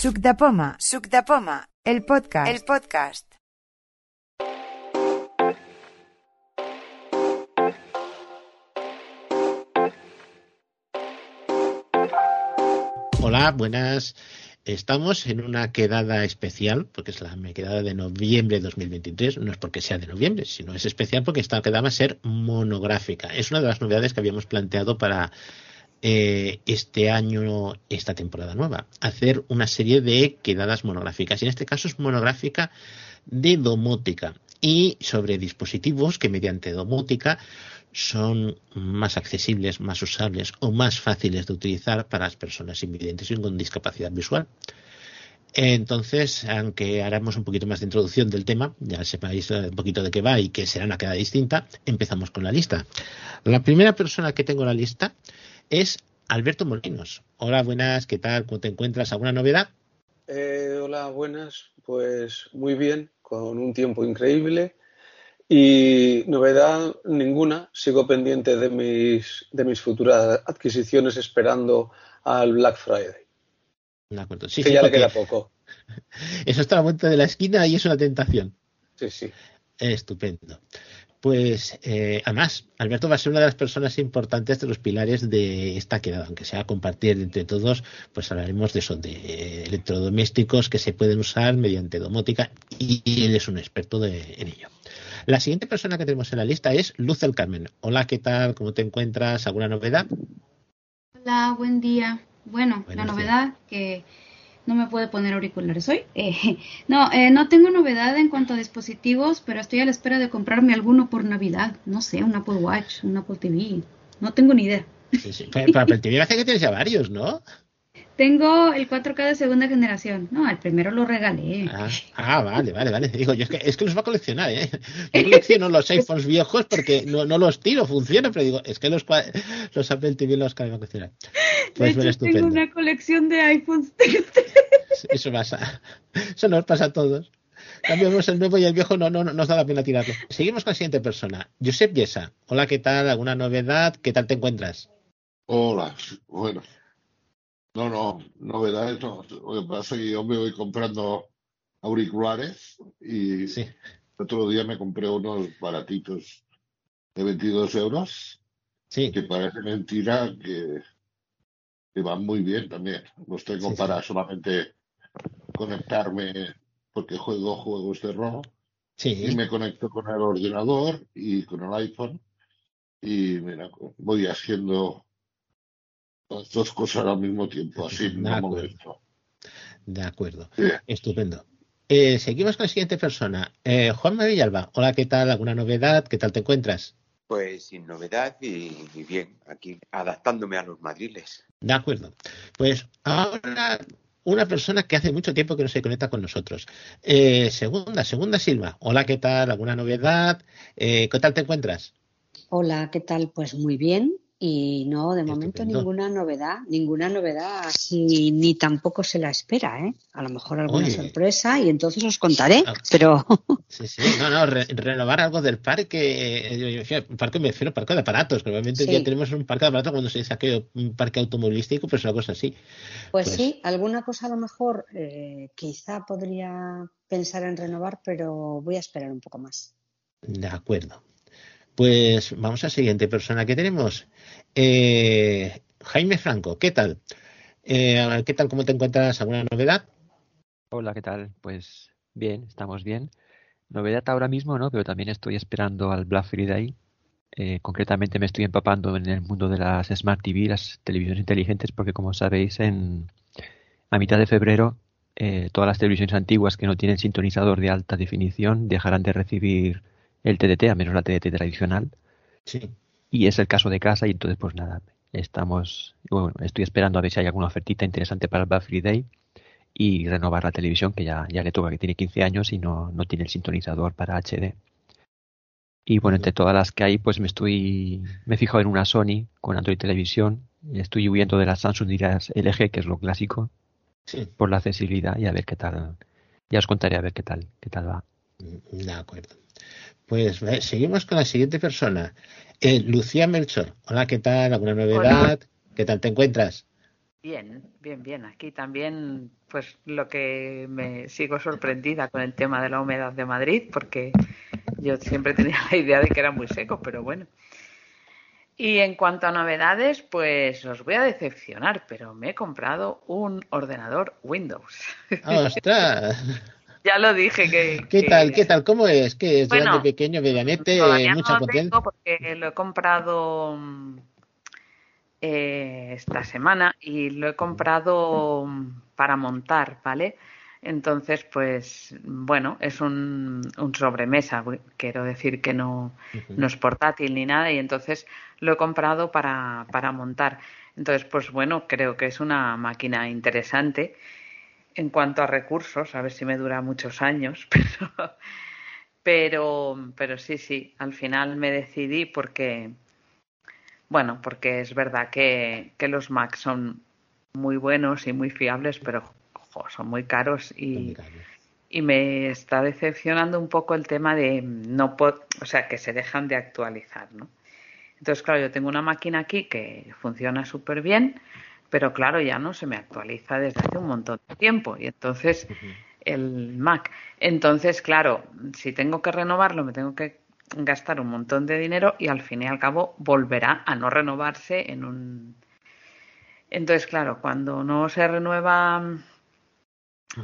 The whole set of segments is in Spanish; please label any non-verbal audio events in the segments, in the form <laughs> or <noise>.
Suc de Poma, Suc de Poma, el podcast, el podcast. Hola, buenas. Estamos en una quedada especial, porque es la quedada de noviembre de 2023. No es porque sea de noviembre, sino es especial porque esta quedada va a ser monográfica. Es una de las novedades que habíamos planteado para eh, este año, esta temporada nueva. Hacer una serie de quedadas monográficas. Y en este caso es monográfica de domótica y sobre dispositivos que mediante domótica son más accesibles, más usables o más fáciles de utilizar para las personas invidentes y con discapacidad visual. Entonces, aunque haremos un poquito más de introducción del tema, ya sepáis un poquito de qué va y que será una queda distinta, empezamos con la lista. La primera persona que tengo en la lista es Alberto Molinos. Hola, buenas, ¿qué tal? ¿Cómo te encuentras? ¿Alguna novedad? Eh, hola, buenas. Pues muy bien, con un tiempo increíble y novedad ninguna, sigo pendiente de mis, de mis futuras adquisiciones esperando al Black Friday. De acuerdo. Sí, que sí, ya le queda poco. <laughs> Eso está a la vuelta de la esquina y es una tentación. Sí, sí. Estupendo. Pues eh, además, Alberto va a ser una de las personas importantes de los pilares de esta quedada, aunque sea compartir entre todos, pues hablaremos de eso, de electrodomésticos que se pueden usar mediante domótica y él es un experto de, en ello. La siguiente persona que tenemos en la lista es Luz del Carmen. Hola, ¿qué tal? ¿Cómo te encuentras? ¿Alguna novedad? Hola, buen día. Bueno, Buenos la días. novedad que no me puede poner auriculares hoy. <laughs> eh, no, eh, no tengo novedad en cuanto a dispositivos, pero estoy a la espera de comprarme alguno por Navidad. No sé, un Apple Watch, un Apple TV. No tengo ni idea. Sí, sí. Pero, pero Apple TV hace que tienes ya varios, ¿no? Tengo el 4K de segunda generación. No, el primero lo regalé. Ah, ah, vale, vale, vale. Digo, yo es que, es que los va a coleccionar, ¿eh? Yo colecciono los <laughs> iPhones viejos porque no, no los tiro, funcionan, pero digo, es que los, los Apple TV los que va a coleccionar. de Pues hecho, tengo una colección de iPhones. <laughs> Eso pasa. Eso nos pasa a todos. Cambiamos el nuevo y el viejo no, no, no nos da la pena tirarlo. Seguimos con la siguiente persona. Josep Yesa. Hola, ¿qué tal? ¿Alguna novedad? ¿Qué tal te encuentras? Hola, bueno. No, no, novedades no. Lo que pasa es que yo me voy comprando auriculares y Sí. el otro día me compré unos baratitos de 22 euros Sí. que parece mentira que, que van muy bien también. Los tengo Sí, sí. para solamente conectarme porque juego juegos de rol y Sí. me conecto con el ordenador y con el iPhone y mira, voy haciendo las dos cosas al mismo tiempo, así De no acuerdo. molesto. De acuerdo. Bien. Estupendo. Eh, seguimos con la siguiente persona. Eh, Juanma Villalba. Hola, ¿qué tal? ¿Alguna novedad? ¿Qué tal te encuentras? Pues sin novedad y, y bien, aquí adaptándome a los madriles. De acuerdo. Pues ahora una persona que hace mucho tiempo que no se conecta con nosotros. Eh, segunda, segunda Silva. Hola, ¿qué tal? ¿Alguna novedad? Eh, ¿Qué tal te encuentras? Hola, ¿qué tal? Pues muy bien. Y no, de momento Estupendo. ninguna novedad, ninguna novedad así, ni tampoco se la espera, ¿eh? A lo mejor alguna Oye. sorpresa y entonces os contaré, Ah. pero <laughs> Sí, sí. No, no, re- renovar algo del parque. eh, yo- yo- yo- parque me refiero parque de aparatos. Normalmente Sí. ya tenemos un parque de aparatos cuando se saque un parque automovilístico, pues una cosa así. pues, Pues- sí, alguna cosa a lo mejor eh, quizá podría pensar en renovar, pero voy a esperar un poco más. De acuerdo. Pues vamos a la siguiente persona que tenemos. Eh, Jaime Franco, ¿qué tal? Eh, ¿Qué tal? ¿Cómo te encuentras? ¿Alguna novedad? Hola, ¿qué tal? Pues bien, estamos bien. Novedad ahora mismo, ¿no? Pero también estoy esperando al Black Friday. Eh, concretamente me estoy empapando en el mundo de las Smart TV, las televisiones inteligentes, porque como sabéis, en a mitad de febrero eh, todas las televisiones antiguas que no tienen sintonizador de alta definición dejarán de recibir el TDT, a menos la TDT tradicional. Sí. Y es el caso de casa y entonces pues nada, estamos, bueno, estoy esperando a ver si hay alguna ofertita interesante para el Black Friday y renovar la televisión que ya, ya le toca, que tiene 15 años y no, no tiene el sintonizador para HD. Y bueno, entre todas las que hay, pues me estoy, me he fijado en una Sony con Android Televisión, estoy huyendo de las Samsung y las LG, que es lo clásico, Sí. por la accesibilidad y a ver qué tal, ya os contaré a ver qué tal, qué tal va. De acuerdo. Pues eh, seguimos con la siguiente persona. Eh, Lucía Melchor. Hola, ¿qué tal? ¿Alguna novedad? ¿Qué tal te encuentras? Bien, bien, bien. Aquí también, pues lo que me sigo sorprendida con el tema de la humedad de Madrid, porque yo siempre tenía la idea de que era muy seco, pero bueno. Y en cuanto a novedades, pues os voy a decepcionar, pero me he comprado un ordenador Windows. ¡Ostras! <laughs> ya lo dije que. ¿Qué tal? ¿Qué tal? ¿Cómo es? ¿Qué es? Grande, pequeño, medianete, mucha no potencia. porque lo he comprado eh, esta semana y lo he comprado para montar, ¿vale? Entonces, pues bueno, es un, un sobremesa, quiero decir que no, no, es portátil ni nada y entonces lo he comprado para, para montar. Entonces, pues bueno, creo que es una máquina interesante en cuanto a recursos, a ver si me dura muchos años, <laughs> pero, pero, pero sí, sí, al final me decidí porque bueno, porque es verdad que, los Macs son muy buenos y muy fiables, pero son muy caros y, y me está decepcionando un poco el tema de no o sea, que se dejan de actualizar, ¿no? Entonces, claro, yo tengo una máquina aquí que funciona súper bien, pero claro, ya no se me actualiza desde hace un montón de tiempo. Y entonces, el Mac. Entonces, claro, si tengo que renovarlo, me tengo que gastar un montón de dinero y al fin y al cabo volverá a no renovarse en un... Entonces, claro, cuando no se renueva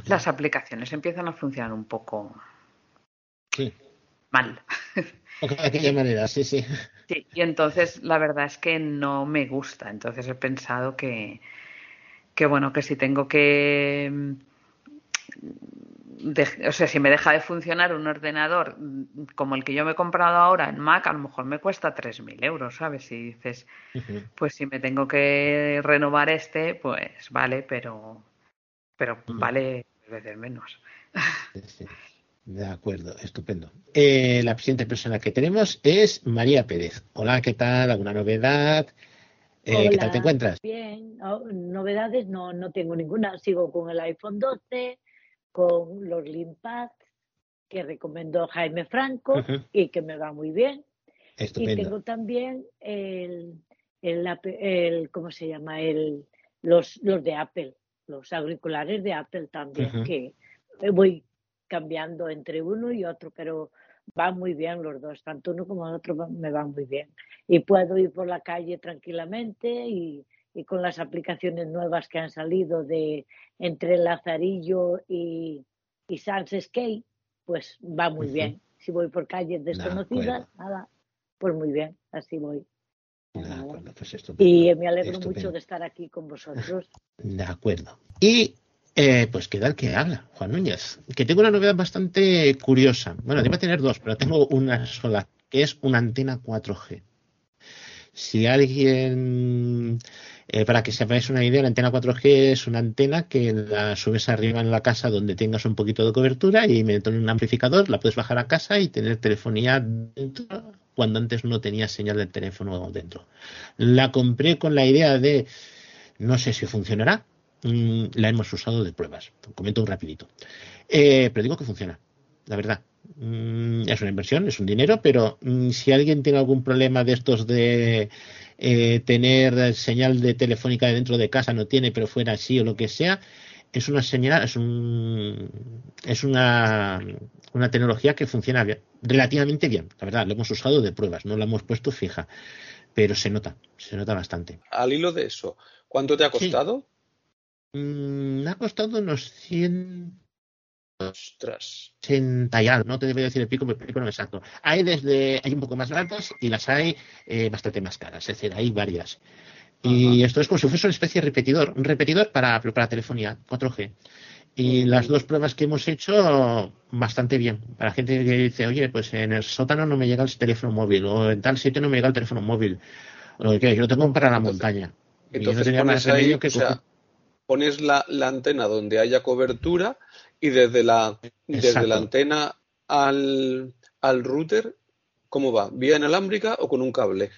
las aplicaciones empiezan a funcionar un poco sí. mal. <laughs> De aquella manera, sí, sí. Sí, y entonces la verdad es que no me gusta. Entonces he pensado que, que bueno, que si tengo que o sea, si me deja de funcionar un ordenador como el que yo me he comprado ahora en Mac, a lo mejor me cuesta 3.000 euros, ¿sabes? Si dices, pues si me tengo que renovar este, pues vale, pero, pero vale veces menos. De acuerdo, estupendo. Eh, la siguiente persona que tenemos es María Pérez. Hola, ¿qué tal? ¿Alguna novedad? Eh, ¿Qué tal te encuentras? Bien, novedades no, no tengo ninguna. Sigo con el iPhone 12 con los Limpad que recomendó Jaime Franco y que me va muy bien. Y tengo también el, el, el, ¿cómo se llama? El, los, los de Apple, los auriculares de Apple también, que voy cambiando entre uno y otro, pero van muy bien los dos, tanto uno como el otro me van muy bien. Y puedo ir por la calle tranquilamente y, y con las aplicaciones nuevas que han salido de entre Lazarillo y, y Sans Skate, pues va muy bien. Si voy por calles desconocidas, nada, pues muy bien, así voy. Pues y me alegro mucho de estar aquí con vosotros. De acuerdo. Y eh, pues queda el que habla, Juan Núñez, que tengo una novedad bastante curiosa. Bueno, debe tener dos, pero tengo una sola, que es una antena 4G. Si alguien eh, para que sepáis una idea, la antena 4G es una antena que la subes arriba en la casa donde tengas un poquito de cobertura y mediante un amplificador la puedes bajar a casa y tener telefonía dentro cuando antes no tenía señal de teléfono dentro. La compré con la idea de no sé si funcionará. Mm, la hemos usado de pruebas. Comento un rapidito. Eh, pero digo que funciona, la verdad. Mm, es una inversión, es un dinero, pero mm, si alguien tiene algún problema de estos de eh, tener señal de telefónica dentro de casa, no tiene, pero fuera así o lo que sea, es una señal, es un, es una, una tecnología que funciona relativamente bien. La verdad, lo hemos usado de pruebas, no la hemos puesto fija, pero se nota, se nota bastante. Al hilo de eso, ¿cuánto te ha costado? Mm, me ha costado unos 100 Ostras. 80 y algo, no te debo decir el pico, pero el pico no exacto. Hay desde, hay un poco más baratas y las hay eh, bastante más caras, es decir, hay varias. Y esto es como si fuese una especie de repetidor, un repetidor para, para telefonía 4G. Y las dos pruebas que hemos hecho, bastante bien. Para gente que dice, oye, pues en el sótano no me llega el teléfono móvil, o en tal sitio no me llega el teléfono móvil, o que yo lo tengo para la montaña. Entonces, pones, la, la antena donde haya cobertura y desde la, desde la antena al, al router, ¿cómo va? ¿Vía inalámbrica o con un cable?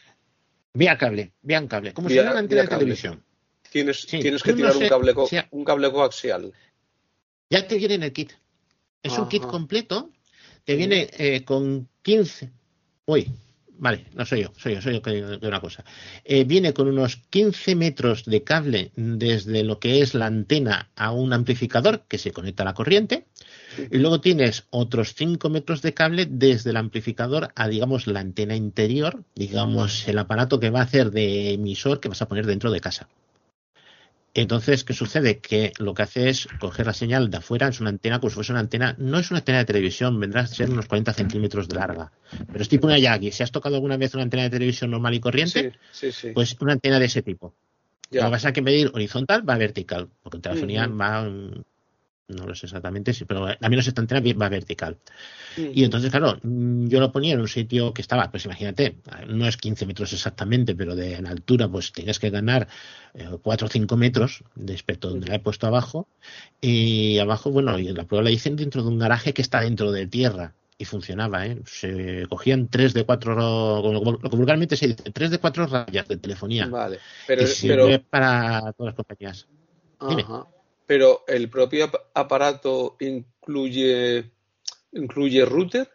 Vía cable, vía cable, como si fuera una antena de televisión. Tienes, tienes que tirar un, cable un cable coaxial. Ya te viene en el kit. Es un kit completo. Te viene eh, con 15. Uy, vale, no soy yo, soy yo, soy yo que de una cosa. Eh, viene con unos 15 metros de cable desde lo que es la antena a un amplificador que se conecta a la corriente. Y luego tienes otros 5 metros de cable desde el amplificador a, digamos, la antena interior, digamos, el aparato que va a hacer de emisor que vas a poner dentro de casa. Entonces, ¿qué sucede? Que lo que hace es coger la señal de afuera, es una antena, como si fuese una antena, no es una antena de televisión, vendrá a ser unos 40 centímetros de larga, pero es tipo una Yagi. Si has tocado alguna vez una antena de televisión normal y corriente, pues una antena de ese tipo. Lo que pasa es que medir horizontal va vertical, porque en telefonía va no lo sé exactamente, sí, pero la menos esta antena va vertical. Y entonces, claro, mm, yo lo ponía en un sitio que estaba, pues imagínate, no es 15 metros exactamente, pero de en altura, pues tienes que ganar 4 o 5 metros respecto donde la he puesto abajo. Y abajo, bueno, y la prueba la hice dentro de un garaje que está dentro de tierra. Y funcionaba, ¿eh? Se cogían 3 de 4, lo que vulgarmente se dice, 3 de 4 rayas de telefonía. Vale, pero, y sirve para todas las compañías. Ajá pero el propio aparato incluye, incluye router.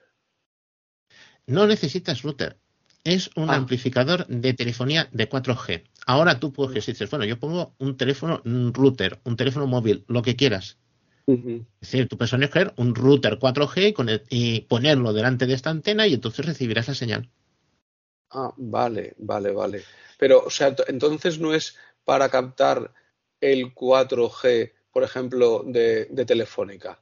No necesitas router. Es un ah. amplificador de telefonía de 4G. Ahora tú puedes decir, bueno, yo pongo un teléfono un router, un teléfono móvil, lo que quieras. Es decir, tú puedes escoger un router 4G y, ponerlo delante de esta antena y entonces recibirás la señal. Ah, vale, vale, vale. Pero, o sea, entonces no es para captar el 4G por ejemplo, de, Telefónica?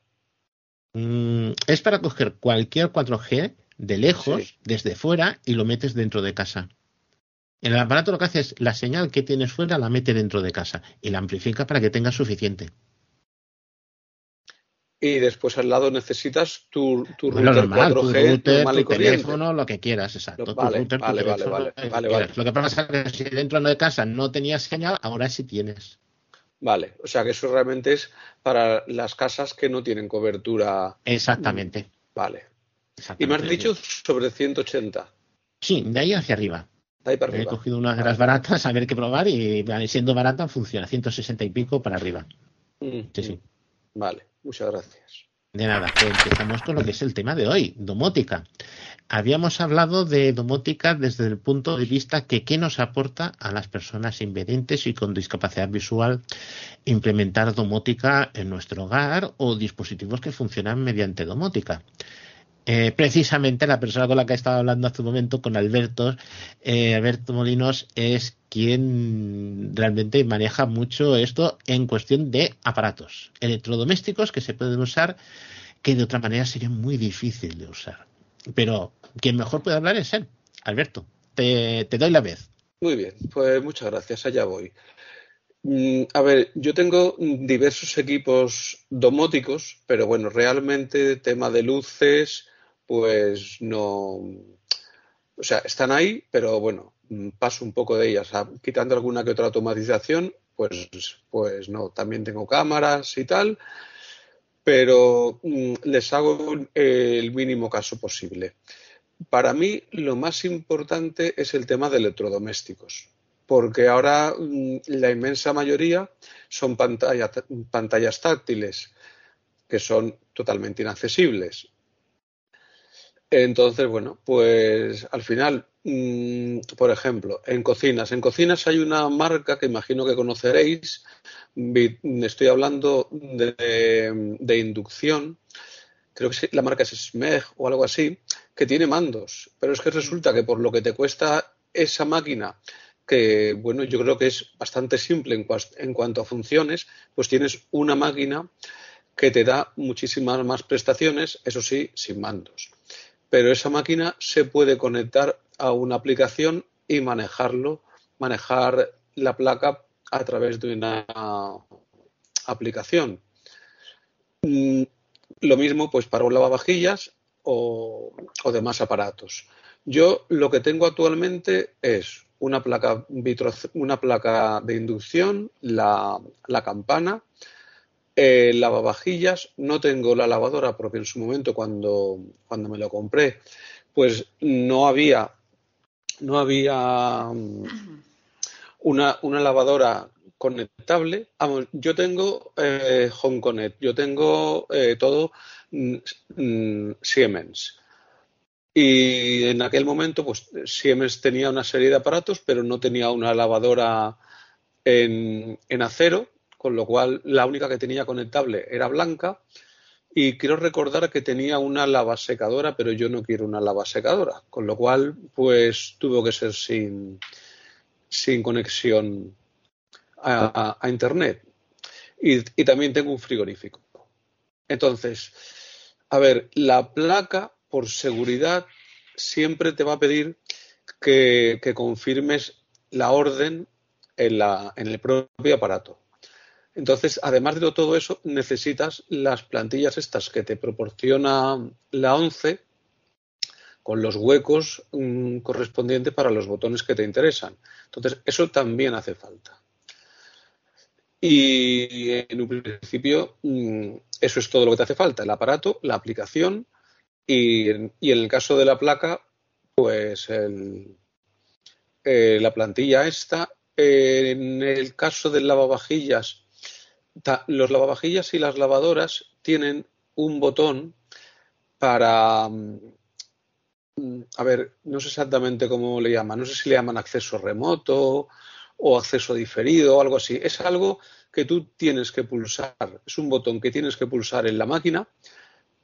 Mm, es para coger cualquier 4G de lejos, desde fuera, y lo metes dentro de casa. El aparato lo que hace es la señal que tienes fuera la mete dentro de casa y la amplifica para que tenga suficiente. Y después al lado necesitas tu, tu router 4G, tu teléfono, lo que quieras, exacto. Vale, vale, vale, Lo que pasa es que si dentro de casa no tenías señal, ahora sí tienes. Vale, o sea que eso realmente es para las casas que no tienen cobertura. Exactamente. Vale. Y me has dicho sobre 180. Sí, de ahí hacia arriba. De ahí para arriba. He cogido unas de las baratas a ver qué probar y siendo barata funciona. 160 y pico para arriba. Mm, sí, sí. Vale, muchas gracias. De nada, empezamos con lo que es el tema de hoy, domótica. Habíamos hablado de domótica desde el punto de vista que qué nos aporta a las personas invidentes y con discapacidad visual implementar domótica en nuestro hogar o dispositivos que funcionan mediante domótica. Eh, precisamente la persona con la que he estado hablando hace un momento, con Alberto, eh, Alberto Molinos, es quien realmente maneja mucho esto en cuestión de aparatos electrodomésticos que se pueden usar que de otra manera sería muy difícil de usar. Pero quien mejor puede hablar es él. Alberto, te, doy la vez. Muy bien, pues muchas gracias, allá voy. Mm, a ver, yo tengo diversos equipos domóticos, pero bueno, realmente tema de luces, pues no. O sea, están ahí, pero bueno, paso un poco de ellas. quitando alguna que otra automatización, pues, pues no. También tengo cámaras y tal, pero mm, les hago el mínimo caso posible. Para mí, lo más importante es el tema de electrodomésticos, porque ahora mm, la inmensa mayoría son pantallas táctiles, que son totalmente inaccesibles. Entonces, bueno, pues al final, mm, por ejemplo, en cocinas. En cocinas hay una marca que imagino que conoceréis. Estoy hablando de, inducción. Creo que la marca es SMEG o algo así, que tiene mandos. Pero es que resulta que por lo que te cuesta esa máquina, que bueno, yo creo que es bastante simple en, en cuanto a funciones, pues tienes una máquina que te da muchísimas más prestaciones, eso sí, sin mandos pero esa máquina se puede conectar a una aplicación y manejarlo, manejar la placa a través de una aplicación. Mm, lo mismo pues para un lavavajillas o, demás aparatos. Yo lo que tengo actualmente es una placa, una placa de inducción, la, la campana, eh, lavavajillas, no tengo la lavadora porque en su momento cuando, cuando me lo compré, pues no había, no había mm, una, una lavadora conectable. yo tengo eh, Home yo tengo eh, todo mm, mm, Siemens. Y en aquel momento, pues Siemens tenía una serie de aparatos, pero no tenía una lavadora en, en acero, con lo cual la única que tenía conectable era blanca. Y quiero recordar que tenía una lava secadora, pero yo no quiero una lava secadora, con lo cual, pues tuvo que ser sin, sin conexión a, Internet. Y, también tengo un frigorífico. Entonces, a ver, la placa, por seguridad, siempre te va a pedir que, que confirmes la orden en, la, en el propio aparato. Entonces, además de todo eso, necesitas las plantillas estas que te proporciona la 11 con los huecos mm, correspondientes para los botones que te interesan. Entonces, eso también hace falta. Y en un principio, mm, eso es todo lo que te hace falta, el aparato, la aplicación y, en el caso de la placa, pues eh, la plantilla esta. en el caso del lavavajillas, los lavavajillas y las lavadoras tienen un botón para, mm, a ver, no sé exactamente cómo le llaman, no sé si le llaman acceso remoto o acceso diferido o algo así. Es algo que tú tienes que pulsar, es un botón que tienes que pulsar en la máquina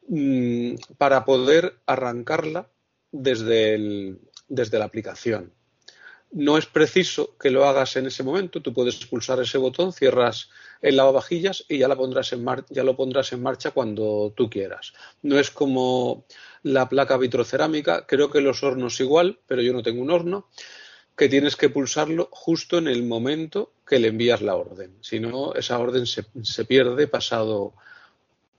mm, para poder arrancarla desde, desde la aplicación. No es preciso que lo hagas en ese momento, tú puedes pulsar ese botón, cierras el lavavajillas y ya, la pondrás en ya lo pondrás en marcha cuando tú quieras. No es como la placa vitrocerámica, creo que los hornos igual, pero yo no tengo un horno, que tienes que pulsarlo justo en el momento que le envías la orden. Si no, esa orden se, se pierde pasado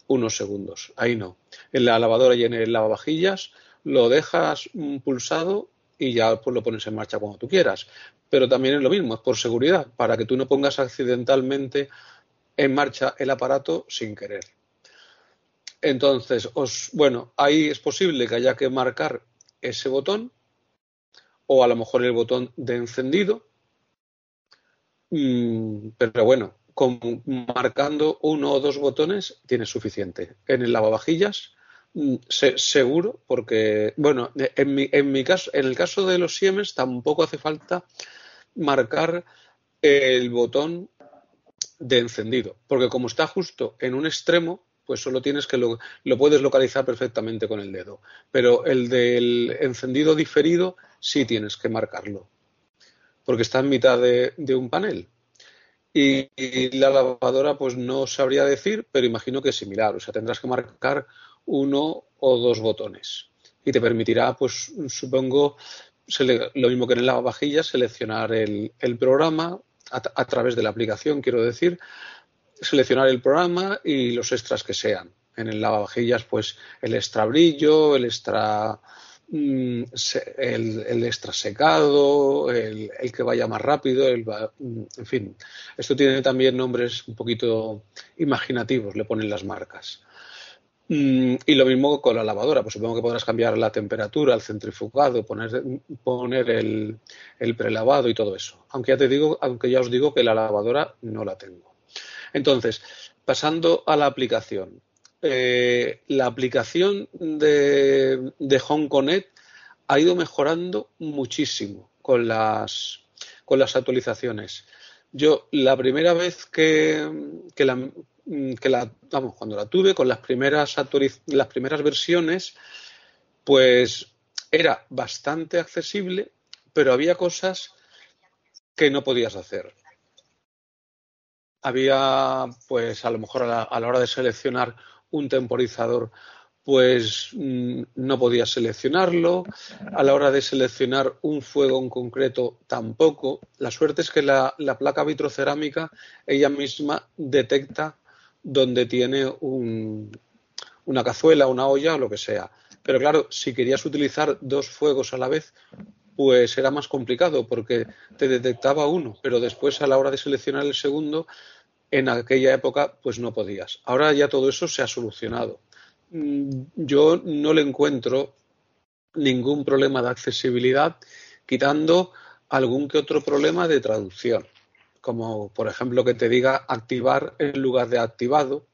unos segundos. Ahí no. En la lavadora y en el lavavajillas lo dejas pulsado y ya pues, lo pones en marcha cuando tú quieras. Pero también es lo mismo, es por seguridad, para que tú no pongas accidentalmente en marcha el aparato sin querer. Entonces, os, bueno, ahí es posible que haya que marcar ese botón o a lo mejor el botón de encendido. Mm, pero bueno, con, marcando uno o dos botones tiene suficiente. En el lavavajillas Mm, seguro, porque, bueno, en mi, en mi caso, en el caso de los Siemens tampoco hace falta marcar el botón de encendido, porque como está justo en un extremo, pues solo tienes que lo, lo, puedes localizar perfectamente con el dedo. Pero el del encendido diferido sí tienes que marcarlo, porque está en mitad de, de un panel. Y, y, la lavadora, pues no sabría decir, pero imagino que es similar. O sea, tendrás que marcar uno o dos botones. Y te permitirá, pues supongo, lo mismo que en el lavavajillas, seleccionar el, programa a, través de la aplicación, quiero decir, seleccionar el programa y los extras que sean. En el lavavajillas, pues el extra brillo, el extra mm, el, extra secado, el, el, que vaya más rápido, el, mm, en fin. Esto tiene también nombres un poquito imaginativos, le ponen las marcas. Mm, y lo mismo con la lavadora, pues supongo que podrás cambiar la temperatura, el centrifugado, poner, poner el, prelavado y todo eso. Aunque ya te digo, aunque ya os digo que la lavadora no la tengo. Entonces, pasando a la aplicación. Eh, la aplicación de, de Home Connect ha ido mejorando muchísimo con las, con las actualizaciones. Yo la primera vez que, que, la, que la, vamos, cuando la tuve con las primeras, las primeras versiones, pues era bastante accesible, pero había cosas que no podías hacer. Había, pues a lo mejor a la, a la hora de seleccionar un temporizador, pues mm, no podías seleccionarlo. A la hora de seleccionar un fuego en concreto, tampoco. La suerte es que la, la placa vitrocerámica ella misma detecta donde tiene una cazuela, una olla o lo que sea. Pero claro, si querías utilizar dos fuegos a la vez, pues era más complicado porque te detectaba uno, pero después a la hora de seleccionar el segundo, en aquella época, pues no podías. Ahora ya todo eso se ha solucionado. Mm, yo no le encuentro ningún problema de accesibilidad, quitando algún que otro problema de traducción como por ejemplo que te diga activar en lugar de activado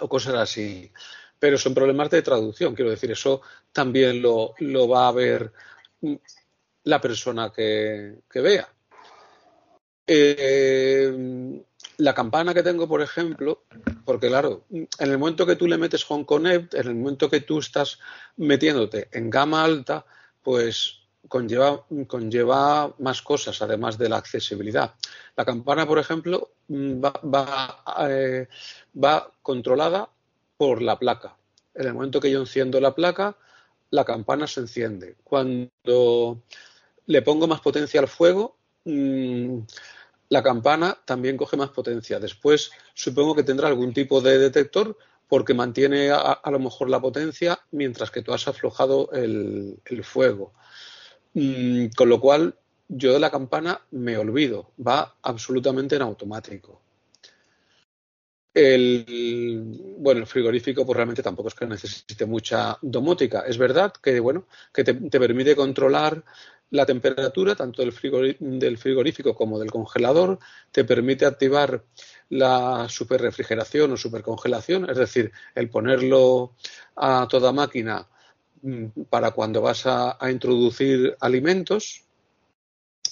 o cosas así. pero son problemas de traducción. Quiero decir, eso también lo, lo va a ver la persona que, vea. Eh, la campana que tengo, por ejemplo, porque claro, en el momento que tú le metes Home Connect, en el momento que tú estás metiéndote en gama alta, pues conlleva, conlleva más cosas, además de la accesibilidad. La campana, por ejemplo, va, va, eh, va controlada por la placa. En el momento que yo enciendo la placa, la campana se enciende. Cuando le pongo más potencia al fuego, mm, la campana también coge más potencia. Después supongo que tendrá algún tipo de detector porque mantiene a, lo mejor la potencia mientras que tú has aflojado el, fuego. Mm, con lo cual yo de la campana me olvido, va absolutamente en automático. El, bueno, el frigorífico pues realmente tampoco es que necesite mucha domótica. Es verdad que, bueno, que te, permite controlar la temperatura tanto del, del, frigorífico como del congelador, te permite activar la superrefrigeración o supercongelación, es decir, el ponerlo a toda máquina para cuando vas a introducir alimentos,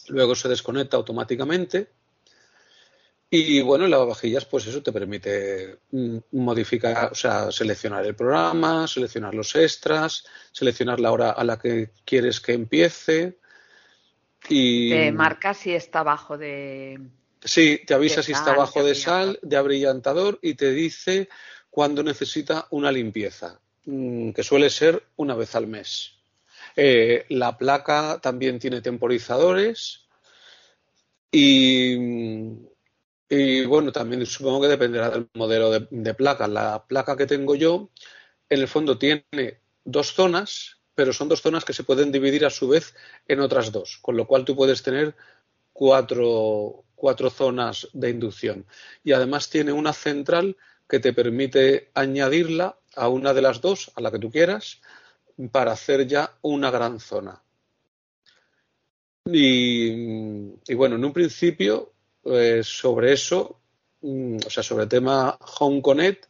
luego se desconecta automáticamente y bueno, el lavavajillas, pues eso te permite mm, modificar, o sea, seleccionar el programa, seleccionar los extras, seleccionar la hora a la que quieres que empiece. Y... Te marca si está bajo de. Sí, te avisa si está bajo de sal, de abrillantador y te dice cuándo necesita una limpieza, mm, que suele ser una vez al mes. Eh, la placa también tiene temporizadores y bueno, también supongo que dependerá del modelo de, placa. La placa que tengo yo, en el fondo, tiene dos zonas, pero son dos zonas que se pueden dividir a su vez en otras dos, con lo cual tú puedes tener cuatro, cuatro zonas de inducción. Y además tiene una central que te permite añadirla a una de las dos, a la que tú quieras, para hacer ya una gran zona. Y, y bueno, en un principio pues sobre eso, mm, o sea, sobre el tema Home Connect,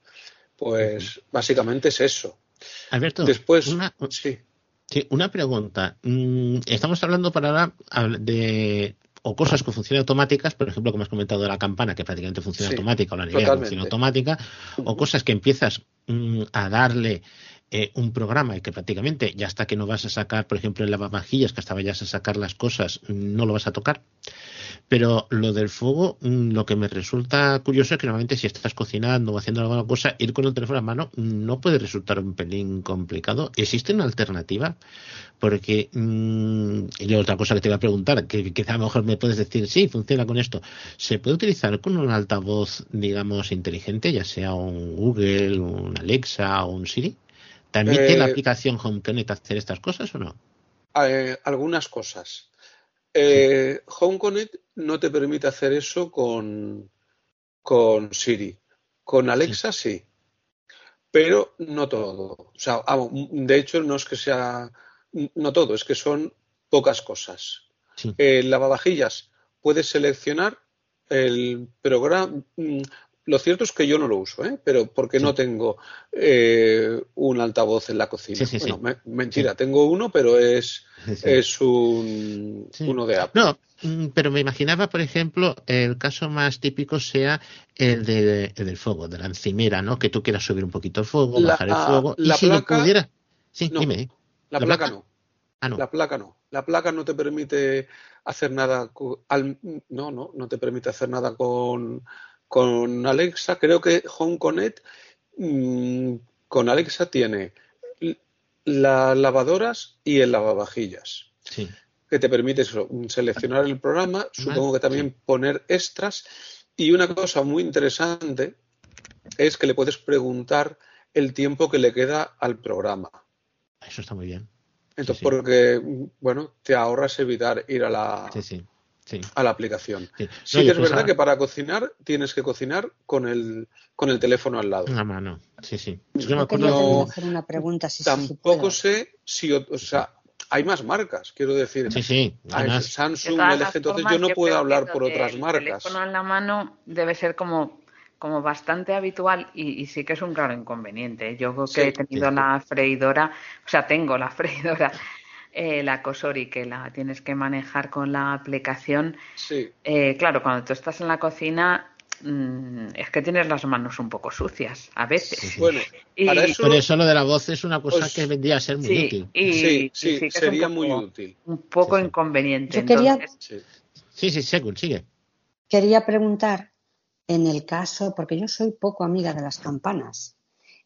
pues básicamente es eso. Alberto, Después, una, sí. una pregunta. Mm, estamos hablando para ahora de o cosas que funcionan automáticas, por ejemplo, como has comentado de la campana, que prácticamente funciona automática, o la nevera funciona automática, o cosas que empiezas mm, a darle eh, un programa y que prácticamente ya hasta que no vas a sacar, por ejemplo, el lavavajillas, que hasta vayas a sacar las cosas, no lo vas a tocar. Pero lo del fuego, mm, lo que me resulta curioso es que normalmente si estás cocinando o haciendo alguna cosa, ir con el teléfono a mano no puede resultar un pelín complicado. ¿Existe una alternativa? Porque, mmm, y otra cosa que te voy a preguntar, que quizá a lo mejor me puedes decir, sí, funciona con esto. ¿Se puede utilizar con un altavoz, digamos, inteligente, ya sea un Google, un Alexa o un Siri? ¿También tiene la eh, aplicación Home Connect hacer estas cosas o no? Eh, algunas cosas. Eh, Home Connect no te permite hacer eso con, con Siri. Con Alexa sí. Pero no todo. O sea, de hecho, no es que sea. No todo, es que son pocas cosas. El lavavajillas puedes seleccionar el programa. Lo cierto es que yo no lo uso, ¿eh? pero porque no tengo eh, un altavoz en la cocina. bueno, mentira, tengo uno, pero es, es un, uno de Apple. No, mm, pero me imaginaba, por ejemplo, el caso más típico sea el, de, del fuego, de la encimera, ¿no? Que tú quieras subir un poquito el fuego, bajar el fuego. La y si lo pudiera. Sí, dime. La, placa, no. Ah, no. La placa no. La placa no te permite hacer nada. al, no, no, no te permite hacer nada con con Alexa, creo que Home Connect mm, con Alexa tiene las lavadoras y el lavavajillas. Que te permite seleccionar el programa, supongo que también poner extras. Y una cosa muy interesante es que le puedes preguntar el tiempo que le queda al programa. Eso está muy bien. Entonces, porque, bueno, te ahorras evitar ir a la, a la aplicación. Sí, que es verdad que para cocinar tienes que cocinar con el, con el teléfono al lado. Una mano, sí, sí. Yo me acuerdo... hacer una pregunta. Si tampoco sé si, o sea, hay más marcas, quiero decir. Sí, sí. Samsung, LG, entonces yo no puedo hablar por otras marcas. El teléfono en la mano debe ser como como bastante habitual y, sí que es un claro inconveniente. Yo creo que he tenido la freidora, o sea, tengo la <laughs> freidora, eh, la Cosori, que la tienes que manejar con la aplicación. Sí. Eh, claro, cuando tú estás en la cocina, mm, es que tienes las manos un poco sucias a veces. Bueno, Y- para eso, lo de la voz es una cosa Pues, que vendría a ser muy sí, útil. y, sí, y sí, que es un sería poco- muy útil. Un poco Sí, sí. inconveniente. Yo quería- Entonces, Sí. Sí, sí, Segun, sigue. Quería preguntar, en el caso, porque yo soy poco amiga de las campanas,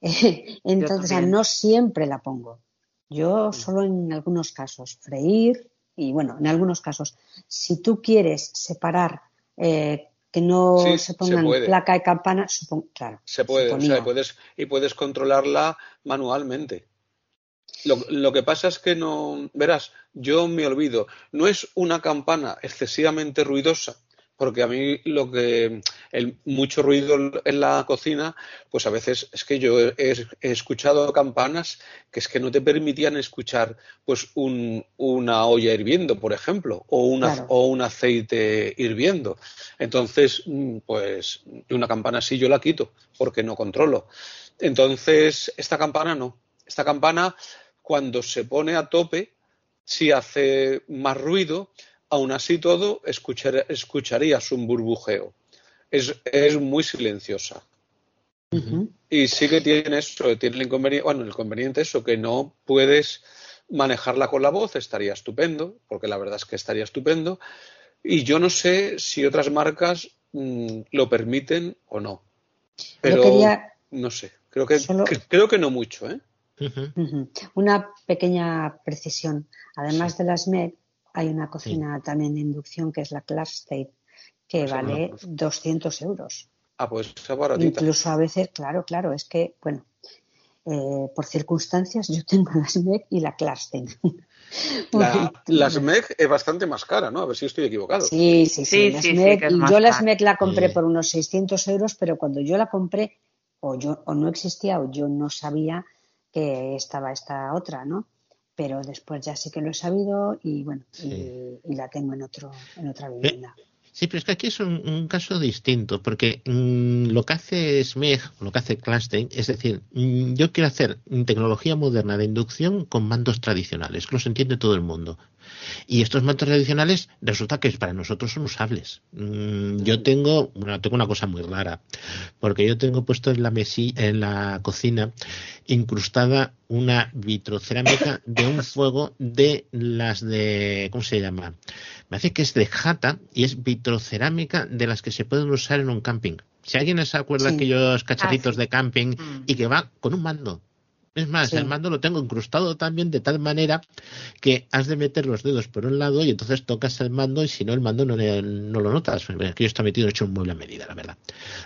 <laughs> entonces no siempre la pongo. Yo solo en algunos casos, freír y bueno, en algunos casos, si tú quieres separar eh, que no Sí, se se pongan puede. placa y campana, supongo, claro, Se puede, o sea, puedes, y puedes controlarla manualmente. Lo, lo que pasa es que no, verás, yo me olvido, no es una campana excesivamente ruidosa, porque a mí lo que, el mucho ruido en la cocina, pues a veces es que yo he, he escuchado campanas que es que no te permitían escuchar pues un- una olla hirviendo, por ejemplo, o, una, Claro. o un aceite hirviendo. Entonces, mm, pues una campana así yo la quito porque no controlo. Entonces, esta campana no. Esta campana, cuando se pone a tope, si hace más ruido, aún así todo escuchar- escucharías un burbujeo. Es, es muy silenciosa. Y sí que tiene eso, tiene el inconveniente, bueno, el inconveniente eso, que no puedes manejarla con la voz, estaría estupendo, porque la verdad es que estaría estupendo. Y yo no sé si otras marcas mm, lo permiten o no. Pero quería no sé, creo que, Solo- que- creo que no mucho, ¿eh? Una pequeña precisión. Además de las MEG, hay una cocina también de inducción que es la Clarkstate, que la vale conozco. 200 euros. Ah, pues esa baratita. Incluso a veces, claro, claro, es que, bueno, eh, por circunstancias yo tengo las MEG y la Clarkstate. <laughs> La, las MEG es bastante más cara, ¿no? A ver si estoy equivocado. Sí, sí, sí. Sí, yo las cara. MEG la compré Sí. por unos 600 euros, pero cuando yo la compré, o yo o no existía o yo no sabía que estaba esta otra, ¿no? Pero después ya sí que lo he sabido y bueno, Sí. y, y la tengo en otro en otra vivienda. Sí, pero es que aquí es un, un caso distinto, porque mm, lo que hace SMEG, lo que hace Clustein, es decir, mm, yo quiero hacer tecnología moderna de inducción con mandos tradicionales, que los entiende todo el mundo. Y estos mandos tradicionales resulta que para nosotros son usables. Mm, yo tengo, bueno, tengo una cosa muy rara, porque yo tengo puesto en la mesi, en la cocina incrustada una vitrocerámica de un fuego de las de, ¿cómo se llama? Me hace que es de jata y es vitrocerámica de las que se pueden usar en un camping. Si alguien se acuerda Sí. aquellos cacharritos Ah, sí. de camping Mm. y que va con un mando. Es más, Sí. el mando lo tengo incrustado también de tal manera que has de meter los dedos por un lado y entonces tocas el mando y si no el mando no, le- no lo notas. Aquello está metido hecho un mueble a medida, la verdad.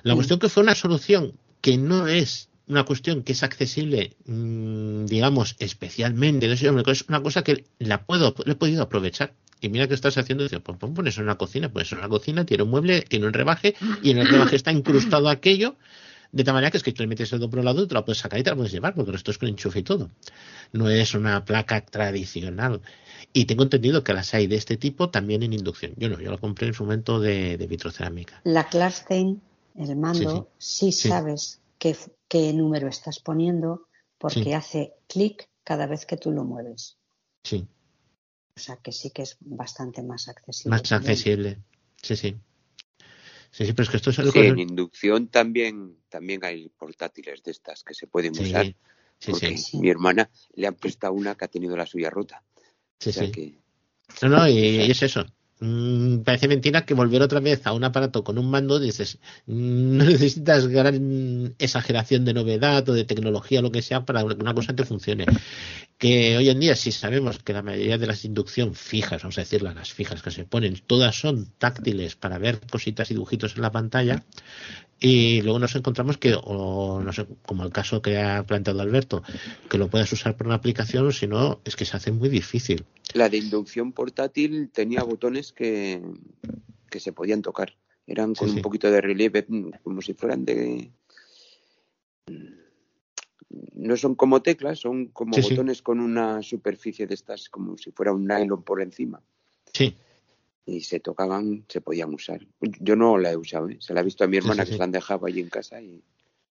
La Mm. cuestión que fue una solución que no es una cuestión que es accesible, mm, digamos, especialmente, no sé, es una cosa que la puedo, le he podido aprovechar. Y mira que estás haciendo, dices, pues pon- pones en una cocina, pones en una cocina, tiene un mueble, tiene un rebaje, y en el rebaje está incrustado aquello, de tal manera que es que tú le metes el dedo por un lado y te la puedes sacar y te la puedes llevar, porque esto es con enchufe y todo. No es una placa tradicional. Y tengo entendido que las hay de este tipo también en inducción. Yo no, yo la compré en su momento de, de vitrocerámica. La Clarstein, el mando, sí, Sí. sabes qué, qué número estás poniendo porque Sí. hace clic cada vez que tú lo mueves. Sí, O sea que sí que es bastante más accesible. más accesible. Sí, sí. Sí, sí, pero es que esto es algo Sí, en inducción también, también hay portátiles de estas que se pueden Sí, usar. sí, porque sí. mi hermana le han prestado una que ha tenido la suya rota. Sí, o sea sí. que No, no, y, y es eso. Mm, parece mentira que volver otra vez a un aparato con un mando, dices, mm, no <laughs> necesitas gran exageración de novedad o de tecnología o lo que sea para que una cosa te funcione. Que hoy en día, si sabemos que la mayoría de las inducción fijas, vamos a decirlas, las fijas que se ponen, todas son táctiles para ver cositas y dibujitos en la pantalla, y luego nos encontramos que, o no sé, como el caso que ha planteado Alberto, que lo puedas usar por una aplicación, o si no, es que se hace muy difícil. la de inducción portátil tenía botones que, que se podían tocar. Eran con Sí, un sí. poquito de relieve, como si fueran de... No son como teclas, son como Sí, sí. botones con una superficie de estas, como si fuera un nylon por encima. Sí. y se tocaban, se podían usar. Yo no la he usado, ¿eh? se la he visto a mi hermana que se la han dejado allí en casa, y...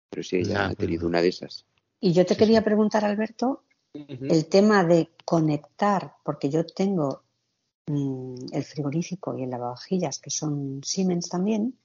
pero sí, ella ha tenido una de esas. Y yo te quería preguntar, Alberto, el tema de conectar, porque yo tengo mm, el frigorífico y el lavavajillas que son Siemens también,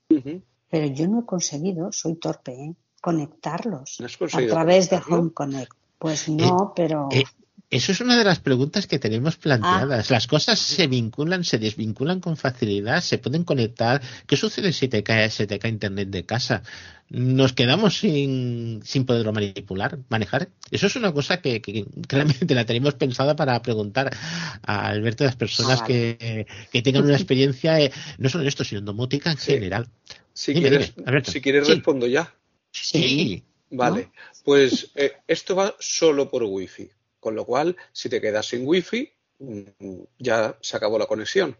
pero yo no he conseguido, soy torpe, ¿eh? Conectarlos a través de Home Connect. Pues no, pero... Eh, eso es una de las preguntas que tenemos planteadas. Ah. Las cosas se vinculan, se desvinculan con facilidad, se pueden conectar. ¿Qué sucede si te cae, se te cae internet de casa? ¿Nos quedamos sin, sin poderlo manipular, manejar? Eso es una cosa que, claramente la tenemos pensada para preguntar a Alberto las personas ah, que, tengan una experiencia, eh, no solo en esto, sino en domótica en general. Si quieres, si quieres respondo ya. Sí. Vale, pues eh, esto va solo por Wi-Fi. Con lo cual, si te quedas sin wifi, mm, ya se acabó la conexión.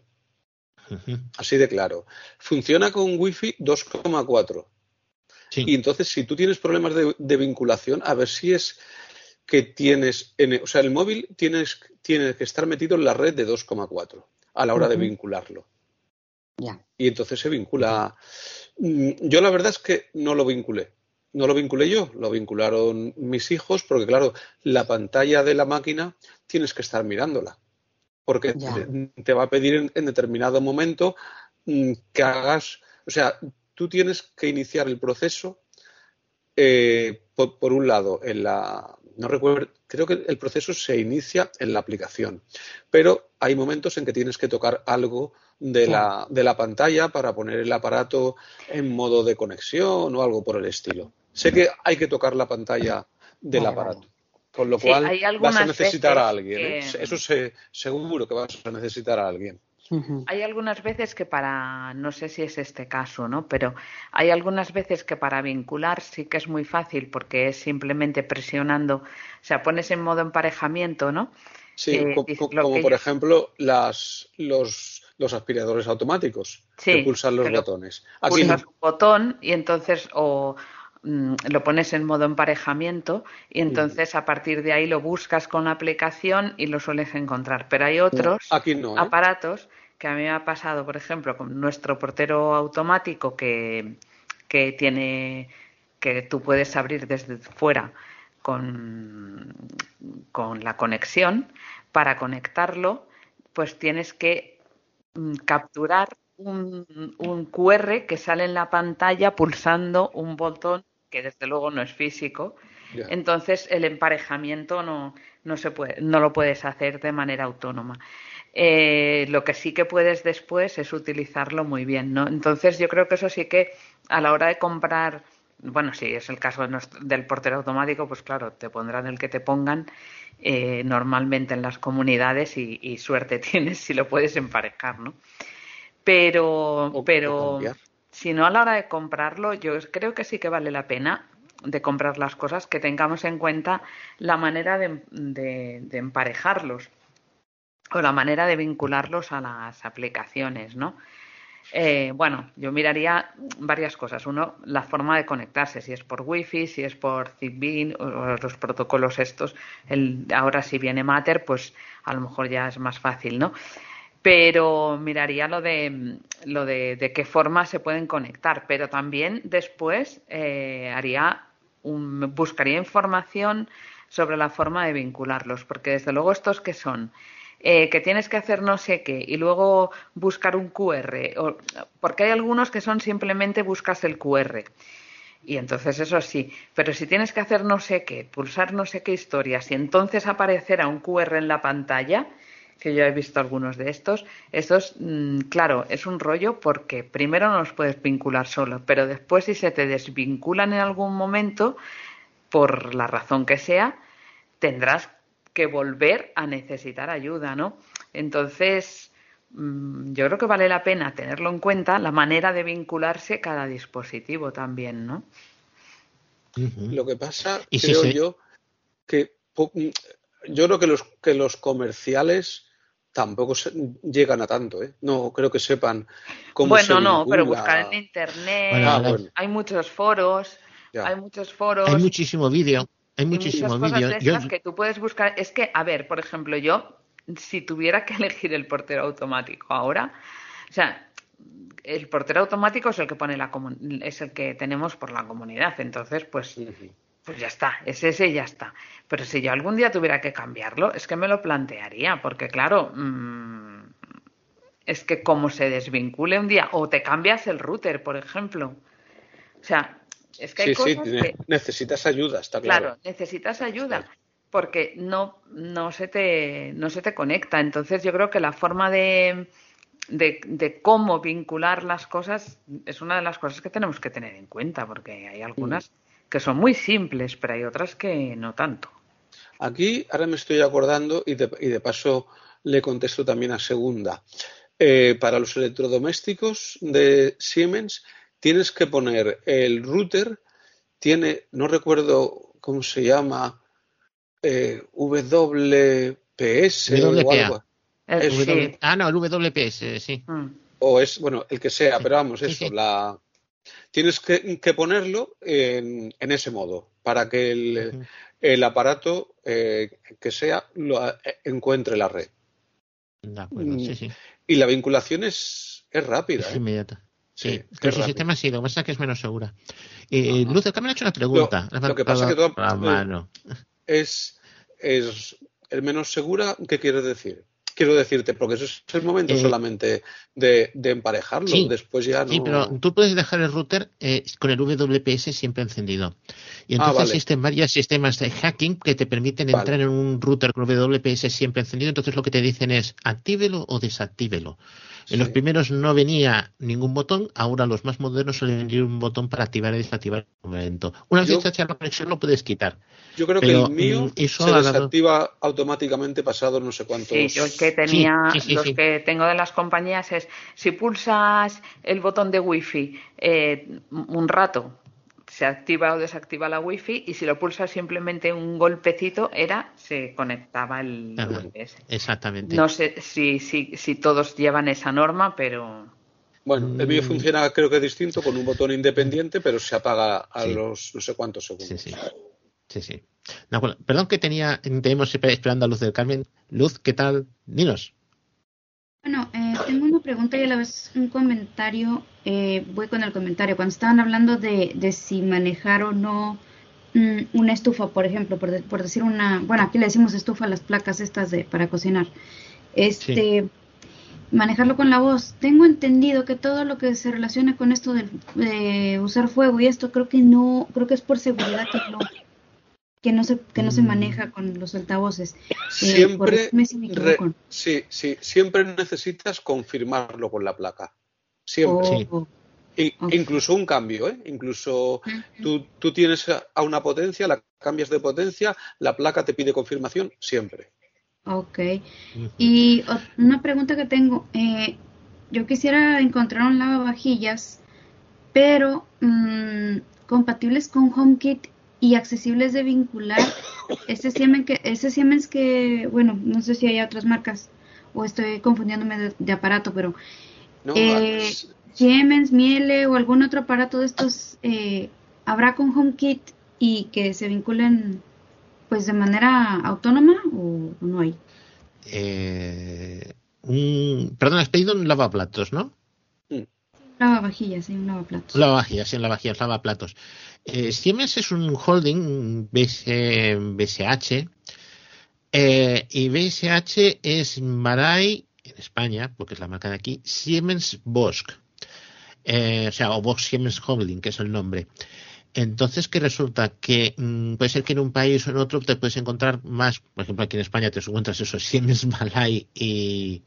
Así de claro. Funciona con wifi 2,4. Y entonces, si tú tienes problemas de, vinculación, a ver si es que tienes, o sea, el móvil tienes, tiene que estar metido en la red de 2,4 a la hora de vincularlo. Y entonces se vincula. Mm, yo la verdad es que no lo vinculé no lo vinculé yo, lo vincularon mis hijos, porque claro, la pantalla de la máquina tienes que estar mirándola, porque te, va a pedir en, determinado momento mm, que hagas, o sea, tú tienes que iniciar el proceso, eh, por, un lado, en la, no recuerdo, creo que el proceso se inicia en la aplicación, pero hay momentos en que tienes que tocar algo de, la, de la pantalla para poner el aparato en modo de conexión o algo por el estilo. Sé que hay que tocar la pantalla del aparato. Con lo cual vas a necesitar a alguien. ¿eh? Eso se, seguro que vas a necesitar a alguien. Hay algunas veces que para, no sé si es este caso, ¿no? Pero hay algunas veces que para vincular sí que es muy fácil porque es simplemente presionando, o sea, pones en modo emparejamiento, ¿no? Sí, eh, como, por ejemplo las, los, los aspiradores automáticos que pulsan los botones. Aquí pulsas un botón y entonces o Mm, lo pones en modo emparejamiento y entonces a partir de ahí lo buscas con la aplicación y lo sueles encontrar. Pero hay otros ¿eh? aparatos que a mí me ha pasado, por ejemplo, con nuestro portero automático que, que tiene que tú puedes abrir desde fuera con, con la conexión. Para conectarlo, pues tienes que mm, capturar un, un, QR que sale en la pantalla pulsando un botón que desde luego no es físico. Entonces el emparejamiento no, no, se puede, no lo puedes hacer de manera autónoma. Eh, lo que sí que puedes después es utilizarlo muy bien, ¿no? Entonces yo creo que eso sí que a la hora de comprar, bueno, si es el caso del portero automático, pues claro, te pondrán el que te pongan eh, normalmente en las comunidades y, suerte <laughs> tienes si lo puedes emparejar, ¿no? Pero, pero si no a la hora de comprarlo, yo creo que sí que vale la pena de comprar las cosas que tengamos en cuenta la manera de, emparejarlos o la manera de vincularlos a las aplicaciones, ¿no? Eh, bueno, yo miraría varias cosas. Uno, la forma de conectarse, si es por Wi-Fi, si es por Zigbee o los protocolos estos. Ahora si viene Matter, pues a lo mejor ya es más fácil, ¿no? pero miraría lo de lo de, de, qué forma se pueden conectar pero también después eh, haría un, buscaría información sobre la forma de vincularlos porque desde luego estos que son eh, que tienes que hacer no sé qué y luego buscar un QR o, porque hay algunos que son simplemente buscas el QR y entonces eso sí, pero si tienes que hacer no sé qué, pulsar no sé qué historias y entonces aparecerá un QR en la pantalla, que yo he visto algunos de estos. Estos, mm, claro, es un rollo porque primero no los puedes vincular solo, pero después si se te desvinculan en algún momento, por la razón que sea, tendrás que volver a necesitar ayuda, ¿no? Entonces, mm, yo creo que vale la pena tenerlo en cuenta la manera de vincularse cada dispositivo también, ¿no? Lo que pasa, creo yo, que mm, yo creo que los, que los comerciales tampoco llegan a tanto, ¿eh? No creo que sepan cómo Bueno, no, pero buscar en internet, ah, hay muchos foros, hay muchos foros. Hay muchísimo vídeo, hay muchísimo vídeo. Yo... que tú puedes buscar, es que, a ver, por ejemplo, yo, si tuviera que <laughs> elegir el portero automático ahora, O sea, el portero automático es el que pone la es el que tenemos por la comunidad, entonces pues pues ya está, es ese y ya está. Pero si yo algún día tuviera que cambiarlo, es que me lo plantearía, porque claro, mm, es que como se desvincule un día, o te cambias el router, por ejemplo. O sea, es que hay cosas que... necesitas ayuda, está claro. Claro, necesitas ayuda, porque no, no, se te, no se te conecta. Entonces yo creo que la forma de, de, cómo vincular las cosas es una de las cosas que tenemos que tener en cuenta, porque hay algunas que son muy simples, pero hay otras que no tanto. Aquí ahora me estoy acordando y de, y de paso le contesto también a segunda. Eh, para los electrodomésticos de Siemens tienes que poner el router, tiene, no recuerdo cómo se llama, eh, WPS o algo. Ah, no, el WPS, sí. Mm. O es, bueno, el que sea, pero vamos, eso, la tienes que, ponerlo en, ese modo para que el, aparato eh, que sea lo, eh, encuentre la red. De acuerdo, sí, sí. Y la vinculación es, es rápida. Es ¿eh? inmediata. Sí, pero su sistema sí, lo que pasa es que es menos segura. Eh, Luz, me ha hecho una pregunta. Lo, que pasa es que todo, es, es el menos segura, ¿qué quiere decir? Quiero decirte, porque eso es el momento eh, solamente de, emparejarlo, después ya no... Sí, pero tú puedes dejar el router eh, con el WPS siempre encendido. Y ah, entonces existen varios sistemas de hacking que te permiten entrar en un router con WPS siempre encendido, entonces lo que te dicen es actívelo o desactívelo. En los primeros no venía ningún botón, ahora los más modernos suelen venir un botón para activar y desactivar el momento. Una vez hecha la conexión lo puedes quitar. Yo creo que el mío mm, se desactiva automáticamente pasado no sé cuántos. Sí, yo el que tenía, los que tengo de las compañías es si pulsas el botón de wifi eh, un rato se activa o desactiva la wifi y si lo pulsas simplemente un golpecito era se conectaba el UPS. Exactamente. No sé si, si, si todos llevan esa norma, pero... Bueno, el mío mm. funciona creo que distinto con un botón independiente, pero se apaga a los no sé cuántos segundos. Sí, sí. sí, sí. Perdón que tenía, tenemos esperando a Luz del Carmen. Luz, ¿qué tal? Dinos. Bueno, eh, tengo una pregunta y a la vez un comentario. Eh, voy con el comentario. Cuando estaban hablando de, de si manejar o no mm, una estufa, por ejemplo, por, por, decir una, bueno, aquí le decimos estufa a las placas estas de para cocinar. Este, manejarlo con la voz. Tengo entendido que todo lo que se relaciona con esto de, de usar fuego y esto, creo que no, creo que es por seguridad que no que no se que no se maneja mm. con los altavoces. Eh, siempre, sí, sí, siempre necesitas confirmarlo con la placa. Siempre. Oh, incluso un cambio, ¿eh? Incluso tú, tú, tienes a una potencia, la cambias de potencia, la placa te pide confirmación siempre. Ok. Y una pregunta que tengo, eh, yo quisiera encontrar un lavavajillas, pero mm, compatibles con HomeKit y accesibles de vincular. Ese Siemens que, ese Siemens que, bueno, no sé si hay otras marcas o estoy confundiéndome de, aparato, pero eh, Siemens, Miele o algún otro aparato de estos eh, habrá con HomeKit y que se vinculen pues de manera autónoma o, no hay. Eh, un, perdón, has pedido un lavaplatos, ¿no? Lavavajillas, un lavaplatos. Lavavajillas, sí, lavavajillas, lavaplatos. Eh, Siemens es un holding BSH eh, y BSH es Maray en España, porque es la marca de aquí, Siemens Bosch. Eh, o sea, o Bosch Siemens Holding, que es el nombre. Entonces, ¿qué resulta? Que mm, puede ser que en un país o en otro te puedes encontrar más, por ejemplo, aquí en España te encuentras eso, Siemens, <laughs> Malay y,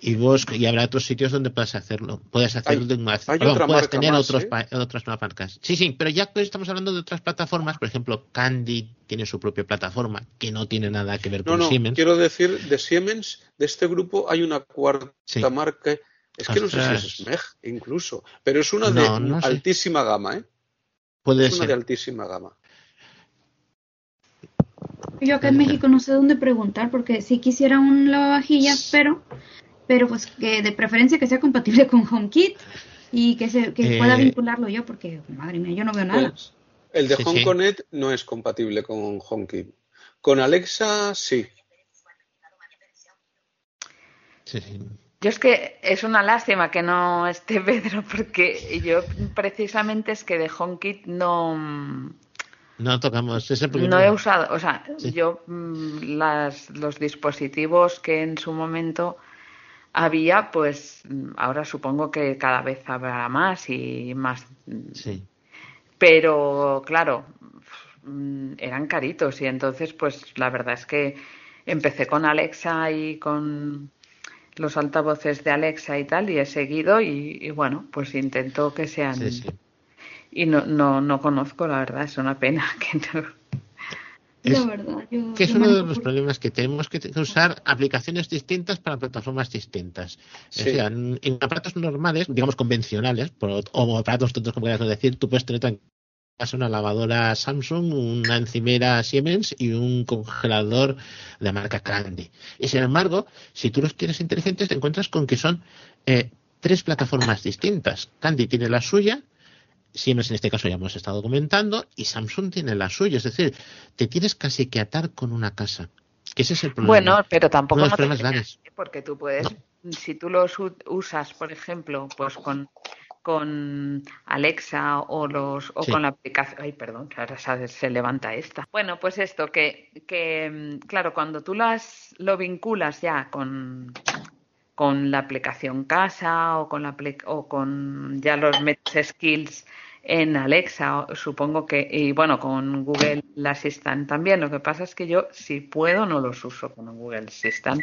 y Bosch, y habrá otros sitios donde puedas hacerlo. Puedes hacerlo de más. Perdón, puedes tener otros, ¿eh? otras marcas. Sí, sí, pero ya que estamos hablando de otras plataformas, por ejemplo, Candy tiene su propia plataforma que no tiene nada que ver con no, Siemens. Quiero decir, de Siemens, de este grupo, hay una cuarta marca. Es que no sé si es SMEG incluso, pero es una de altísima gama, ¿eh? Puede es una de altísima gama. Yo acá en México no sé dónde preguntar porque sí quisiera un lavavajillas, pero pero pues que de preferencia que sea compatible con HomeKit y que se que pueda eh, vincularlo yo porque madre mía, yo no veo nada. Pues, el de HomeConnect no es compatible con HomeKit. Con Alexa sí. Sí, sí. Yo es que es una lástima que no esté <laughs> Pedro, porque yo precisamente es que de HomeKit no. No tocamos ese No he usado, o sea, yo mm, las, los dispositivos que en su momento había, pues ahora supongo que cada vez habrá más y más. Sí. Pero claro, mm, eran caritos y entonces, pues la verdad es que empecé con Alexa y con los altavoces de Alexa y tal y he seguido y, bueno, pues intento que sean... Y no, no, no conozco, la verdad, es una pena <laughs> que no... Es, verdad, que es uno de los problemas que tenemos que usar aplicaciones distintas para plataformas distintas. O sea, en, aparatos normales, digamos convencionales, o aparatos tontos como quieras decir, tú puedes tener una lavadora Samsung, una encimera Siemens y un congelador de marca Candy. Y sin embargo, si tú los quieres inteligentes, te encuentras con que son eh, tres plataformas distintas. Candy tiene la suya, Siemens en este caso ya hemos estado comentando, y Samsung tiene la suya. Es decir, te tienes casi que atar con una casa. Que ese es el problema. Bueno, pero tampoco no porque tú puedes, si tú los usas, por ejemplo, pues con con Alexa o los o con la aplicación. Ay perdón ahora se levanta esta. Bueno pues esto que, que mm, claro cuando tú las lo vinculas ya con con la aplicación casa o con la o con ya los metes skills en Alexa supongo que y bueno con Google Assistant también. Lo que pasa es que yo si puedo no los uso con Google Assistant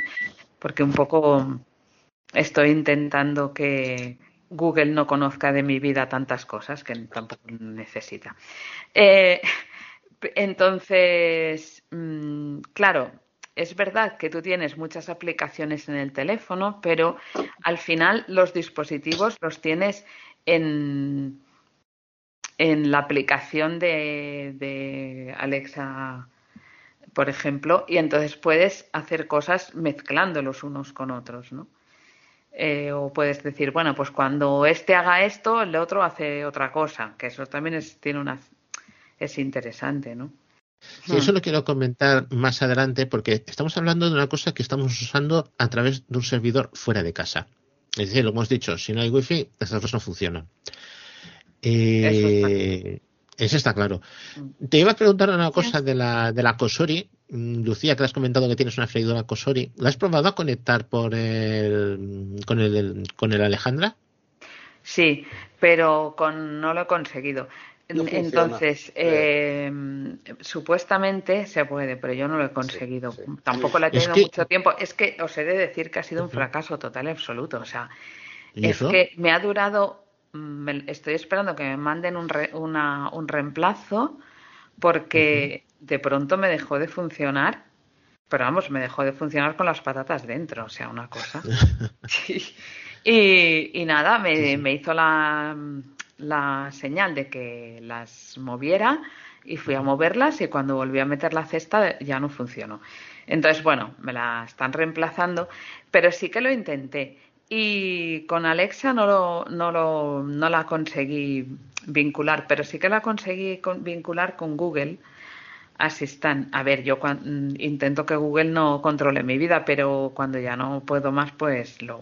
porque un poco estoy intentando que Google no conozca de mi vida tantas cosas que tampoco necesita. Eh, entonces, mm, claro, es verdad que tú tienes muchas aplicaciones en el teléfono, pero al final los dispositivos los tienes en, en la aplicación de, de Alexa, por ejemplo, y entonces puedes hacer cosas mezclándolos unos con otros, ¿no? Eh, o puedes decir, bueno, pues cuando este haga esto, el otro hace otra cosa, que eso también es, tiene una, es interesante, ¿no? Sí, eso lo quiero comentar más adelante porque estamos hablando de una cosa que estamos usando a través de un servidor fuera de casa. Es decir, lo hemos dicho, si no hay wifi, estas cosas no funcionan. Eh, eso está claro. Mm. Te iba a preguntar una cosa de la, de la Kosori, Mm, Lucía, que has comentado que tienes una freidora Cosori, ¿la has probado a conectar por el, con, el, con el Alejandra? Sí, pero con, no lo he conseguido. Entonces, eh, supuestamente se puede, pero yo no lo he conseguido. Tampoco la he tenido mucho tiempo. Es que os he de decir que ha sido un fracaso total y absoluto. O sea, es que me ha durado. Mm, estoy esperando que me manden un, una, un reemplazo porque de pronto me dejó de funcionar, pero vamos, me dejó de funcionar con las patatas dentro, o sea, una cosa. <laughs> y, nada, me, hizo la, la señal de que las moviera y fui a moverlas y cuando volví a meter la cesta ya no funcionó. Entonces, bueno, me la están reemplazando, pero sí que lo intenté. Y con Alexa no, lo, no, lo, no la conseguí vincular, pero sí que la conseguí vincular con Google Assistant. A ver, yo intento que Google no controle mi vida, pero cuando ya no puedo más, pues lo,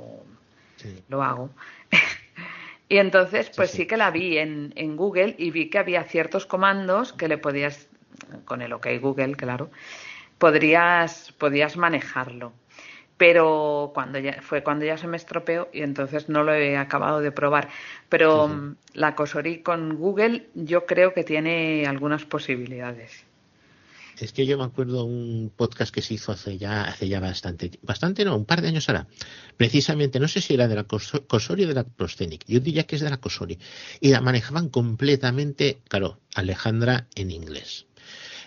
lo hago. <laughs> y entonces, pues sí, que la vi en, en Google y vi que había ciertos comandos que le podías, con el OK Google, claro, podrías, podías manejarlo pero cuando ya fue cuando ya se me estropeó y entonces no lo he acabado de probar. Pero mm, la Cosori con Google yo creo que tiene algunas posibilidades. Es que yo me acuerdo un podcast que se hizo hace ya, hace ya bastante, bastante no, un par de años ahora. Precisamente, no sé si era de la Cosori o de la Proscenic. Yo diría que es de la Cosori. Y la manejaban completamente, claro, Alejandra en inglés.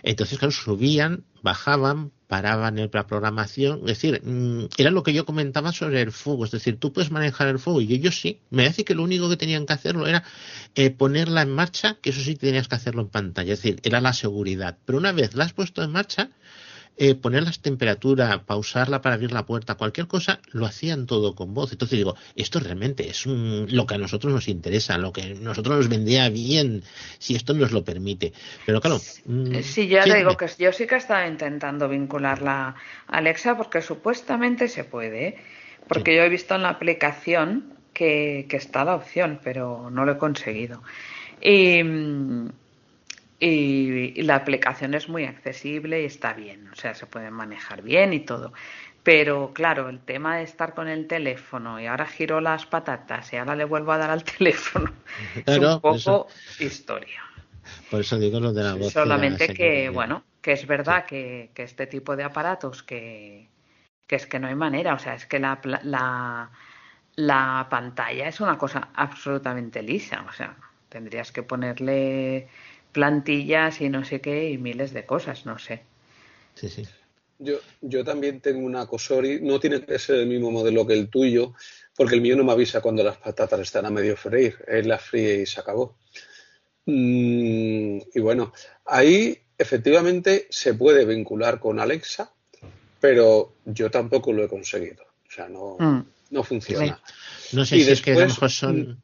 Entonces, claro, subían, bajaban, paraban en la programación. Es decir, mm, era lo que yo comentaba sobre el fuego. Es decir, tú puedes manejar el fuego y ellos sí. Me hace que lo único que tenían que hacerlo era eh, ponerla en marcha, que eso sí tenías que hacerlo en pantalla. Es decir, era la seguridad. Pero una vez la has puesto en marcha, eh, poner las temperaturas, pausarla para abrir la puerta, cualquier cosa, lo hacían todo con voz. Entonces digo, esto realmente es lo que a nosotros nos interesa, lo que a nosotros nos vendría bien, si esto nos lo permite. Pero claro. Mm, sí, ya digo que yo sí que estaba intentando vincularla a Alexa porque supuestamente se puede. Porque yo he visto en la aplicación que, está la opción, pero no lo he conseguido. Y, y, la aplicación es muy accesible y está bien, o sea, se puede manejar bien y todo. Pero claro, el tema de estar con el teléfono y ahora giro las patatas y ahora le vuelvo a dar al <laughs> teléfono es un poco historia. Por eso digo lo de la voz. Solamente que, bueno, que es verdad que, que, este tipo de aparatos que, que es que no hay manera, o sea, es que la, la, la pantalla es una cosa absolutamente lisa, o sea, tendrías que ponerle plantillas y no sé qué y miles de cosas, no sé. Sí, sí. Yo, yo también tengo una Cosori, no tiene que ser el mismo modelo que el tuyo, porque el mío no me avisa cuando las patatas están a medio freír, él las fríe y se acabó. Mm, y bueno, ahí efectivamente se puede vincular con Alexa, pero yo tampoco lo he conseguido. O sea, no, mm no funciona. No sé si es que a lo mejor son.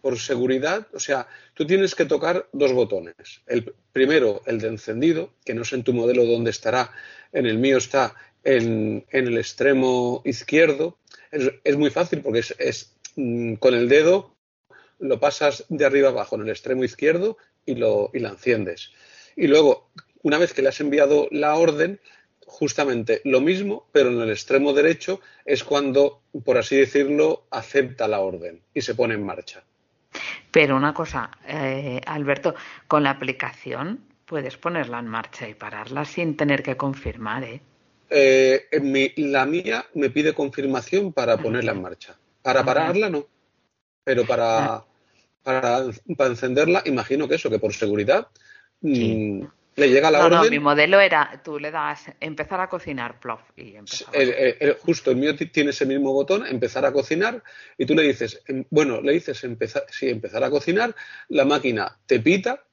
Por, seguridad, o sea, tú tienes que tocar dos botones. El primero, el de encendido, que no sé en tu modelo dónde estará. En el mío está en, el extremo izquierdo. Es, muy fácil porque es, mm, con el dedo lo pasas de arriba abajo en el extremo izquierdo y lo, y la enciendes. Y luego, una vez que le has enviado la orden, justamente lo mismo, pero en el extremo derecho es cuando, por así decirlo, acepta la orden y se pone en marcha. Pero una cosa, eh, Alberto, con la aplicación puedes ponerla en marcha y pararla sin tener que confirmar, ¿eh? eh la mía me pide confirmación para ah, ponerla en marcha. Para pararla no, pero para, para, para, encenderla, imagino que eso, que por seguridad mm, le llega la orden. No, mi modelo era, tú le das empezar a cocinar, plof, y justo, el mío tiene ese mismo botón, empezar a cocinar, y tú le dices, em, bueno, le dices empezar, sí, empezar a cocinar, la máquina te pita,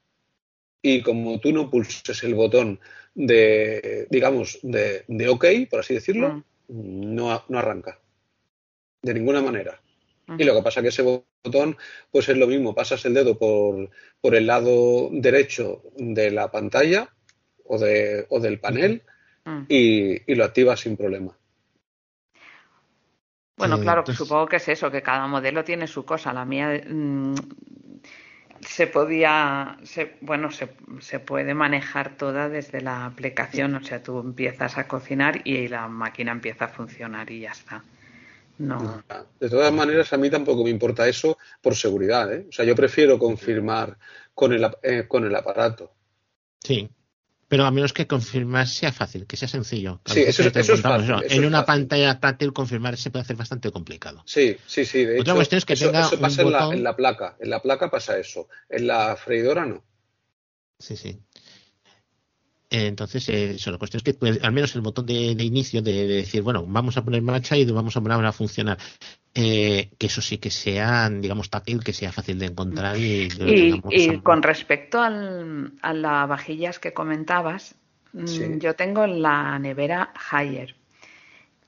y como tú no pulses el botón de, digamos, de, de OK, por así decirlo, mm. no, no arranca. De ninguna manera. Y lo que pasa es que ese botón, pues es lo mismo, pasas el dedo por, por el lado derecho de la pantalla o, de, o del panel y, lo activas sin problema. Bueno, claro, pues supongo que es eso, que cada modelo tiene su cosa. La mía mm, se podía, se, bueno, se, se, puede manejar toda desde la aplicación. O sea, tú empiezas a cocinar y la máquina empieza a funcionar y ya está. No. De todas maneras, a mí tampoco me importa eso por seguridad. ¿eh? O sea, yo prefiero confirmar con el, eh, con el aparato. Sí, pero a menos que confirmar sea fácil, que sea sencillo. Sí, eso, es fácil, en una pantalla táctil confirmar se puede hacer bastante complicado. Sí, sí, sí. De Otra cuestión es que eso, tenga pasa en, la, en la placa. En la placa pasa eso. En la freidora no. Sí, sí. Entonces, eh, la cuestión es que pues, al menos el botón de, inicio de, decir, bueno, vamos a poner marcha y vamos a poner a funcionar, eh, que eso sí que sea, digamos, táctil, que sea fácil de encontrar. Y, y, con respecto al, a las vajillas que comentabas, mm, yo tengo la nevera Haier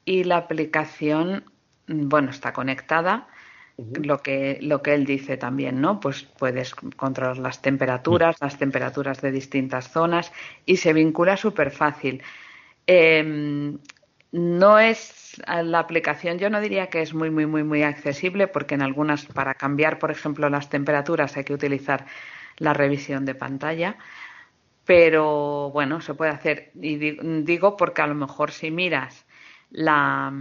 y la aplicación, mm, bueno, está conectada lo que, lo que él dice también, ¿no? Pues puedes controlar las temperaturas, las temperaturas de distintas zonas y se vincula súper fácil. Em, no es la aplicación, yo no diría que es muy, muy, muy, muy accesible porque en algunas, para cambiar, por ejemplo, las temperaturas hay que utilizar la revisión de pantalla. Pero bueno, se puede hacer. Y digo porque a lo mejor si miras la,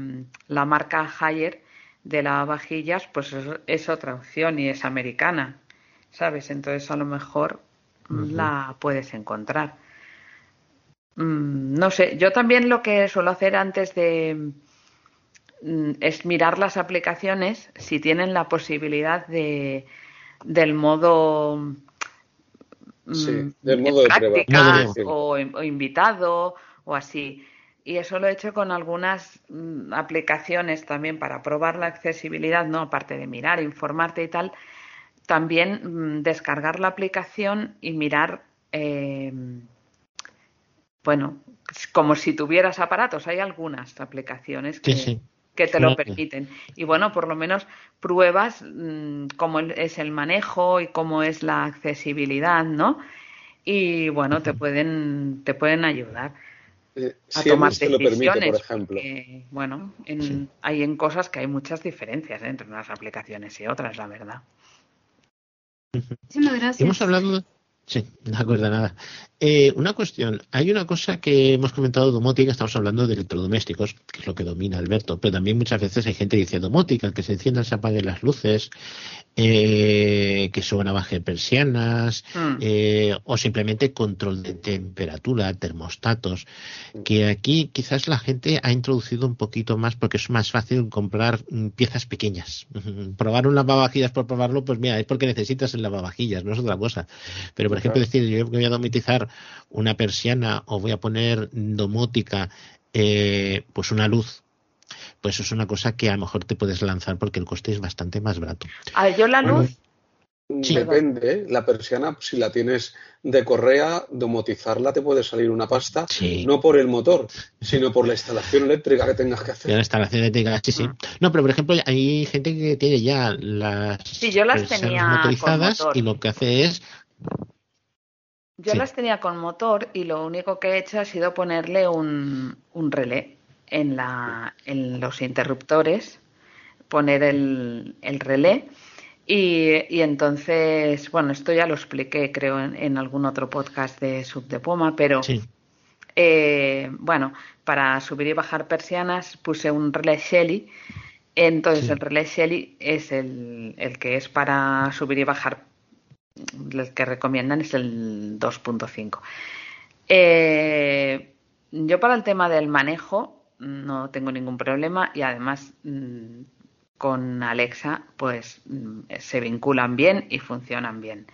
la marca Haier, de lavavajillas, pues es, otra opción y es americana, ¿sabes? Entonces a lo mejor la puedes encontrar. Mm, no sé, yo también lo que suelo hacer antes de mm, es mirar las aplicaciones si tienen la posibilidad de del modo mm, sí, del modo de práctica o, o invitado o así y eso lo he hecho con algunas mm, aplicaciones también para probar la accesibilidad, no aparte de mirar, informarte y tal, también mm, descargar la aplicación y mirar, em, bueno, como si tuvieras aparatos. Hay algunas aplicaciones que, que te lo permiten. Y bueno, por lo menos pruebas mm, cómo es el manejo y cómo es la accesibilidad, ¿no? Y bueno, te pueden, te pueden ayudar. Eh, a tomar decisiones. por ejemplo. bueno, hay en cosas que hay muchas diferencias ¿eh? entre unas aplicaciones y otras, la verdad. gracias. Hemos hablado Sí, no acuerdo nada. Eh, una cuestión, hay una cosa que hemos comentado domótica, estamos hablando de electrodomésticos, que es lo que domina Alberto, pero también muchas veces hay gente que dice domótica, que se enciendan, se apaguen las luces, eh, que suban a bajar persianas, hmm. eh, o simplemente control de temperatura, termostatos, que aquí quizás la gente ha introducido un poquito más porque es más fácil comprar mm, piezas pequeñas. <laughs> Probar un lavavajillas por probarlo, pues mira, es porque necesitas el lavavajillas, no es otra cosa. Pero por ejemplo, decir, yo voy a domitizar una persiana o voy a poner domótica, eh, pues una luz, pues eso es una cosa que a lo mejor te puedes lanzar porque el coste es bastante más barato. A yo la luz. Depende, ¿eh? la persiana, si la tienes de correa, domotizarla te puede salir una pasta, no por el motor, sino por la instalación eléctrica que tengas que hacer. La instalación eléctrica, sí, sí. Mm. No, pero por ejemplo, hay gente que tiene ya las, sí, yo las tenía motorizadas y lo que hace es yo las tenía con motor y lo único que he hecho ha sido ponerle un, un relé en, la, en los interruptores, poner el, el relé. Y, y, entonces, bueno, esto ya lo expliqué, creo, en, algún otro podcast de Sub de Poma, pero eh, bueno, para subir y bajar persianas puse un relé Shelly. Entonces, el relé Shelly es el, el que es para subir y bajar el que recomiendan es el 2.5. Eh, yo para el tema del manejo no tengo ningún problema y además mm, con Alexa pues mm, se vinculan bien y funcionan bien.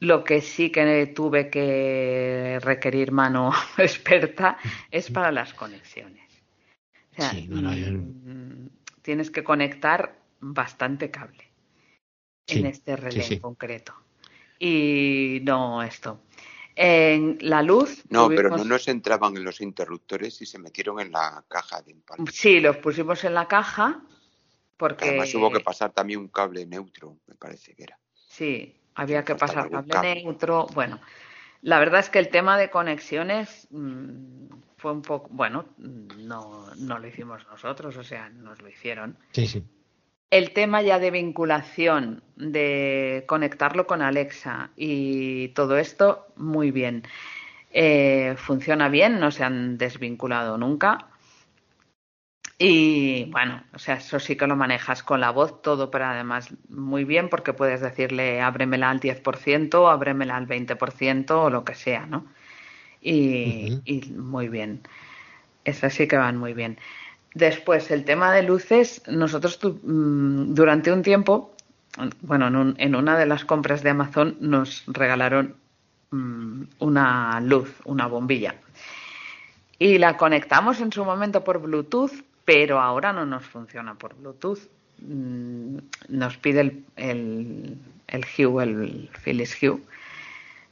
Lo que sí que tuve que requerir mano <laughs> experta es para las conexiones. Mm, tienes que conectar bastante cable en este relé en concreto y no esto. En la luz. No, pero no nos entraban en los interruptores y se metieron en la caja de impacto. Sí, los pusimos en la caja porque. Además hubo que pasar también un cable neutro, me parece que era. Sí, había que pasar cable, neutro. Bueno, la verdad es que el tema de conexiones mm, fue un poco. Bueno, no, no lo hicimos nosotros, o sea, nos lo hicieron. Sí, sí. El tema ya de vinculación, de conectarlo con Alexa y todo esto, muy bien. Eh, funciona bien, no se han desvinculado nunca. Y bueno, o sea, eso sí que lo manejas con la voz todo, pero además muy bien porque puedes decirle ábremela al 10%, ábremela al 20% o lo que sea, ¿no? Y, y muy bien. Esas sí que van muy bien. Después, el tema de luces, nosotros mm, durante un tiempo, bueno, en, una de las compras de Amazon nos regalaron mm, una luz, una bombilla. Y la conectamos en su momento por Bluetooth, pero ahora no nos funciona por Bluetooth. Mm, nos pide el, el, el Hue, el Philips Hue,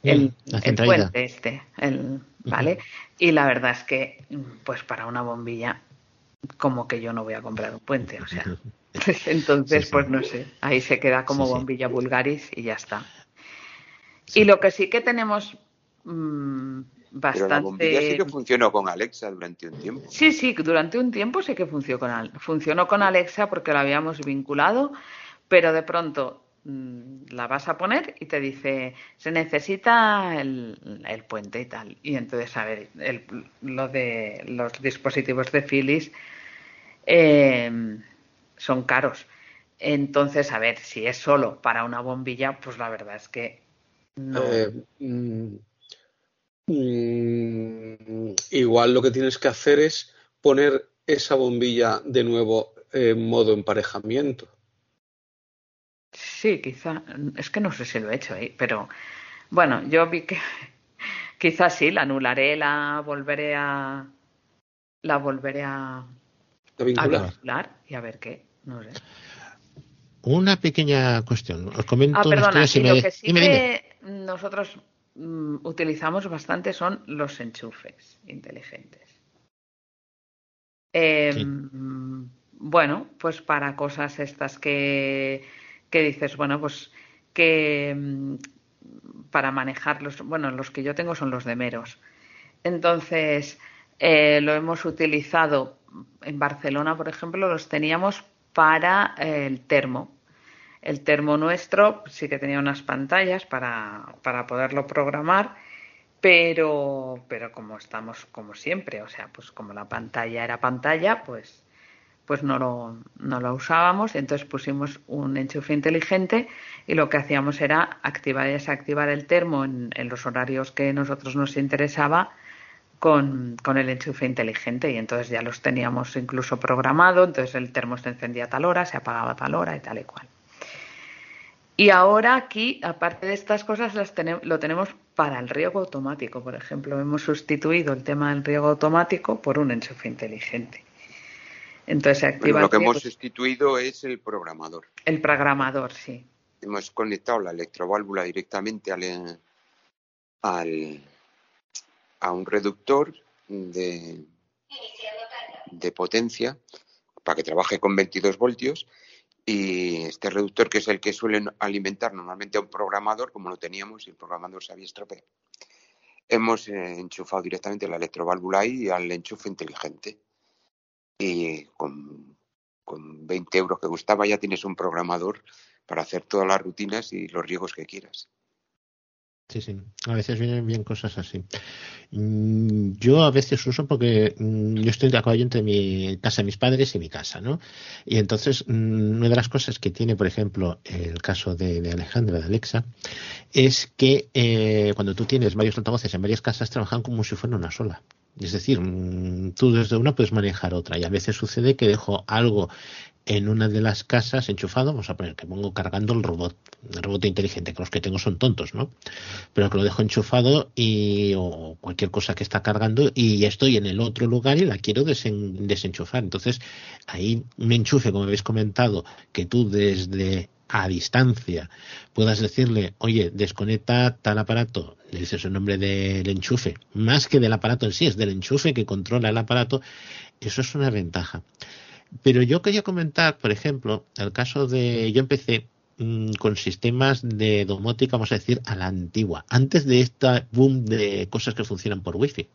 el, el puente este, el, ¿vale? Y la verdad es que, pues para una bombilla como que yo no voy a comprar un puente, o sea. <laughs> <laughs> Entonces, pues no sé, ahí se queda como bombilla vulgaris y ya está. Y lo que sí que tenemos mmm, bastante. Pero la bombilla sí que funcionó con Alexa durante un tiempo. Sí, sí, durante un tiempo sí que funcionó con, funcionó con Alexa porque lo habíamos vinculado, pero de pronto mm, la vas a poner y te dice se necesita el, el puente y tal. Y entonces, a ver, el, lo de los dispositivos de Philips eh, son caros. Entonces, a ver, si es solo para una bombilla, pues la verdad es que no. Eh, mm, mm, igual lo que tienes que hacer es poner esa bombilla de nuevo en modo emparejamiento. Sí, quizá. Es que no sé si lo he hecho ahí, pero bueno, yo vi que <laughs> quizás sí, la anularé, la volveré a. La volveré a a y a ver qué, no sé. Una pequeña cuestión. Os comento ah, perdona, si lo que sí que nosotros mm, utilizamos bastante son los enchufes inteligentes. Em, bueno, pues para cosas estas que, que dices, bueno, pues que mm, para manejarlos, bueno, los que yo tengo son los de meros. Entonces, eh, lo hemos utilizado en Barcelona, por ejemplo, los teníamos para el termo. El termo nuestro sí que tenía unas pantallas para, para poderlo programar, pero, pero como estamos como siempre, o sea, pues como la pantalla era pantalla, pues, pues no, lo, no lo usábamos. Entonces pusimos un enchufe inteligente y lo que hacíamos era activar y desactivar el termo en, en los horarios que nosotros nos interesaba con, con, el enchufe inteligente y entonces ya los teníamos incluso programado, entonces el termo se encendía a tal hora, se apagaba a tal hora y tal y cual. Y ahora aquí, aparte de estas cosas, las lo tenemos para el riego automático. Por ejemplo, hemos sustituido el tema del riego automático por un enchufe inteligente. Entonces se activa. lo que hemos sustituido es el programador. El programador, sí. Hemos conectado la electroválvula directamente al, al a un reductor de, de potencia para que trabaje con 22 voltios y este reductor que es el que suelen alimentar normalmente a un programador, como lo teníamos y el programador se había estropeado, hemos eh, enchufado directamente la electroválvula y al enchufe inteligente. Y con, con 20 euros que gustaba ya tienes un programador para hacer todas las rutinas y los riegos que quieras. Sí, sí. A veces vienen bien cosas así. Mm, yo a veces uso porque mm, yo estoy de acuerdo entre mi casa de mis padres y mi casa, ¿no? Y entonces, mm, una de las cosas que tiene, por ejemplo, el caso de, Alejandra, de Alexa, es que eh, cuando tú tienes varios altavoces en varias casas, trabajan como si fuera una sola. Es decir, tú desde una puedes manejar otra y a veces sucede que dejo algo en una de las casas enchufado, vamos a poner que pongo cargando el robot, el robot inteligente, que los que tengo son tontos, ¿no? Pero que lo dejo enchufado y o cualquier cosa que está cargando y estoy en el otro lugar y la quiero desenchufar. Entonces, ahí un enchufe, como habéis comentado, que tú desde a distancia puedas decirle, oye, desconecta tal aparato, le dices el nombre del enchufe, más que del aparato en sí, es del enchufe que controla el aparato, eso es una ventaja. Pero yo quería comentar, por ejemplo, el caso de. Yo empecé mm, con sistemas de domótica, vamos a decir, a la antigua, antes de esta boom de cosas que funcionan por wifi.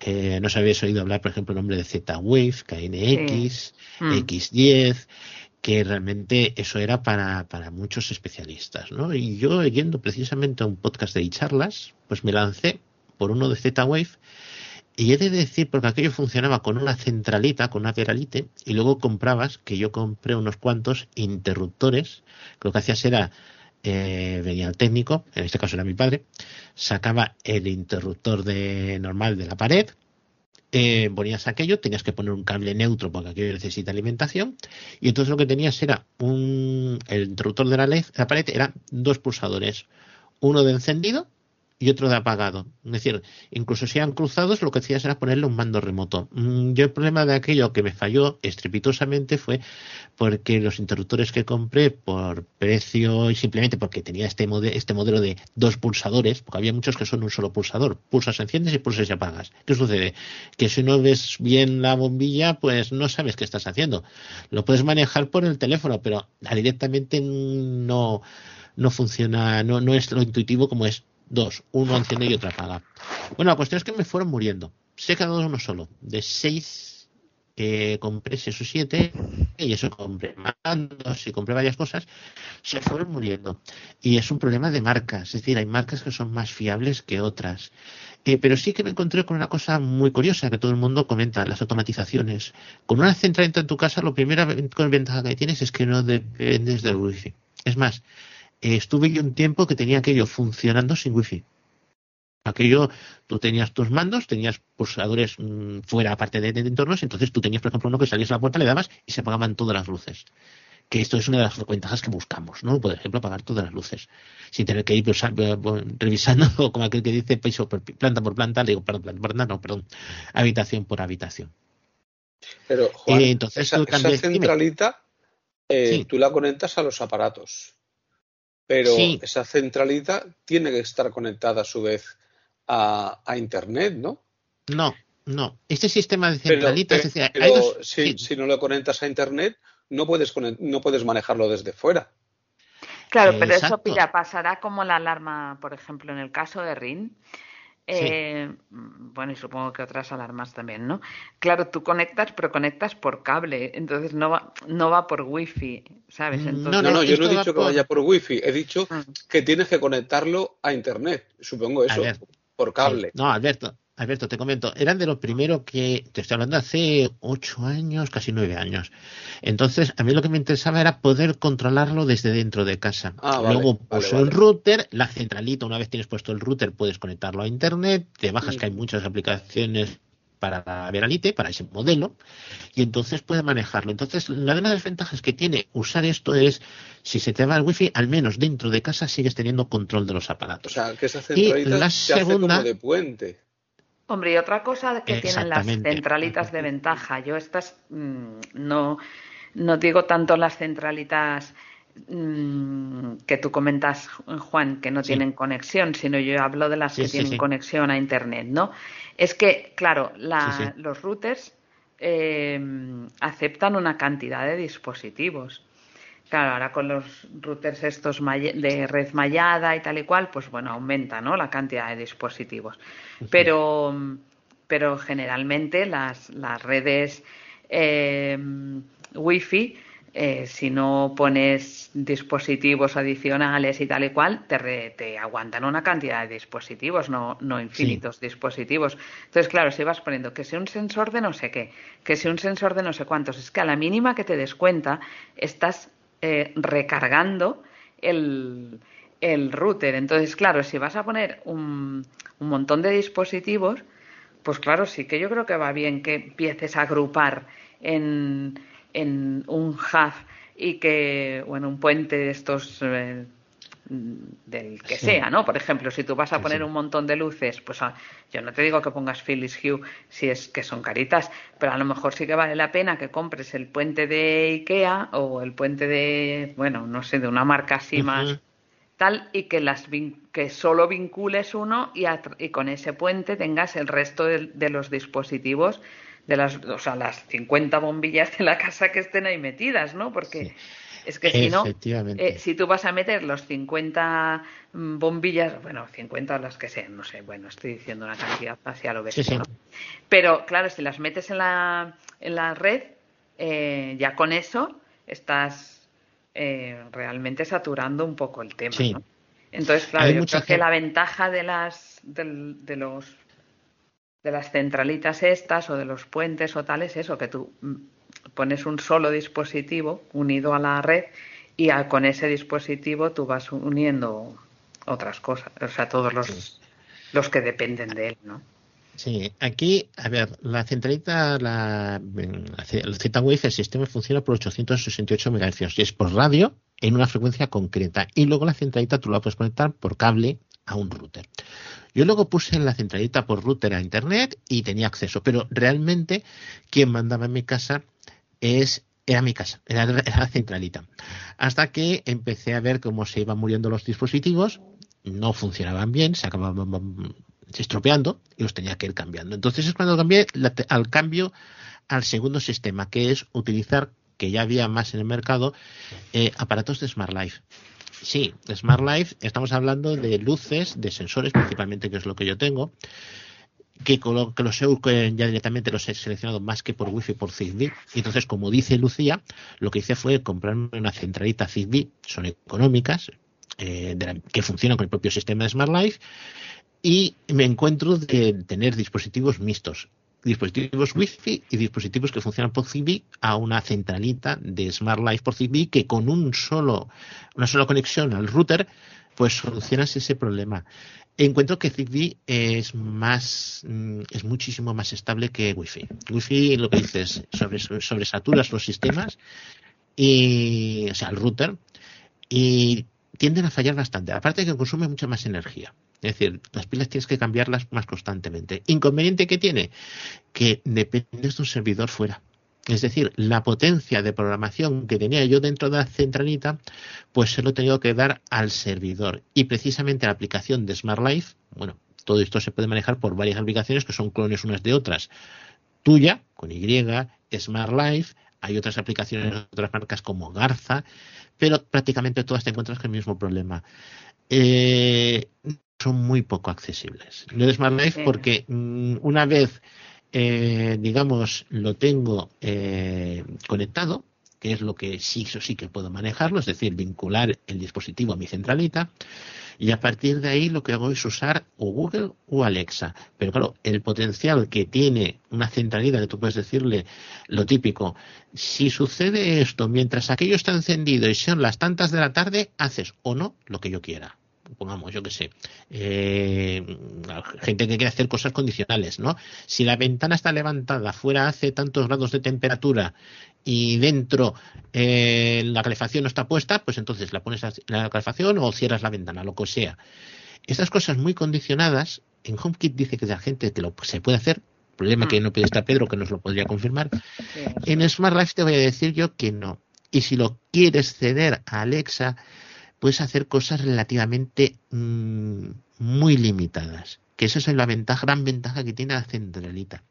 Eh, no os habéis oído hablar, por ejemplo, el nombre de Z-Wave, KNX, X10, que realmente eso era para, para muchos especialistas, ¿no? Y yo, yendo precisamente a un podcast de charlas, pues me lancé por uno de Z-Wave y he de decir, porque aquello funcionaba con una centralita, con una peralite, y luego comprabas, que yo compré unos cuantos interruptores, que lo que hacías era, eh, venía el técnico, en este caso era mi padre, sacaba el interruptor de normal de la pared, eh, ponías aquello, tenías que poner un cable neutro porque aquello necesita alimentación, y entonces lo que tenías era un, el interruptor de la, LED, la pared, eran dos pulsadores, uno de encendido y otro de apagado. Es decir, incluso si eran cruzados, lo que hacías era ponerle un mando remoto. Mm, yo el problema de aquello que me falló estrepitosamente fue porque los interruptores que compré por precio y simplemente porque tenía este, este modelo de dos pulsadores, porque había muchos que son un solo pulsador, pulsas, enciendes y pulsas y apagas. ¿Qué sucede? Que si no ves bien la bombilla, pues no sabes qué estás haciendo. Lo puedes manejar por el teléfono, pero directamente no no funciona, no, no es lo intuitivo como es dos, uno enciende y otro apaga. Bueno, la cuestión es que me fueron muriendo. Se he quedado uno solo. De seis que compré seis o siete, y eso compré mandos y compré varias cosas, se fueron muriendo. Y es un problema de marcas. Es decir, hay marcas que son más fiables que otras. Eh, pero sí que me encontré con una cosa muy curiosa que todo el mundo comenta, las automatizaciones. Con una centralita en tu casa, lo primera ventaja que tienes es que no dependes del wifi. Es más, estuve yo un tiempo que tenía aquello funcionando sin wifi. Aquello, tú tenías tus mandos, tenías pulsadores mm, fuera aparte de, entornos, entonces tú tenías, por ejemplo, uno que salías a la puerta, le dabas y se apagaban todas las luces. Que esto es una de las ventajas que buscamos, ¿no? Por ejemplo, apagar todas las luces. Sin tener que ir pues, revisando, <laughs> como aquel que dice, planta por planta, le digo, perdón, planta por planta, no, perdón, habitación por habitación. Pero, Juan, eh, entonces, esa, centralita, eh, tú la conectas a los aparatos. Pero esa centralita tiene que estar conectada a su vez a, Internet, ¿no? No, no. Este sistema de centralita, si, no lo conectas a Internet, no puedes, no puedes manejarlo desde fuera. Claro, pero eso pasará como la alarma, por ejemplo, en el caso de RIN. Eh, bueno, y supongo que otras alarmas también, ¿no? Claro, tú conectas, pero conectas por cable, entonces no va, no va por wifi, ¿sabes? Mm, no, no, yo no he dicho que vaya por wifi, he dicho ah. que tienes que conectarlo a internet, supongo eso, por cable. No, Alberto, Alberto, te comento, eran de lo primero que, te estoy hablando hace ocho años, casi nueve años. Entonces, a mí lo que me interesaba era poder controlarlo desde dentro de casa. Ah, Luego puso el router, la centralita, una vez tienes puesto el router, puedes conectarlo a internet, te bajas que hay muchas aplicaciones para Veralite, para ese modelo, y entonces puedes manejarlo. Entonces, la de las desventajas que tiene usar esto es, si se te va el wifi, al menos dentro de casa sigues teniendo control de los aparatos. O sea, que esa centralita y la segunda, de puente. Hombre, y otra cosa que tienen las centralitas de ventaja, yo estas mm, no, no digo tanto las centralitas mm, que tú comentas, Juan, que no tienen conexión, sino yo hablo de las que tienen conexión a Internet, ¿no? Es que, claro, los routers eh, aceptan una cantidad de dispositivos. Claro, ahora con los routers estos de red mallada y tal y cual, pues bueno, aumenta ¿no? la cantidad de dispositivos. Pero, pero generalmente las, las redes eh, Wi-Fi, eh, si no pones dispositivos adicionales y tal y cual, te, te aguantan una cantidad de dispositivos, no, no infinitos dispositivos. Entonces, claro, si vas poniendo que sea un sensor de no sé qué, que sea un sensor de no sé cuántos, es que a la mínima que te des cuenta, estás eh, recargando el, el, router. Entonces, claro, si vas a poner un, un, montón de dispositivos, pues claro, sí que yo creo que va bien que empieces a agrupar en, en un hub y que, bueno, un puente de estos eh, del que sea, ¿no? Por ejemplo, si tú vas a poner un montón de luces, pues ah, yo no te digo que pongas Philips Hue si es que son caritas, pero a lo mejor sí que vale la pena que compres el puente de Ikea o el puente de, bueno, no sé, de una marca así más tal y que las que solo vincules uno y, y, con ese puente tengas el resto de, los dispositivos de las, o sea, las 50 bombillas de la <laughs> casa que estén ahí metidas, ¿no? Porque es que si no, eh, si tú vas a meter los 50 mm, bombillas, bueno, 50 o las que sean, no sé, bueno, estoy diciendo una cantidad hacia lo bestia, Pero claro, si las metes en la, en la red, eh, ya con eso estás eh, realmente saturando un poco el tema. ¿no? Entonces, claro, yo creo que la ventaja de las de los de las centralitas estas o de los puentes o tales, eso, que tú mm, pones un solo dispositivo unido a la red y con ese dispositivo tú vas uniendo otras cosas, o sea, todos los, los que dependen de él, ¿no? Sí, aquí, a ver, la centralita, la, la Z-Wave, el sistema funciona por 868 MHz y es por radio en una frecuencia concreta. Y luego la centralita tú la puedes conectar por cable a un router. Yo luego puse la centralita por router a internet y tenía acceso, pero realmente quien mandaba en mi casa es era mi casa, era, la centralita. Hasta que empecé a ver cómo se iban muriendo los dispositivos, no funcionaban bien, se acababan estropeando y los tenía que ir cambiando. Entonces es cuando cambié al cambio al segundo sistema, que es utilizar, que ya había más en el mercado, eh, aparatos de Smart Life. Sí, Smart Life, estamos hablando de luces, de sensores principalmente, que es lo que yo tengo, que, que los he, ya directamente los he seleccionado más que por Wi-Fi, por Zigbee. Y entonces, como dice Lucía, lo que hice fue comprarme una centralita Zigbee, son económicas, eh, que funcionan con el propio sistema de Smart Life, y me encuentro de tener dispositivos mixtos, dispositivos Wi-Fi y dispositivos que funcionan por Zigbee a una centralita de Smart Life por Zigbee que con un solo, una sola conexión al router, pues solucionas ese problema encuentro que Zigbee es más mm, es muchísimo más estable que Wi-Fi. Wi-Fi lo que dices sobre sobresaturas los sistemas y o sea el router y tienden a fallar bastante. Aparte que consume mucha más energía. Es decir, las pilas tienes que cambiarlas más constantemente. Inconveniente que tiene que dependes de un servidor fuera. Es decir, la potencia de programación que tenía yo dentro de la centralita, pues se lo he tenido que dar al servidor. Y precisamente la aplicación de Smart Life, bueno, todo esto se puede manejar por varias aplicaciones que son clones unas de otras. Tuya, con Y, Smart Life, hay otras aplicaciones de otras marcas como Garza, pero prácticamente todas te encuentras con el mismo problema. Eh, son muy poco accesibles. No es Smart Life porque mm, una vez, eh, digamos, lo tengo eh, conectado, que es lo que sí, eso sí que puedo manejarlo, es decir, vincular el dispositivo a mi centralita, y a partir de ahí lo que hago es usar o Google o Alexa. Pero claro, el potencial que tiene una centralidad que tú puedes decirle lo típico, si sucede esto mientras aquello está encendido y son las tantas de la tarde, haces o no lo que yo quiera pongamos, yo qué sé, eh, gente que quiere hacer cosas condicionales, ¿no? Si la ventana está levantada, fuera hace tantos grados de temperatura y dentro eh, la calefacción no está puesta, pues entonces la pones la calefacción o cierras la ventana, lo que sea. Estas cosas muy condicionadas, en HomeKit dice que la gente que lo, se puede hacer, problema que no puede estar Pedro, que nos lo podría confirmar. En Smart Life te voy a decir yo que no. Y si lo quieres ceder a Alexa, puedes hacer cosas relativamente mm, muy limitadas. Que esa es la ventaja, gran ventaja que tiene la centralita.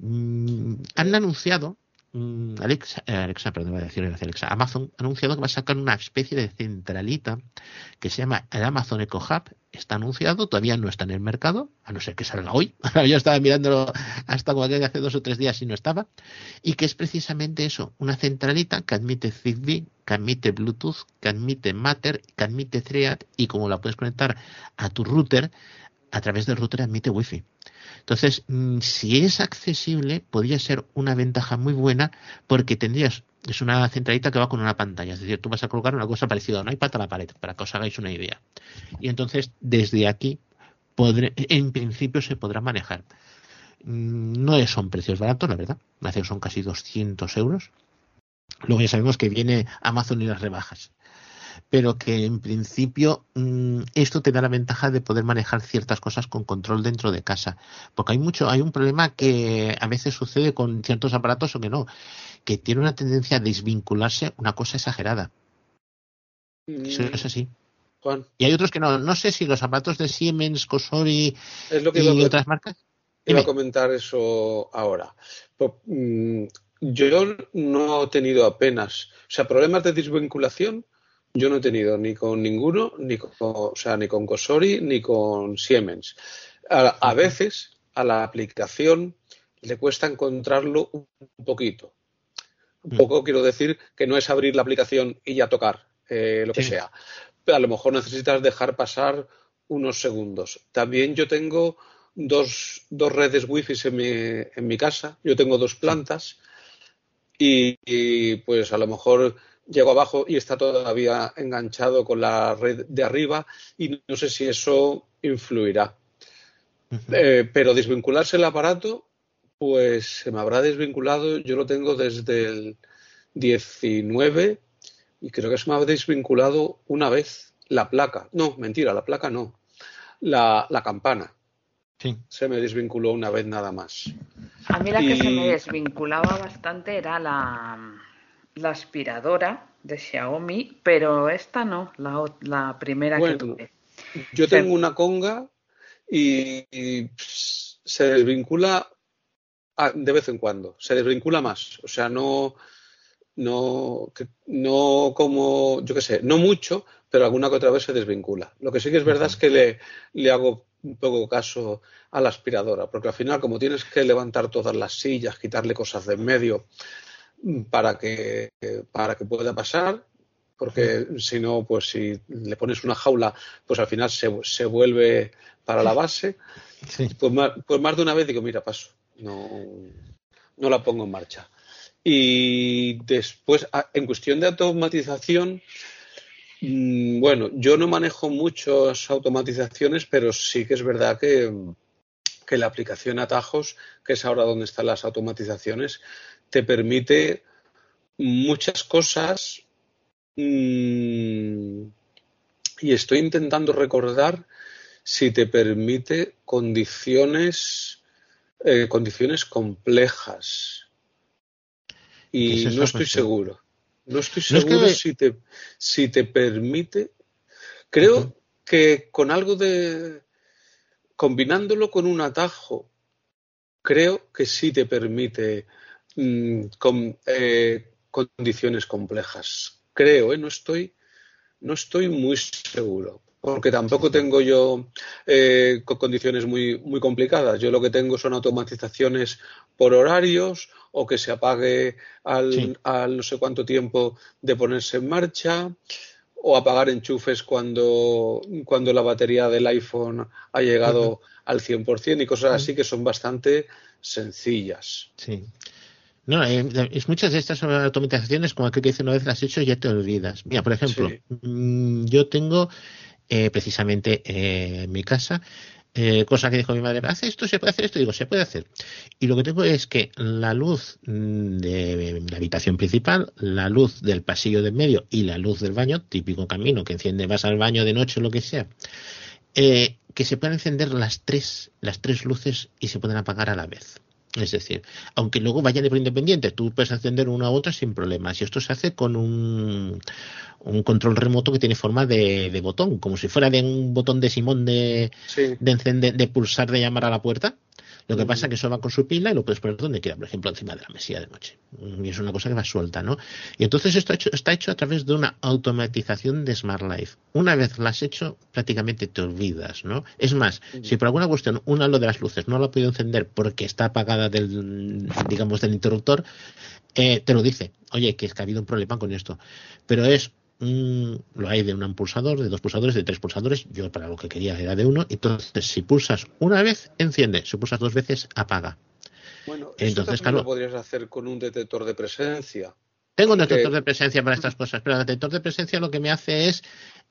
Mm, han anunciado Alexa, eh, Alexa, perdón, voy a decir Alexa, Amazon ha anunciado que va a sacar una especie de centralita que se llama el Amazon Echo Hub. Está anunciado, todavía no está en el mercado, a no ser que salga hoy. <laughs> Yo estaba mirándolo hasta como hace dos o tres días y no estaba. Y que es precisamente eso, una centralita que admite Zigbee, que admite Bluetooth, que admite Matter, que admite Thread y como la puedes conectar a tu router, a través del router admite Wi-Fi. Entonces, mm, si es accesible, podría ser una ventaja muy buena porque tendrías, es una centralita que va con una pantalla, es decir, tú vas a colocar una cosa parecida a un iPad a la pared, para que os hagáis una idea. Y entonces, desde aquí, en principio se podrá manejar. Mm, no son precios baratos, la verdad. Me son casi 200 euros. Luego ya sabemos que viene Amazon y las rebajas pero que en principio mm, esto te da la ventaja de poder manejar ciertas cosas con control dentro de casa. Porque hay mucho, hay un problema que a veces sucede con ciertos aparatos o que no, que tiene una tendencia a desvincularse una cosa exagerada. Eso es así. Y hay otros que no. No sé si los aparatos de Siemens, Cosori y otras marcas. Iba a comentar eso ahora. Pues, mm, yo no he tenido apenas, o sea, problemas de desvinculación yo no he tenido ni con ninguno, ni con, o sea, ni con Cosori, ni con Siemens. A, veces a la aplicación le cuesta encontrarlo un poquito. Un poco quiero decir que no es abrir la aplicación y ya tocar eh, lo que sea. a lo mejor necesitas dejar pasar unos segundos. También yo tengo dos, dos redes wifi en mi, en mi casa. Yo tengo dos plantas y pues a lo mejor llego abajo y está todavía enganchado con la red de arriba y no sé si eso influirá. Eh, pero desvincularse el aparato, pues se me habrá desvinculado, yo lo tengo desde el 19 y creo que se me ha desvinculado una vez la placa. No, mentira, la placa no. La, campana. Sí. Se me desvinculó una vez nada más. A mí la que se me desvinculaba bastante era la, la aspiradora de Xiaomi, pero esta no, la, la primera que tuve. Yo tengo una conga y, se desvincula de vez en cuando, se desvincula más, o sea, no, no, no como, yo qué sé, no mucho, pero alguna que otra vez se desvincula. Lo que sí que es verdad es que le, le hago un poco caso a la aspiradora, porque al final, como tienes que levantar todas las sillas, quitarle cosas de en medio, para que, para que pueda pasar, porque si no, pues si le pones una jaula, pues al final se, se vuelve para la base. <laughs> Pues, más, pues más de una vez digo, mira, paso, no, no la pongo en marcha. Y después, en cuestión de automatización, mm, bueno, yo no manejo muchas automatizaciones, pero sí que es verdad que, que la aplicación Atajos, que es ahora donde están las automatizaciones, te permite muchas cosas mm, y estoy intentando recordar si te permite condiciones eh, condiciones complejas. Y no estoy seguro no estoy seguro si te si te permite creo que con algo de combinándolo con un atajo creo que sí te permite Mm, con eh, condiciones complejas. Creo, ¿eh? no, estoy, no estoy muy seguro. Porque tampoco tengo yo eh, condiciones muy, muy complicadas. Yo lo que tengo son automatizaciones por horarios o que se apague al, no sé cuánto tiempo de ponerse en marcha o apagar enchufes cuando, cuando la batería del iPhone ha llegado al 100% y cosas así que son bastante sencillas. Sí. No, eh, es muchas de estas automatizaciones, como aquel que dice una vez las has hecho, ya te olvidas. Mira, por ejemplo, mm, yo tengo eh, precisamente eh, en mi casa eh, cosa que dijo mi madre, ¿hace esto? ¿Se puede hacer esto? digo, se puede hacer. Y lo que tengo es que la luz mm, de la habitación principal, la luz del pasillo de medio y la luz del baño, típico camino que enciende, vas al baño de noche o lo que sea, eh, que se puedan encender las tres, las tres luces y se pueden apagar a la vez. Es decir, aunque luego vayan de por independiente, tú puedes encender una u otra sin problemas. Y esto se hace con un, un control remoto que tiene forma de, de, botón, como si fuera de un botón de Simón de, de, encender, de pulsar, de llamar a la puerta. Lo que pasa es que eso va con su pila y lo puedes poner donde quiera, por ejemplo, encima de la mesilla de noche. Y es una cosa que va suelta, ¿no? Y entonces esto está hecho a través de una automatización de Smart Life. Una vez la has hecho, prácticamente te olvidas, ¿no? Es más, si por alguna cuestión una lo de las luces no la ha podido encender porque está apagada del, digamos, del interruptor, eh, te lo dice. Oye, que es que ha habido un problema con esto. Pero es lo hay de un pulsador, de dos pulsadores, de tres pulsadores. Yo para lo que quería era de uno. Entonces, si pulsas una vez, enciende. Si pulsas dos veces, apaga. Bueno, entonces, claro, lo podrías hacer con un detector de presencia. Tengo un detector de presencia para estas cosas, pero el detector de presencia lo que me hace es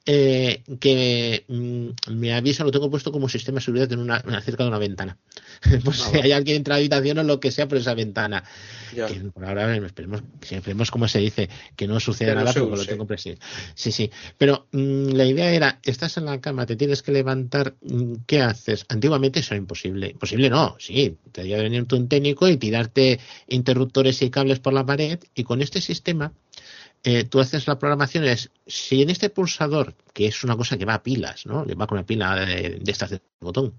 eh, que mm, me avisa, lo tengo puesto como sistema de seguridad en una, cerca de una ventana. <laughs> por si hay alguien en la habitación o lo que sea por esa ventana. por ahora esperemos, esperemos como se dice, que no suceda nada porque lo tengo presente. Sí, sí. Pero mm, la idea era, estás en la cama, te tienes que levantar, mm, ¿qué haces? Antiguamente eso era imposible. Imposible no, sí. Te que venir un técnico y tirarte interruptores y cables por la pared y con este sistema eh, tú haces la programación es si en este pulsador, que es una cosa que va a pilas, ¿no? Le va con una pila de, estas de botón,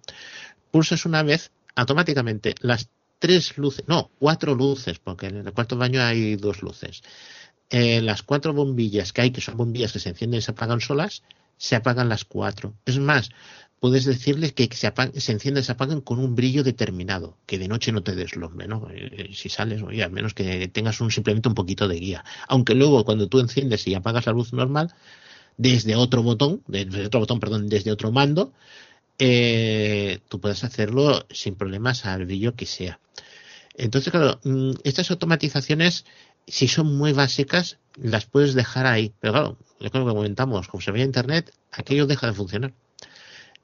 pulsas una vez, automáticamente las tres luces, no, cuatro luces, porque en el cuarto baño hay dos luces. Eh, las cuatro bombillas que hay, que son bombillas que se encienden y se apagan solas, se apagan las cuatro. Es más, puedes decirles que se, se enciendan y se apagan con un brillo determinado, que de noche no te deslumbre, ¿no? Eh, si sales, oye, al menos que tengas un, simplemente un poquito de guía. Aunque luego cuando tú enciendes y apagas la luz normal, desde otro botón, desde otro botón, perdón, desde otro mando, eh, tú puedes hacerlo sin problemas al brillo que sea. Entonces, claro, mm, estas automatizaciones, si son muy básicas, las puedes dejar ahí. Pero claro, lo que comentamos, como se ve en Internet, aquello deja de funcionar.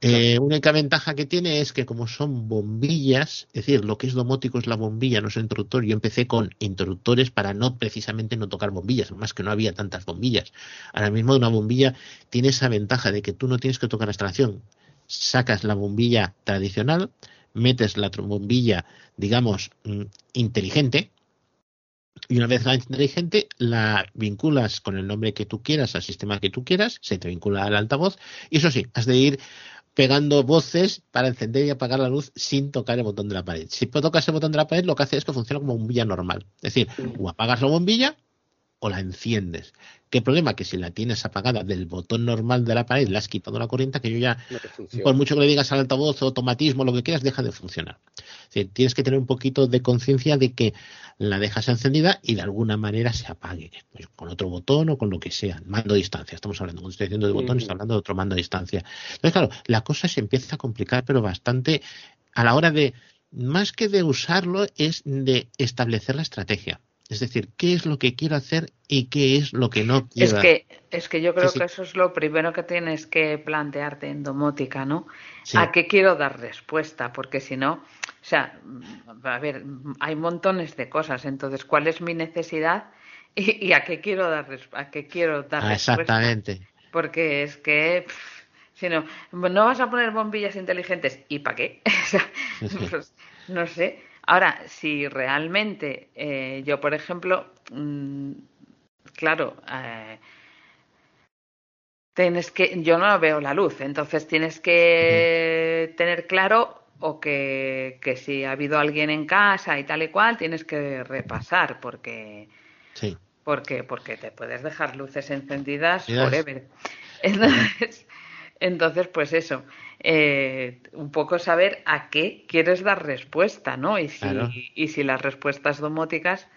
Eh, única ventaja que tiene es que como son bombillas, es decir, lo que es domótico es la bombilla, no es el interruptor. Yo empecé con interruptores para no precisamente no tocar bombillas, más que no había tantas bombillas. Ahora mismo una bombilla tiene esa ventaja de que tú no tienes que tocar la instalación. Sacas la bombilla tradicional, metes la bombilla, digamos, mm, inteligente, y una vez la inteligente, la vinculas con el nombre que tú quieras, al sistema que tú quieras, se te vincula al altavoz, y eso sí, has de ir pegando voces para encender y apagar la luz sin tocar el botón de la pared. Si tocas el botón de la pared, lo que hace es que funciona como bombilla normal. Es decir, o apagas la bombilla o la enciendes. ¿Qué problema? Que si la tienes apagada del botón normal de la pared, le has quitado la corriente, que yo ya, por mucho que le digas al altavoz, automatismo, lo que quieras, deja de funcionar. tienes que tener un poquito de conciencia de que la dejas encendida y de alguna manera se apague, pues, con otro botón o con lo que sea, mando a distancia, estamos hablando, cuando estoy diciendo de botón, estoy hablando de otro mando a distancia. Entonces, claro, la cosa se empieza a complicar, pero bastante a la hora de, más que de usarlo, es de establecer la estrategia. Es decir, qué es lo que quiero hacer y qué es lo que no quiero. Es que, es que yo creo que eso es lo primero que tienes que plantearte en domótica, ¿no? ¿A qué quiero dar respuesta? Porque si no, o sea, a ver, hay montones de cosas. Entonces, ¿cuál es mi necesidad y, a qué quiero dar, a qué quiero dar ah, Exactamente. Porque es que, si no, no vas a poner bombillas inteligentes. ¿Y para qué? <laughs> Pues, no sé. Ahora, si realmente eh, yo, por ejemplo, mm, claro, eh, tienes que, yo no veo la luz, entonces tienes que tener claro o que, que, si ha habido alguien en casa y tal y cual, tienes que repasar porque sí. porque porque te puedes dejar luces encendidas forever. Entonces, Entonces, pues eso, eh, un poco saber a qué quieres dar respuesta, ¿no? Y si, y si las respuestas domóticas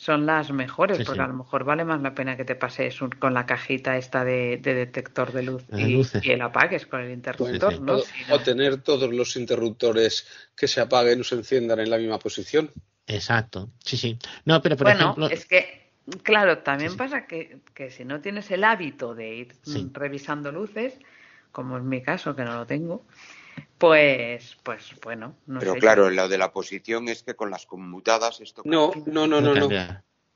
son las mejores, porque a lo mejor vale más la pena que te pases con la cajita esta de, detector de luz y, el apagues con el interruptor, ¿no? O, tener todos los interruptores que se apaguen o se enciendan en la misma posición. Exacto, sí, sí. No, pero por bueno, ejemplo... es que, claro, también pasa que, que, si no tienes el hábito de ir revisando luces, como en mi caso, que no lo tengo, pues, pues bueno. No Pero claro, lo de la posición es que con las conmutadas esto. No, no, no, no, no.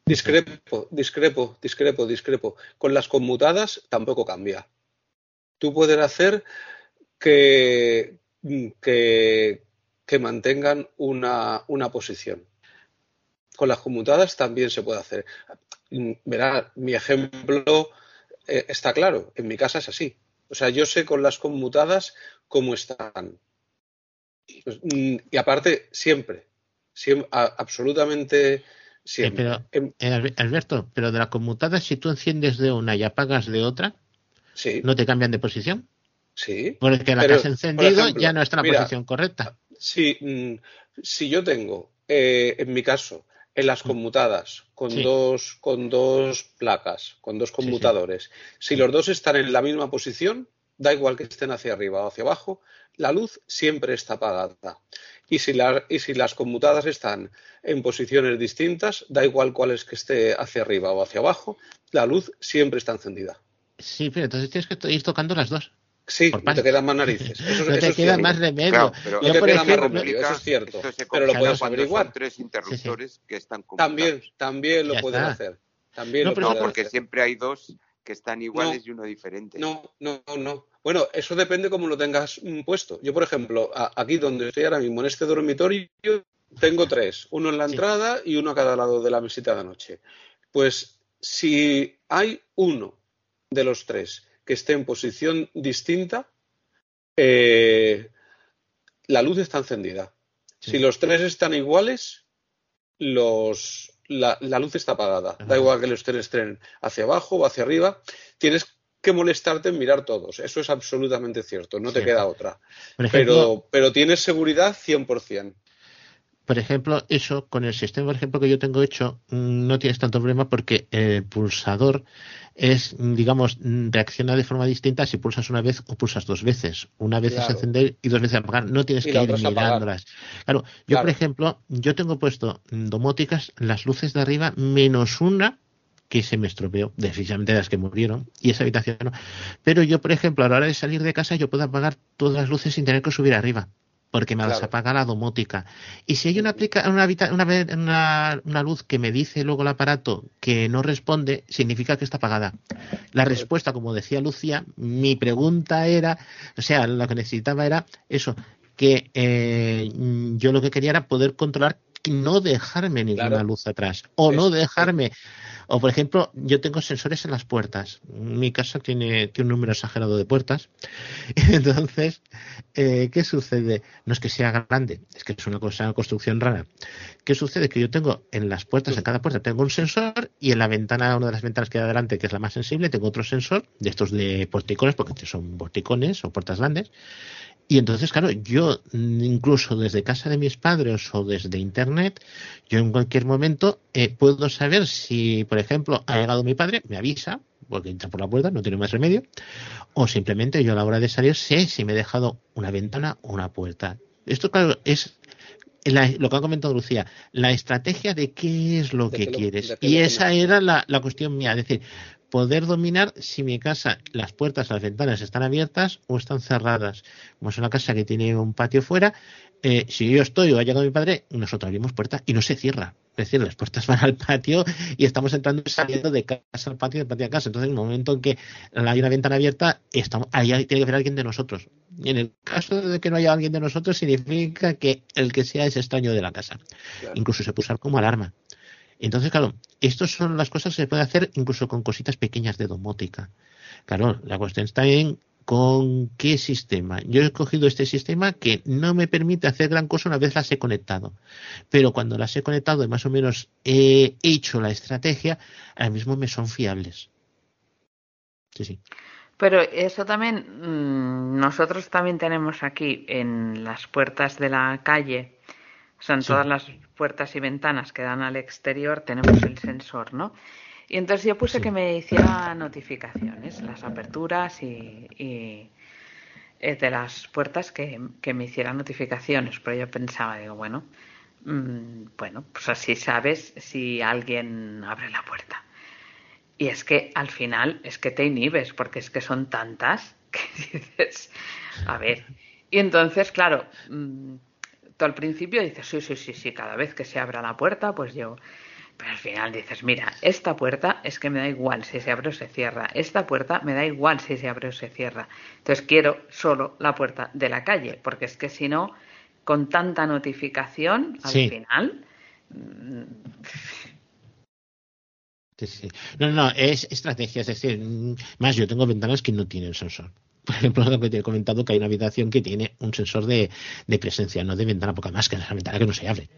Discrepo, discrepo, discrepo, discrepo. Con las conmutadas tampoco cambia. Tú puedes hacer que, que, que mantengan una, una posición. Con las conmutadas también se puede hacer. Verá, mi ejemplo eh, está claro. En mi casa es así. O sea, yo sé con las conmutadas cómo están. Pues, mm, y aparte, siempre, siempre absolutamente siempre. Eh, pero, eh, Alberto, pero de las conmutadas, si tú enciendes de una y apagas de otra, ¿no te cambian de posición? Sí. Porque la que has encendido ya no está en la posición correcta. Sí, mm, si yo tengo, eh, en mi caso, en las mm. conmutadas, con, dos, con dos placas, con dos conmutadores. Si los dos están en la misma posición, da igual que estén hacia arriba o hacia abajo, la luz siempre está apagada. Y si, y si las conmutadas están en posiciones distintas, da igual cuál es que esté hacia arriba o hacia abajo, la luz siempre está encendida. Sí, pero entonces tienes que ir tocando las dos. Sí, no te quedan más narices. <laughs> Eso, no te queda más remedio. pero no te queda más remedio, eso es cierto. Pero lo puedes averiguar. tres interruptores que están También, también lo puedes hacer. También no, porque siempre hay dos que están iguales y uno diferente. No, no, no. Bueno, eso depende cómo lo tengas mm, puesto. Yo, por ejemplo, aquí donde estoy ahora mismo, en este dormitorio, tengo tres. Uno en la entrada y uno a cada lado de la mesita de noche. Pues si hay uno de los tres que esté en posición distinta, eh, la luz está encendida. Si los tres están iguales, los, la, luz está apagada. Da igual que los tres estén hacia abajo o hacia arriba. Tienes que molestarte en mirar todos. Eso es absolutamente cierto. No te queda otra. pero, pero tienes seguridad 100% por ejemplo, eso con el sistema, por ejemplo, que yo tengo hecho, mm, no tienes tanto problema porque el pulsador es, digamos, reacciona de forma distinta si pulsas una vez o pulsas dos veces. Una vez es encender y dos veces apagar. No tienes que ir mirándolas. Claro, yo, por ejemplo, yo tengo puesto domóticas las luces de arriba menos una que se me estropeó, definitivamente las que murieron, y esa habitación no. Pero yo, por ejemplo, a la hora de salir de casa, yo puedo apagar todas las luces sin tener que subir arriba porque me las apaga la domótica. Y si hay una, una, una, luz que me dice luego el aparato que no responde, significa que está apagada. La respuesta, como decía Lucía, mi pregunta era, o sea, lo que necesitaba era eso, que eh, yo lo que quería era poder controlar no dejarme ninguna luz atrás o no dejarme o, por ejemplo, yo tengo sensores en las puertas. Mi casa tiene, tiene un número exagerado de puertas. <laughs> Entonces, eh, ¿qué sucede? No es que sea grande, es que es una cosa, una construcción rara. ¿Qué sucede? Que yo tengo en las puertas, en cada puerta, tengo un sensor y en la ventana, una de las ventanas que hay adelante, que es la más sensible, tengo otro sensor de estos de porticones, porque son porticones o puertas grandes. Y entonces, claro, yo incluso desde casa de mis padres o desde internet, yo en cualquier momento eh, puedo saber si, por ejemplo, ha llegado mi padre, me avisa, porque entra por la puerta, no tiene más remedio, o simplemente yo a la hora de salir sé si me he dejado una ventana o una puerta. Esto, claro, es lo que ha comentado Lucía, la estrategia de qué es lo que, quieres. y esa era la, la, cuestión mía. Es decir, poder dominar si mi casa, las puertas, las ventanas están abiertas o están cerradas. Como es una casa que tiene un patio fuera, eh, si yo estoy o ha llegado mi padre, nosotros abrimos puertas y no se cierra. Es decir, las puertas <laughs> van al patio y estamos entrando y saliendo de casa al patio, de patio a casa. Entonces, en el momento en que hay una ventana abierta, estamos, ahí tiene que haber alguien de nosotros. Y en el caso de que no haya alguien de nosotros, significa que el que sea es extraño de la casa. Incluso se puede usar como alarma. Entonces, claro, estas son las cosas que se puede hacer incluso con cositas pequeñas de domótica. Claro, la cuestión está en con qué sistema. Yo he escogido este sistema que no me permite hacer gran cosa una vez las he conectado. Pero cuando las he conectado y más o menos he hecho la estrategia, ahora mismo me son fiables. Sí, sí. Pero eso también, mm, nosotros también tenemos aquí en las puertas de la calle, o sea, en todas las puertas y ventanas que dan al exterior, tenemos el sensor, ¿no? Y entonces yo puse que me hiciera notificaciones, las aperturas y, y eh, de las puertas que, que, me hicieran notificaciones. Pero yo pensaba, digo, bueno, mmm, bueno, pues así sabes si alguien abre la puerta. Y es que al final es que te inhibes, porque es que son tantas <laughs> que dices, a ver. Y entonces, claro, mmm, tú al principio dices, sí, sí, sí, sí, cada vez que se abra la puerta, pues yo. Pero al final dices, mira, esta puerta es que me da igual si se abre o se cierra. Esta puerta me da igual si se abre o se cierra. Entonces quiero solo la puerta de la calle, porque es que si no, con tanta notificación, al Sí. final. Sí, sí. No, no, es estrategia. Es decir, mm, más yo tengo ventanas que no tienen sensor. Por ejemplo, lo que te he comentado, que hay una habitación que tiene un sensor de, presencia, no de ventana, porque además que es una ventana que no se abre.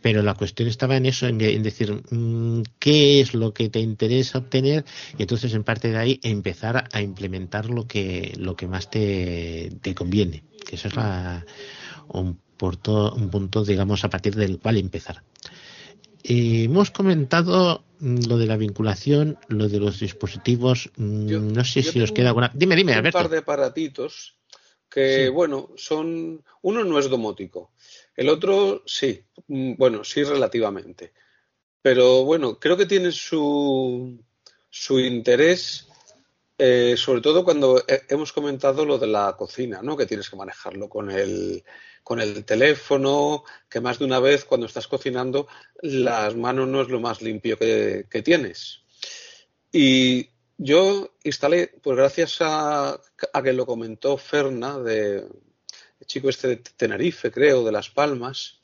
Pero la cuestión estaba en eso, en, decir mm, qué es lo que te interesa obtener y entonces en parte de ahí empezar a, implementar lo que lo que más te, conviene. Que eso es la, un, punto, un punto, digamos, a partir del cual empezar. Eh, hemos comentado mm, lo de la vinculación, lo de los dispositivos. mm, Yo- no sé si os queda alguna. Dime, dime, un Alberto. par de aparatitos que, Sí. bueno, son. Uno no es domótico, el otro sí, mm, bueno, sí relativamente. Pero bueno, creo que tiene su, su interés, eh, sobre todo cuando he- hemos comentado lo de la cocina, ¿no? Que tienes que manejarlo con el, con el teléfono, que más de una vez cuando estás cocinando las manos no es lo más limpio que, que tienes. Y yo instalé, pues gracias a, a que lo comentó Ferna, de, el chico este de Tenerife, creo, de Las Palmas,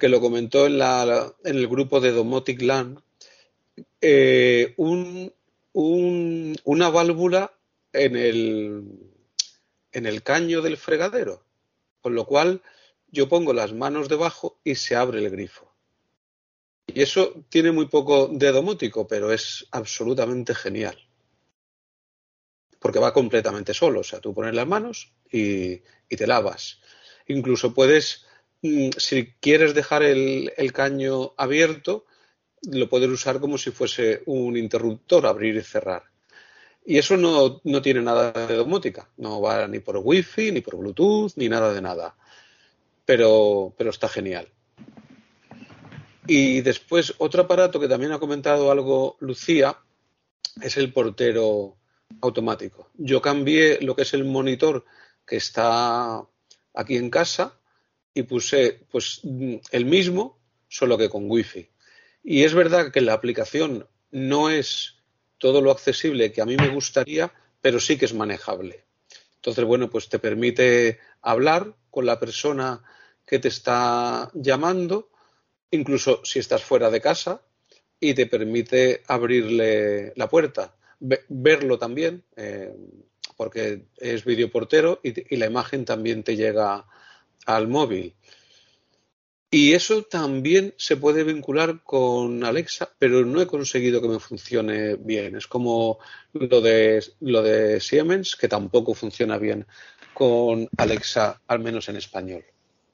que lo comentó en, la, en el grupo de Domotic LAN, eh, un- una válvula en el, en el caño del fregadero, con lo cual yo pongo las manos debajo y se abre el grifo. Y eso tiene muy poco de domótico, pero es absolutamente genial. Porque va completamente solo. O sea, tú pones las manos y, te lavas. Incluso puedes, mm, si quieres dejar el, el caño abierto, lo puedes usar como si fuese un interruptor, abrir y cerrar. Y eso no, no tiene nada de domótica. No va ni por wifi, ni por Bluetooth, ni nada de nada. Pero, pero está genial. Y después, otro aparato que también ha comentado algo Lucía es el portero automático. Yo cambié lo que es el monitor que está aquí en casa y puse pues el mismo, solo que con wifi. Y es verdad que la aplicación no es todo lo accesible que a mí me gustaría, pero sí que es manejable. Entonces, bueno, pues te permite hablar con la persona que te está llamando, incluso si estás fuera de casa, y te permite abrirle la puerta, Ve- verlo también, eh, porque es videoportero y, y la imagen también te llega al móvil. Y eso también se puede vincular con Alexa, pero no he conseguido que me funcione bien. Es como lo de, lo de Siemens, que tampoco funciona bien con Alexa, al menos en español.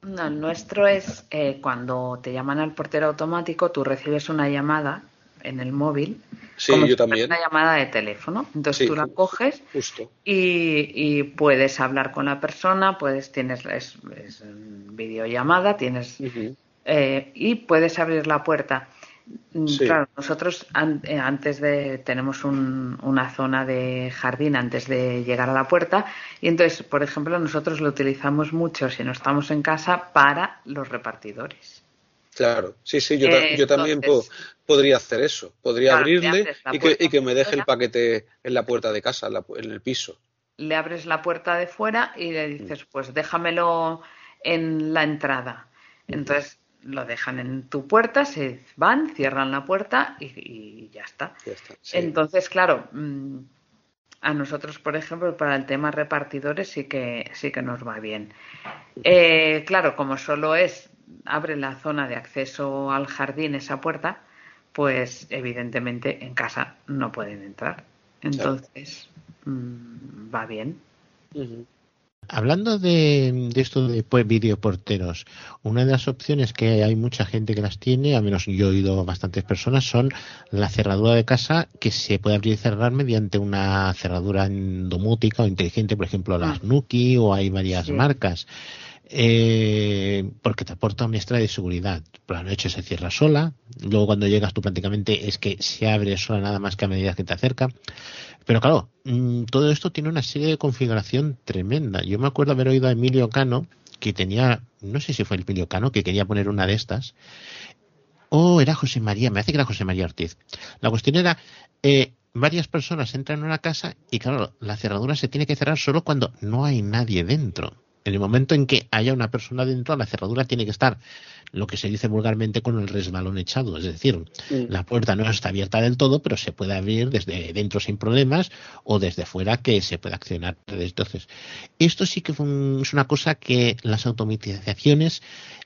No, el nuestro es eh, cuando te llaman al portero automático, tú recibes una llamada en el móvil. Sí, como yo si fuera también. Una llamada de teléfono. Entonces Sí, tú la coges Justo. y, y puedes hablar con la persona, puedes, tienes, es, es, videollamada, tienes, eh, y puedes abrir la puerta. Mm, Sí. Claro, nosotros eh, antes de, tenemos un- una zona de jardín antes de llegar a la puerta y entonces, por ejemplo, nosotros lo utilizamos mucho si no estamos en casa para los repartidores. Claro, sí, sí, yo, ta- yo también po- podría hacer eso. Podría Claro, abrirle y que, puerta y que me deje el paquete en la puerta de casa, en la pu- en el piso. le abres la puerta de fuera y le dices, pues déjamelo en la entrada. Entonces lo dejan en tu puerta, se van, cierran la puerta y, y ya está. Ya está. Sí. Entonces, claro, mm, a nosotros, por ejemplo, para el tema repartidores sí que sí que nos va bien. Eh, claro, como solo es abre la zona de acceso al jardín esa puerta, pues evidentemente en casa no pueden entrar. Entonces, mm, va bien. Hablando de, esto de pues, videoporteros, una de las opciones que hay mucha gente que las tiene, al menos yo he oído bastantes personas, son la cerradura de casa que se puede abrir y cerrar mediante una cerradura domótica o inteligente, por ejemplo las ah. Nuki o hay varias marcas. Eh, porque te aporta un extra de seguridad. Por la noche se cierra sola, luego cuando llegas tú prácticamente es que se abre sola nada más que a medida que te acerca. Pero claro, mm, todo esto tiene una serie de configuración tremenda. Yo me acuerdo haber oído a Emilio Cano, que tenía, no sé si fue Emilio Cano, que quería poner una de estas. O era José María, me hace que era José María Ortiz. La cuestión era, eh, varias personas entran en una casa y claro, la cerradura se tiene que cerrar solo cuando no hay nadie dentro. En el momento en que haya una persona dentro, la cerradura tiene que estar lo que se dice vulgarmente con el resbalón echado. Es decir, la puerta no está abierta del todo, pero se puede abrir desde dentro sin problemas o desde fuera que se puede accionar entonces. Esto sí que es una cosa que las automatizaciones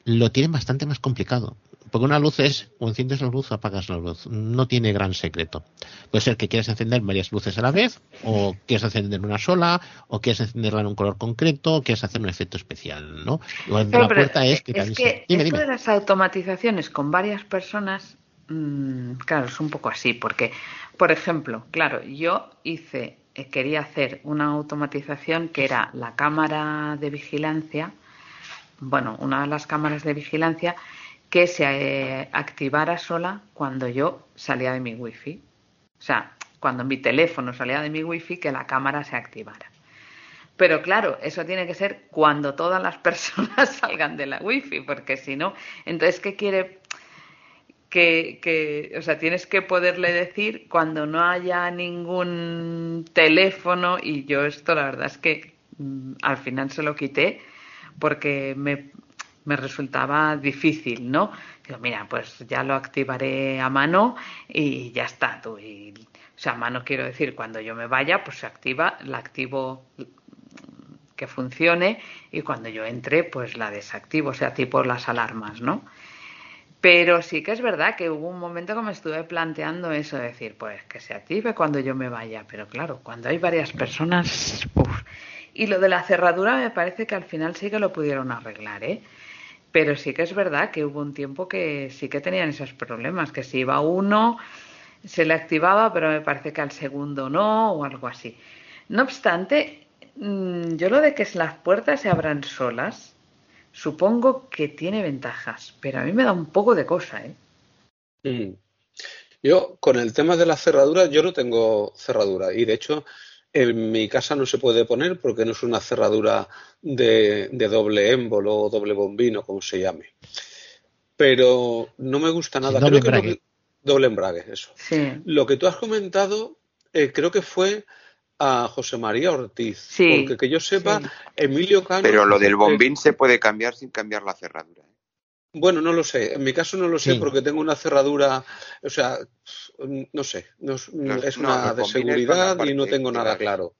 lo tienen bastante más complicado. Porque una luz es, o enciendes la luz o apagas la luz. No tiene gran secreto. Puede ser que quieras encender varias luces a la vez, o quieras encender una sola, o quieras encenderla en un color concreto, o quieras hacer un efecto especial, ¿no? la puerta es que, es que esto de las automatizaciones con varias personas, mm, claro, es un poco así, porque, por ejemplo, claro, yo hice, eh, quería hacer una automatización que era la cámara de vigilancia, bueno, una de las cámaras de vigilancia que se eh, activara sola cuando yo salía de mi wifi. O sea, cuando mi teléfono salía de mi wifi, que la cámara se activara. Pero claro, eso tiene que ser cuando todas las personas <laughs> salgan de la wifi, porque si no, entonces, ¿qué quiere? Que, que, o sea, tienes que poderle decir cuando no haya ningún teléfono y yo esto la verdad es que mm, al final se lo quité porque me, me resultaba difícil, ¿no? Digo, mira, pues ya lo activaré a mano y ya está. Tú. Y, o sea, a mano quiero decir, cuando yo me vaya, pues se activa, la activo que funcione y cuando yo entre, pues la desactivo, o sea, tipo las alarmas, ¿no? Pero sí que es verdad que hubo un momento que me estuve planteando eso, decir, pues que se active cuando yo me vaya, pero claro, cuando hay varias personas. Y lo de la cerradura me parece que al final sí que lo pudieron arreglar, ¿eh? Pero sí que es verdad que hubo un tiempo que sí que tenían esos problemas, que si iba uno se le activaba, pero me parece que al segundo no o algo así. No obstante, yo lo de que las puertas se abran solas, supongo que tiene ventajas, pero a mí me da un poco de cosa, ¿eh? Mm. Yo, con el tema de la cerradura, yo no tengo cerradura y de hecho en mi casa no se puede poner porque no es una cerradura de, doble émbolo o doble bombino, como se llame. Pero no me gusta nada. doble embrague. doble embrague, eso. Lo que tú has comentado, eh, creo que fue a José María Ortiz. Porque que yo sepa, Emilio Cano. Pero lo del bombín se puede cambiar sin cambiar la cerradura. ¿eh? Bueno, no lo sé. En mi caso no lo sé porque tengo una cerradura, o sea, no sé, es una de seguridad y no tengo nada claro.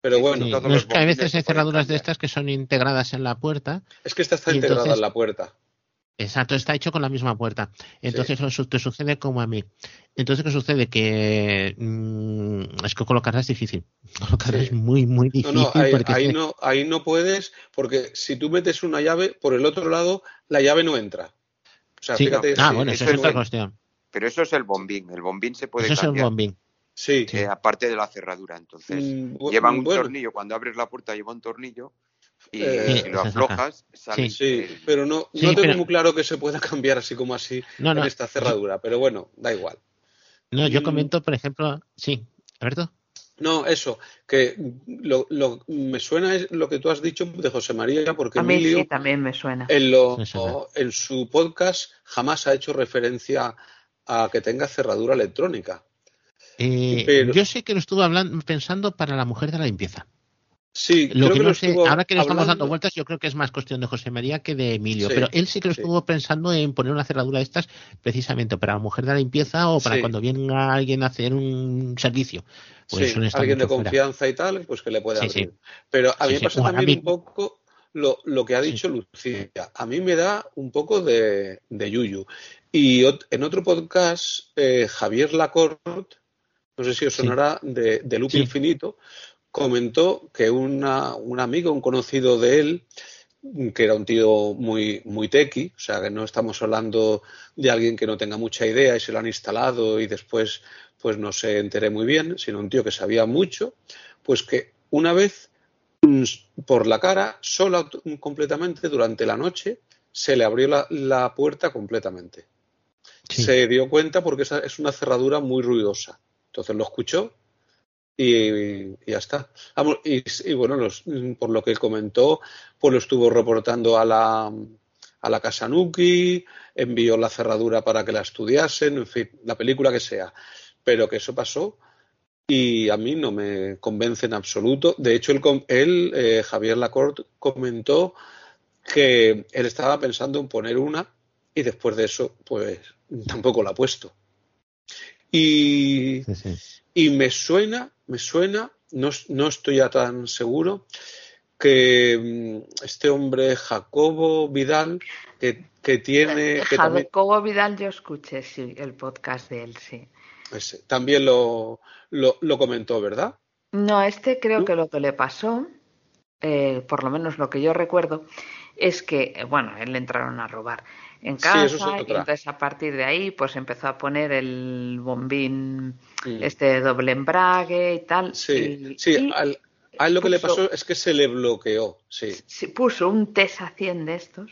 Pero bueno, es que a veces hay cerraduras de estas que son integradas en la puerta. Es que esta está integrada en la puerta. Exacto, está hecho con la misma puerta. Entonces eso te sucede como a mí. Entonces, ¿qué sucede? Que mm, es que colocarla es difícil. <laughs> Colocarla es muy, muy difícil. No, ahí, no, ahí no puedes, porque si tú metes una llave, por el otro lado, la llave no entra. O sea, fíjate. Ah, bueno, eso, es otra cuestión. Pero eso es el bombín. El bombín se puede eso cambiar. es el bombín. Sí. Eh, aparte de la cerradura. Entonces, mm, lleva un tornillo. Cuando abres la puerta, lleva un tornillo y eh, si lo aflojas, sale. Sí, pero no, no tengo muy claro que se pueda <laughs> cambiar así como así en esta cerradura, pero bueno, da igual. No, yo mm. comento, por ejemplo, sí, Alberto. No, eso, que lo, lo, me suena es lo que tú has dicho de José María, porque a mí sí también me suena. En, lo, en su podcast jamás ha hecho referencia a que tenga cerradura electrónica. Eh, yo sé que lo estuvo hablando, pensando para la mujer de la limpieza. Sí, lo que, no sé, ahora que le estamos dando vueltas, yo creo que es más cuestión de José María que de Emilio. pero él sí que lo estuvo pensando en poner una cerradura de estas precisamente para la mujer de la limpieza o para cuando venga alguien a hacer un servicio. Pues alguien de confianza y tal, pues que le pueda abrir. Pero a mí me pasa también un poco lo, lo, que ha dicho Lucía. A mí me da un poco de, de yuyu. Y en otro podcast, eh, Javier Lacorte no sé si os sonará, de, de Loop Infinito, comentó que una, un amigo, un conocido de él, que era un tío muy, muy tequi, o sea, que no estamos hablando de alguien que no tenga mucha idea y se lo han instalado y después pues no se enteré muy bien, sino un tío que sabía mucho, pues que una vez mm, por la cara, sola completamente durante la noche, se le abrió la, puerta completamente. Se dio cuenta porque es una cerradura muy ruidosa. Entonces lo escuchó y, ya está. y, bueno, por lo que él comentó, pues lo estuvo reportando a la, a la casa Nuki, envió la cerradura para que la estudiasen, en fin, la película que sea. Pero que eso pasó y a mí no me convence en absoluto. De hecho, él, eh, Javier Lacorte, comentó que él estaba pensando en poner una y después de eso, pues tampoco la ha puesto. Y, y me suena, me suena, no, no estoy ya tan seguro, que mm, este hombre Jacobo Vidal, que, que tiene... Que Jacobo Vidal yo escuché, sí, el podcast de él, sí. también lo, lo, comentó, ¿verdad? No, este creo que lo que le pasó, eh, por lo menos lo que yo recuerdo, es que, eh, bueno, él le entraron a robar en casa y entonces a partir de ahí pues empezó a poner el bombín mm. este doble embrague y tal. Sí, sí, a él lo que le pasó es que se le bloqueó, sí. puso un TESA 100 de estos.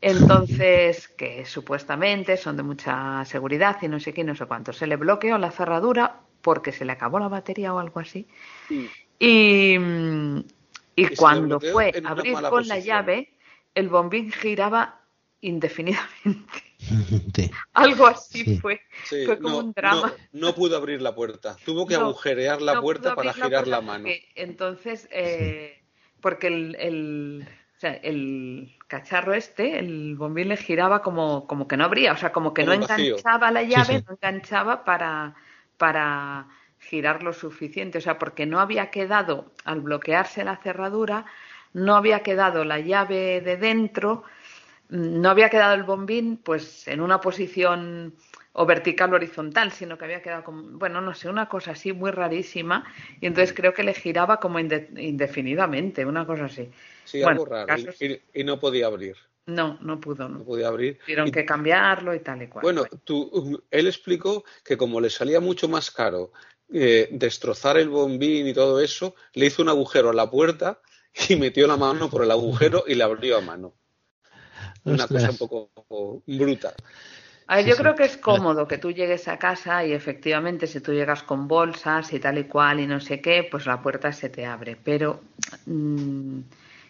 Entonces, <laughs> que supuestamente son de mucha seguridad y no sé qué, no sé cuánto. Se le bloqueó la cerradura porque se le acabó la batería o algo así. Mm. Y, y, cuando fue a abrir con la llave, el bombín giraba indefinidamente. <laughs> Algo así fue. fue como un drama. No, pudo abrir la puerta. Tuvo que agujerear la puerta para girar la, mano. entonces, eh, porque el, el, o sea, el, cacharro este, el bombín le giraba como, como que no abría, o sea, como que no enganchaba la llave, no enganchaba para, para girar lo suficiente. O sea, porque no había quedado, al bloquearse la cerradura, no había quedado la llave de dentro no había quedado el bombín pues en una posición o vertical o horizontal, sino que había quedado como, bueno, no sé, una cosa así muy rarísima y entonces creo que le giraba como indefinidamente, una cosa así. Sí, algo raro y, no podía abrir. No, no pudo, no. podía abrir. Tuvieron que cambiarlo y tal y cual. Bueno, tú, él explicó que como le salía mucho más caro eh, destrozar el bombín y todo eso, le hizo un agujero a la puerta y metió la mano por el agujero y la abrió a mano una cosa un poco bruta. A ver, yo creo que es cómodo que tú llegues a casa y efectivamente si tú llegas con bolsas y tal y cual y no sé qué, pues la puerta se te abre. Pero, mm,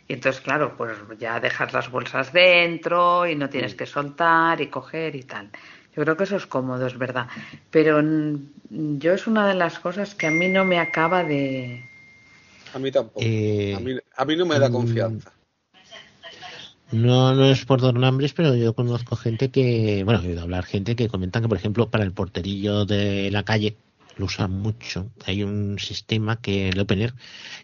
y entonces claro, pues ya dejas las bolsas dentro y no tienes mm. que soltar y coger y tal. Yo creo que eso es cómodo, es verdad. Pero mm, yo es una de las cosas que a mí no me acaba de... A mí tampoco. Eh, a, mí, a mí no me da confianza. No, no es por dar nombres, pero yo conozco gente que, bueno, he oído hablar gente que comentan que, por ejemplo, para el porterillo de la calle lo usan mucho. Hay un sistema que el Opener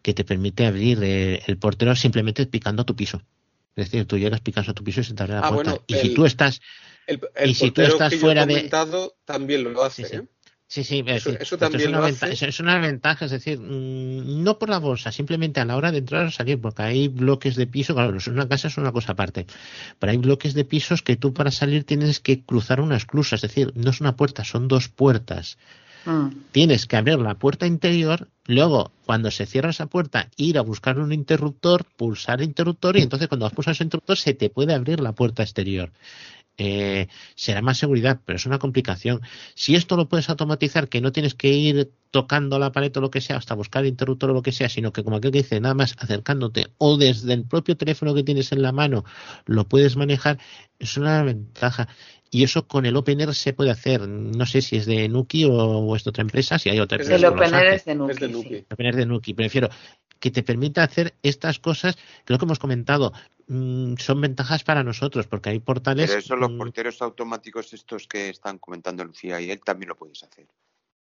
que te permite abrir el portero simplemente picando a tu piso. Es decir, tú llegas, picas a tu piso y se te abre la ah, puerta. y si tú estás, el, y si tú estás fuera de, también lo hace. ¿eh? Sí, sí, eso, también es, una ventaja, es decir, mm, no por la bolsa, simplemente a la hora de entrar o salir, porque hay bloques de piso, claro, una casa es una cosa aparte, pero hay bloques de pisos que tú para salir tienes que cruzar una esclusa, es decir, no es una puerta, son dos puertas. Mm. Tienes que abrir la puerta interior, luego cuando se cierra esa puerta, ir a buscar un interruptor, pulsar el interruptor y entonces cuando has pulsado ese interruptor se te puede abrir la puerta exterior eh, será más seguridad, pero es una complicación. Si esto lo puedes automatizar, que no tienes que ir tocando la pared o lo que sea, hasta buscar el interruptor o lo que sea, sino que como aquel que dice, nada más acercándote o desde el propio teléfono que tienes en la mano lo puedes manejar, es una ventaja. Y eso con el OpenAir se puede hacer. No sé si es de Nuki o, es de otra empresa, si hay otra empresa. El OpenAir es de Nuki. Es de Nuki. El OpenAir de Nuki. Prefiero que te permita hacer estas cosas, creo que hemos comentado, mm, son ventajas para nosotros, porque hay portales. Pero eso, los mm, porteros automáticos, estos que están comentando Lucía y él, también lo puedes hacer.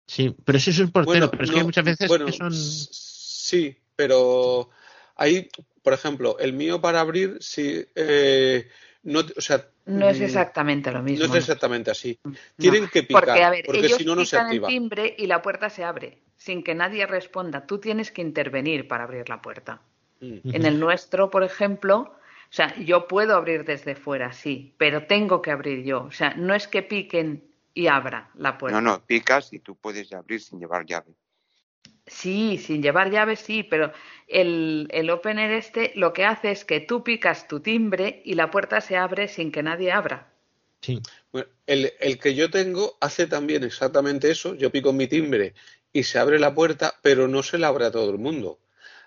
Sí, pero eso es un portero, pero es que muchas veces que son. Sí, pero hay, por ejemplo, el mío para abrir, sí. Eh, no, o sea, no es mm, exactamente lo mismo. No es exactamente así. Tienen que picar, porque, a ver, porque si no, no se activa. el timbre y la puerta se abre sin que nadie responda. Tú tienes que intervenir para abrir la puerta. Mm. En el nuestro, por ejemplo, o sea, yo puedo abrir desde fuera, sí, pero tengo que abrir yo. O sea, no es que piquen y abra la puerta. No, no, picas y tú puedes abrir sin llevar llave. Sí, sin llevar llave sí, pero el, el opener este lo que hace es que tú picas tu timbre y la puerta se abre sin que nadie abra. Sí. el, el, que yo tengo hace también exactamente eso. Yo pico mi timbre y se abre la puerta, pero no se la abre a todo el mundo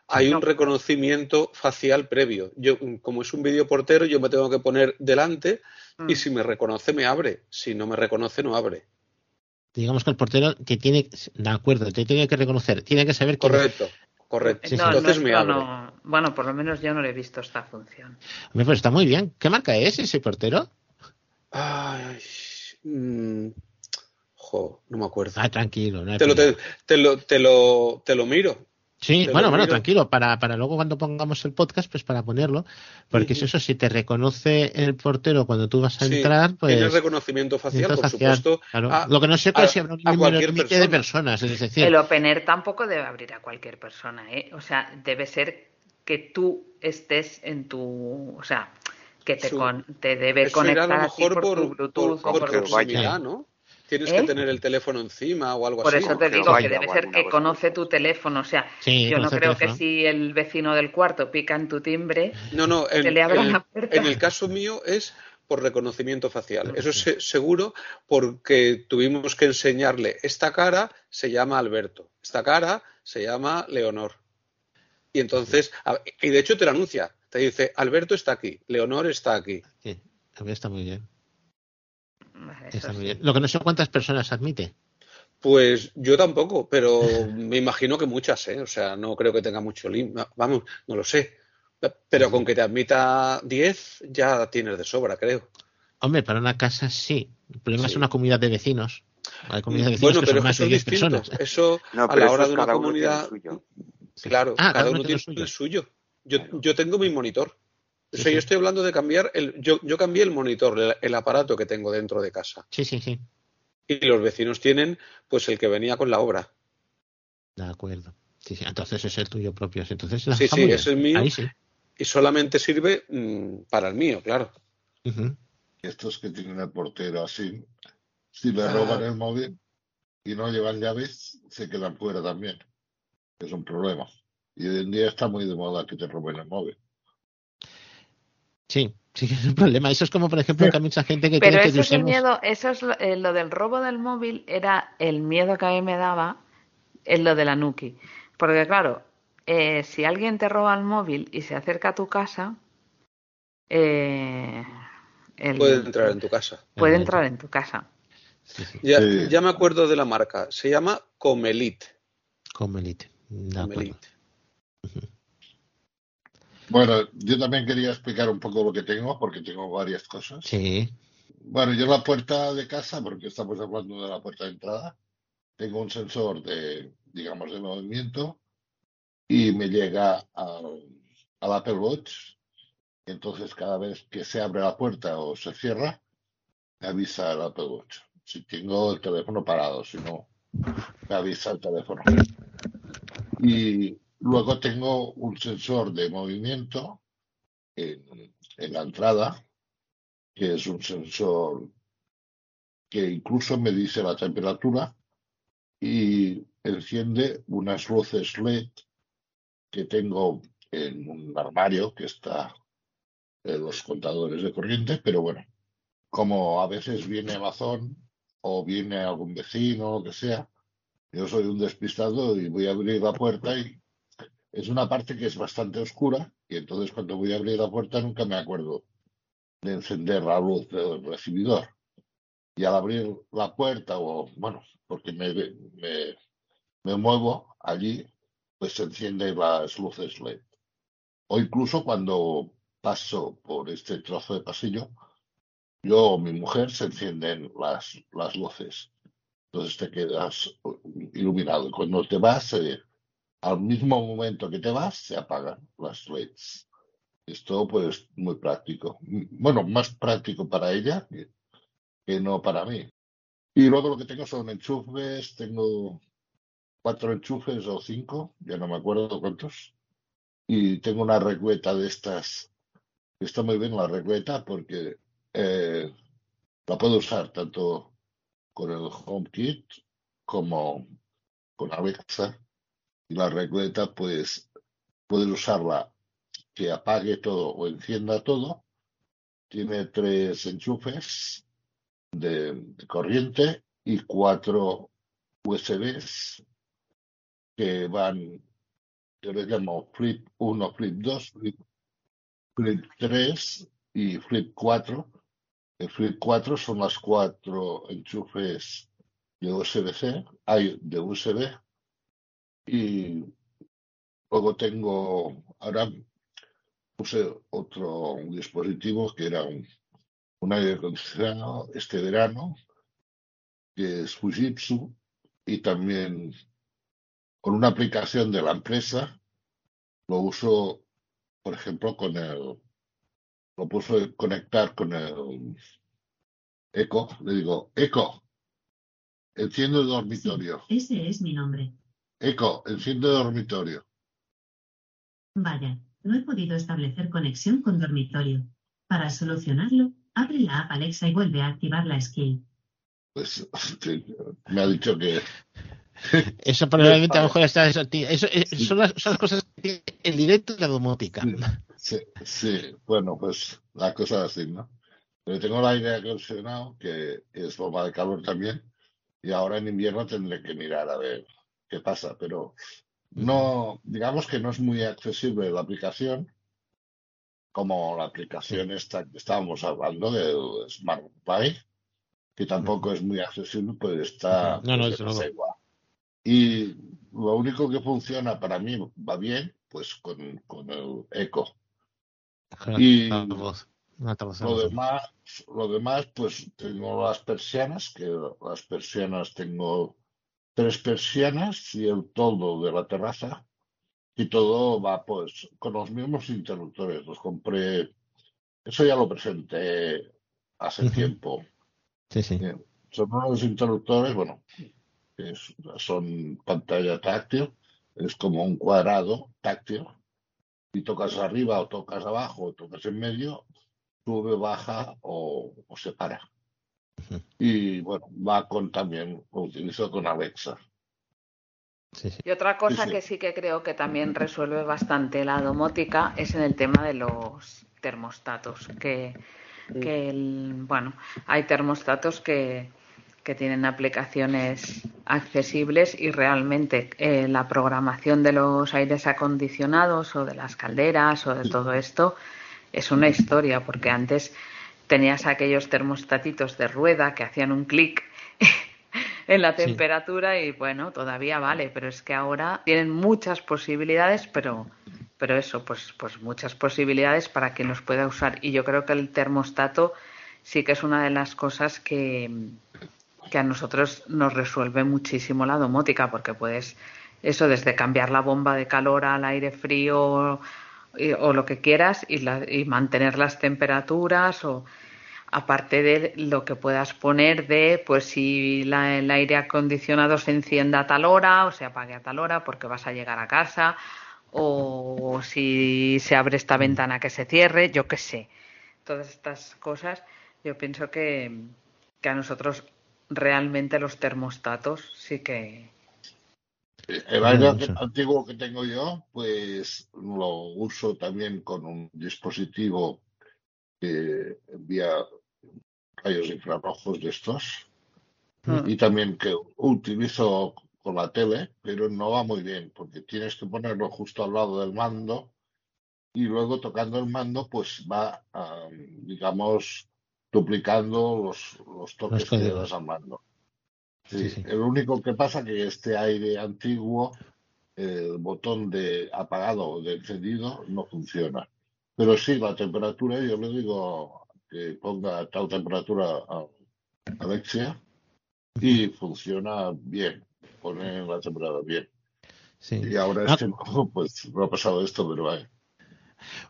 hay un reconocimiento facial previo. Yo, como es un vídeo portero, yo me tengo que poner delante y mm. si me reconoce me abre, si no me reconoce no abre. Digamos que el portero que tiene, de acuerdo, te tiene que reconocer, tiene que saber Correcto. Correcto. Entonces me abre. bueno, por lo menos yo no le he visto esta función. Pues está muy bien. ¿Qué marca es ese portero? Ay, mm, no me acuerdo. Ah, tranquilo. te, lo, te, lo, te, lo, te lo miro. Sí, bueno, bueno, tranquilo, para, para luego cuando pongamos el podcast, pues para ponerlo, porque si eso, si te reconoce el portero cuando tú vas a entrar, pues... Tiene reconocimiento facial, por supuesto. Lo que no sé es si habrá un número límite de personas, es decir... El opener tampoco debe abrir a cualquier persona, ¿eh? O sea, debe ser que tú estés en tu... O sea, que te, con, te debe conectar a, por, por, tu Bluetooth o por, proximidad, ¿no? Tienes que ¿Eh? tener el teléfono encima o algo así. Por eso te digo que debe ser que conoce tu teléfono. O sea, yo no creo que si el vecino del cuarto pica en tu timbre, no, no, en, le abra la puerta. En el caso mío es por reconocimiento facial. Eso es seguro porque tuvimos que enseñarle esta cara se llama Alberto, esta cara se llama Leonor. Y entonces, y de hecho te lo anuncia, te dice Alberto está aquí, Leonor está aquí. Sí, también está muy bien. Lo que no sé cuántas personas admite. Pues yo tampoco, pero me imagino que muchas, ¿eh? O sea, no creo que tenga mucho link. Vamos, no lo sé. Pero con que te admita 10 ya tienes de sobra, creo. Hombre, para una casa sí. El problema es una comunidad de vecinos. Hay comunidades de vecinos bueno, pero son más personas. Eso a la hora de una comunidad. Claro, ah, cada, uno tiene el suyo. Yo, yo tengo mi monitor. O sea, yo estoy hablando de cambiar el. Yo, yo cambié el monitor, el, aparato que tengo dentro de casa. Sí, sí, sí. Y los vecinos tienen, pues, el que venía con la obra. De acuerdo. Sí, sí. Entonces es el tuyo propio. Entonces sí, sí, es el mío. Y solamente sirve mm, para el mío, claro. Estos que tienen el portero así, si le roban ah. el móvil y no llevan llaves, se quedan fuera también. Es un problema. Y hoy en día está muy de moda que te roben el móvil. Sí, sí que es un problema. Eso es como, por ejemplo, que hay mucha gente que Pero eso es el miedo, eso es eh, lo, del robo del móvil, era el miedo que a mí me daba en lo de la Nuki. Porque, claro, eh, si alguien te roba el móvil y se acerca a tu casa, eh, puede entrar en tu casa. Puede entrar en tu casa. Ya, ya, me acuerdo de la marca. Se llama Comelit. Comelit. Comelit. Bueno, yo también quería explicar un poco lo que tengo, porque tengo varias cosas. Sí. Bueno, yo la puerta de casa, porque estamos hablando de la puerta de entrada, tengo un sensor de, digamos, de movimiento y me llega al, Apple Watch. Entonces, cada vez que se abre la puerta o se cierra, me avisa el Apple Watch. Si tengo el teléfono parado, si no, me avisa el teléfono. Y Luego tengo un sensor de movimiento en, la entrada, que es un sensor que incluso me dice la temperatura y enciende unas luces LED que tengo en un armario que está en los contadores de corriente, pero bueno, como a veces viene Amazon o viene algún vecino o lo que sea, yo soy un despistado y voy a abrir la puerta y es una parte que es bastante oscura y entonces cuando voy a abrir la puerta nunca me acuerdo de encender la luz del recibidor. Y al abrir la puerta, o bueno, porque me, me, me muevo allí, pues se encienden las luces LED. O incluso cuando paso por este trozo de pasillo, yo o mi mujer se encienden las, las luces. Entonces te quedas iluminado. Cuando te vas, al mismo momento que te vas, se apagan las LEDs. Esto pues muy práctico. Bueno, más práctico para ella que, no para mí. Y luego lo que tengo son enchufes, tengo cuatro enchufes o cinco, ya no me acuerdo cuántos. Y tengo una recueta de estas. Está muy bien la recueta porque eh, la puedo usar tanto con el HomeKit como con Alexa. La recueta, pues, puedes usarla que apague todo o encienda todo. Tiene tres enchufes de, corriente y cuatro USBs que van, yo les llamo Flip 1, Flip 2, Flip, flip 3 y Flip 4. El Flip 4 son las cuatro enchufes de USB-C, hay de USB y luego tengo, ahora puse otro dispositivo que era un, aire acondicionado este verano, que es Fujitsu, y también con una aplicación de la empresa lo uso, por ejemplo, con el, lo puso conectar con el Eco, le digo, Eco, enciende el dormitorio. ese es mi nombre. Eco, enciende dormitorio. Vaya, no he podido establecer conexión con dormitorio. Para solucionarlo, abre la app Alexa y vuelve a activar la skill. Pues me ha dicho que. <laughs> Eso probablemente a lo mejor está eso, eh, son, las, cosas que el directo de la domótica. Sí, sí, bueno, pues la cosa así, ¿no? Pero tengo el aire acondicionado, que es bomba de calor también, y ahora en invierno tendré que mirar a ver qué pasa, pero no, digamos que no es muy accesible la aplicación, como la aplicación esta que estábamos hablando del Smart Pie, que tampoco es muy accesible, pues está no, no, pues, igual. Y lo único que funciona para mí va bien, pues con, con el eco. Y lo demás, lo demás, pues tengo las persianas, que las persianas tengo tres persianas y el toldo de la terraza. Y todo va pues con los mismos interruptores. Los compré, eso ya lo presenté hace tiempo. Sí, sí. Son unos interruptores, bueno, son pantalla táctil, es como un cuadrado táctil. Y tocas arriba o tocas abajo o tocas en medio, sube, baja o se para. Y bueno, va con también, lo utilizo con Alexa. Y otra cosa que sí que creo que también resuelve bastante la domótica es en el tema de los termostatos, que, bueno, hay termostatos que, que tienen aplicaciones accesibles y realmente eh, la programación de los aires acondicionados o de las calderas o de todo esto es una historia, porque antes tenías aquellos termostatitos de rueda que hacían un clic <laughs> en la temperatura y bueno, todavía vale, pero es que ahora tienen muchas posibilidades, pero pero eso, pues pues muchas posibilidades para que los pueda usar. Y yo creo que el termostato sí que es una de las cosas que que a nosotros nos resuelve muchísimo la domótica porque puedes eso desde cambiar la bomba de calor al aire frío o lo que quieras y, y mantener las temperaturas o aparte de lo que puedas poner de pues si el aire acondicionado se encienda a tal hora o se apague a tal hora porque vas a llegar a casa o si se abre esta ventana que se cierre, yo qué sé. Todas estas cosas yo pienso que, que a nosotros realmente los termostatos sí que... El aire antiguo que tengo yo, pues lo uso también con un dispositivo que envía rayos infrarrojos de estos. Ah. Y también que utilizo con la tele, pero no va muy bien, porque tienes que ponerlo justo al lado del mando y luego tocando el mando, pues va, digamos, duplicando los, los toques que le das al mando. El único que pasa que este aire antiguo, el botón de apagado o de encendido no funciona. Pero sí, la temperatura, yo le digo que ponga tal temperatura a Alexia y funciona bien, pone la temperatura bien. Y ahora es ah. que pues no ha pasado esto, pero hay.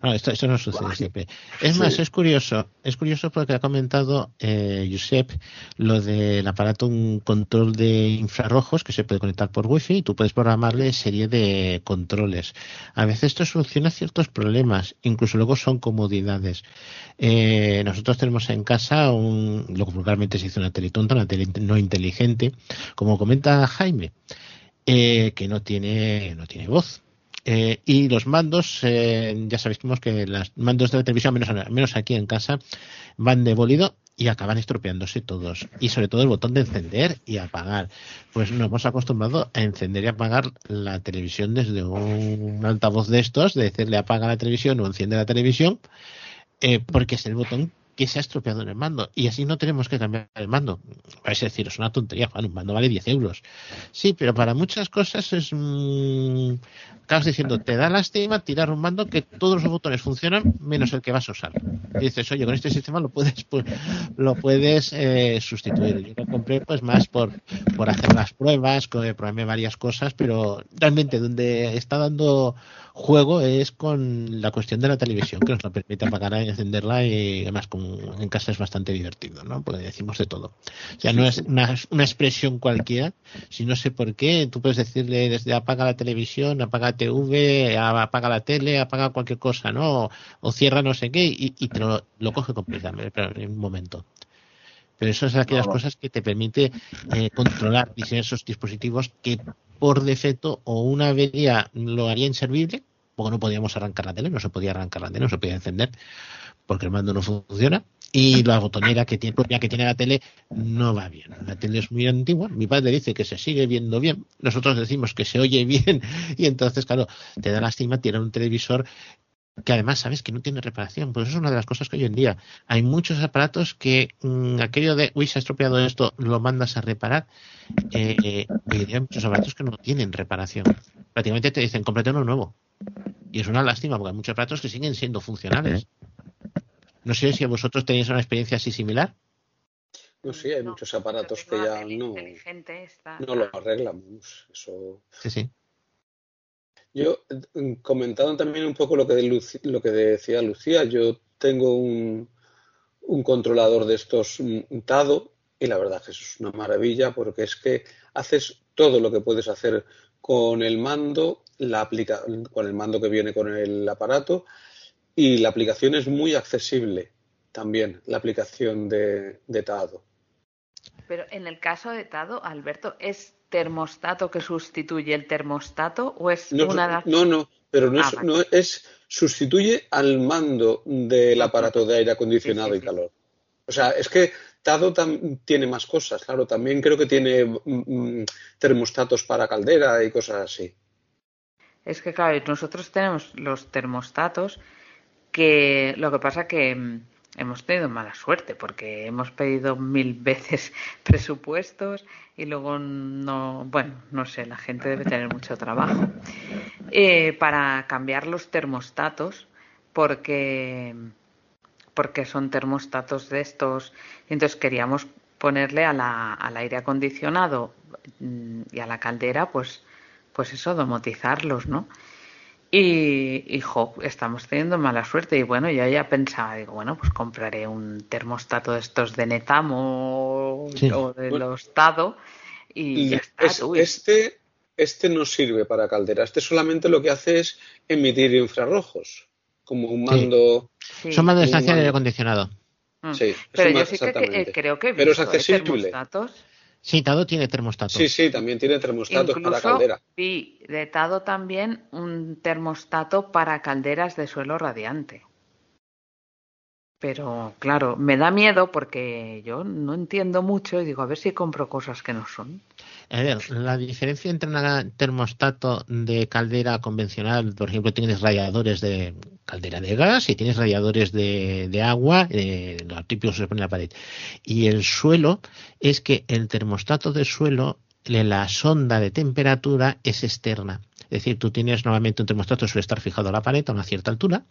Bueno, esto, esto no sucede siempre. Es más, es curioso, es curioso porque ha comentado eh, Josep lo del aparato, un control de infrarrojos que se puede conectar por wifi y tú puedes programarle serie de controles. A veces esto soluciona ciertos problemas, incluso luego son comodidades. Eh, nosotros tenemos en casa un, lo que vulgarmente se dice una tele tonta, una tele no inteligente, como comenta Jaime, eh, que no tiene, no tiene voz eh, y los mandos, eh, ya sabéis que los mandos de la televisión, menos, menos aquí en casa, van de bólido y acaban estropeándose todos. Y sobre todo el botón de encender y apagar. Pues nos hemos acostumbrado a encender y apagar la televisión desde un altavoz de estos, de decirle apaga la televisión o enciende la televisión, eh, porque es el botón que se ha estropeado en el mando y así no tenemos que cambiar el mando. Es decir, es una tontería, un mando vale 10 euros. Sí, pero para muchas cosas es... Mmm, acabas diciendo, te da lástima tirar un mando que todos los botones funcionan menos el que vas a usar. Y dices, oye, con este sistema lo puedes pues, lo puedes eh, sustituir. Yo lo compré pues más por, por hacer las pruebas, probarme varias cosas, pero realmente donde está dando juego es con la cuestión de la televisión, que nos lo permite apagar y encenderla y además en casa es bastante divertido, ¿no? Porque decimos de todo. O sea, no es una, una expresión cualquiera, si no sé por qué, tú puedes decirle desde apaga la televisión, apaga TV, apaga la tele, apaga cualquier cosa, ¿no? O, cierra no sé qué y, y te lo, lo coge completamente en un momento pero eso es aquellas cosas que te permite eh, controlar, diseñar esos dispositivos que por defecto o una avería lo haría inservible, porque no podíamos arrancar la tele, no se podía arrancar la tele, no se podía encender, porque el mando no funciona, y <laughs> la botonera que tiene, propia que tiene la tele no va bien. La tele es muy antigua, mi padre dice que se sigue viendo bien, nosotros decimos que se oye <laughs> bien, y entonces, claro, te da lástima tirar un televisor que además sabes que no tiene reparación. Pues eso es una de las cosas que hoy en día hay muchos aparatos que mm, aquello de, uy, se ha estropeado esto, lo mandas a reparar. Eh, hay muchos aparatos que no tienen reparación. Prácticamente te dicen, cómprate uno nuevo. Y es una lástima porque hay muchos aparatos que siguen siendo funcionales. No sé si vosotros tenéis una experiencia así similar. No, sí, hay muchos aparatos que ya no, no lo arreglan. Eso... Sí, sí. Yo, mm, comentando también un poco lo que, lo que decía Lucía, yo tengo un, un controlador de estos Tado y la verdad que eso es una maravilla porque es que haces todo lo que puedes hacer con el mando, la aplica con el mando que viene con el aparato y la aplicación es muy accesible también, la aplicación de, de Tado. Pero en el caso de Tado, Alberto, ¿es termostato que sustituye el termostato o es no, una No, no, pero no, es, ah, no es sustituye al mando del aparato de aire acondicionado y calor. O sea, es que Tado tiene más cosas, claro, también creo que tiene mm, mm, termostatos para caldera y cosas así. Es que, claro, nosotros tenemos los termostatos que lo que pasa que mm, hemos tenido mala suerte porque hemos pedido mil <laughs> veces presupuestos y luego no, bueno, no sé, la gente debe tener mucho trabajo. Eh, para cambiar los termostatos porque porque son termostatos de estos entonces queríamos ponerle a la, al aire acondicionado mm, y a la caldera pues pues eso domotizarlos no y, hijo, estamos teniendo mala suerte. Y bueno, yo ya pensaba, digo, bueno, pues compraré un termostato de estos de Netamo o de los Tado y, ya está. este, este no sirve para caldera. Este solamente lo que hace es emitir infrarrojos, como un mando. Son mandos de estancia de aire acondicionado. Mm. Sí, pero yo sí que eh, creo que he pero es ¿eh? accesible. Sí, Tado tiene termostato. Sí, sí, también tiene termostatos para caldera. Vi de Tado también un termostato para calderas de suelo radiante. Pero claro, me da miedo porque yo no entiendo mucho y digo, a ver si compro cosas que no son. A ver, la diferencia entre un termostato de caldera convencional, por ejemplo, tienes radiadores de caldera de gas y tienes radiadores de, agua, eh, los típicos se pone en la pared. Y el suelo es que el termostato de suelo, la sonda de temperatura es externa. Es decir, tú tienes normalmente un termostato suele estar fijado a la pared a una cierta altura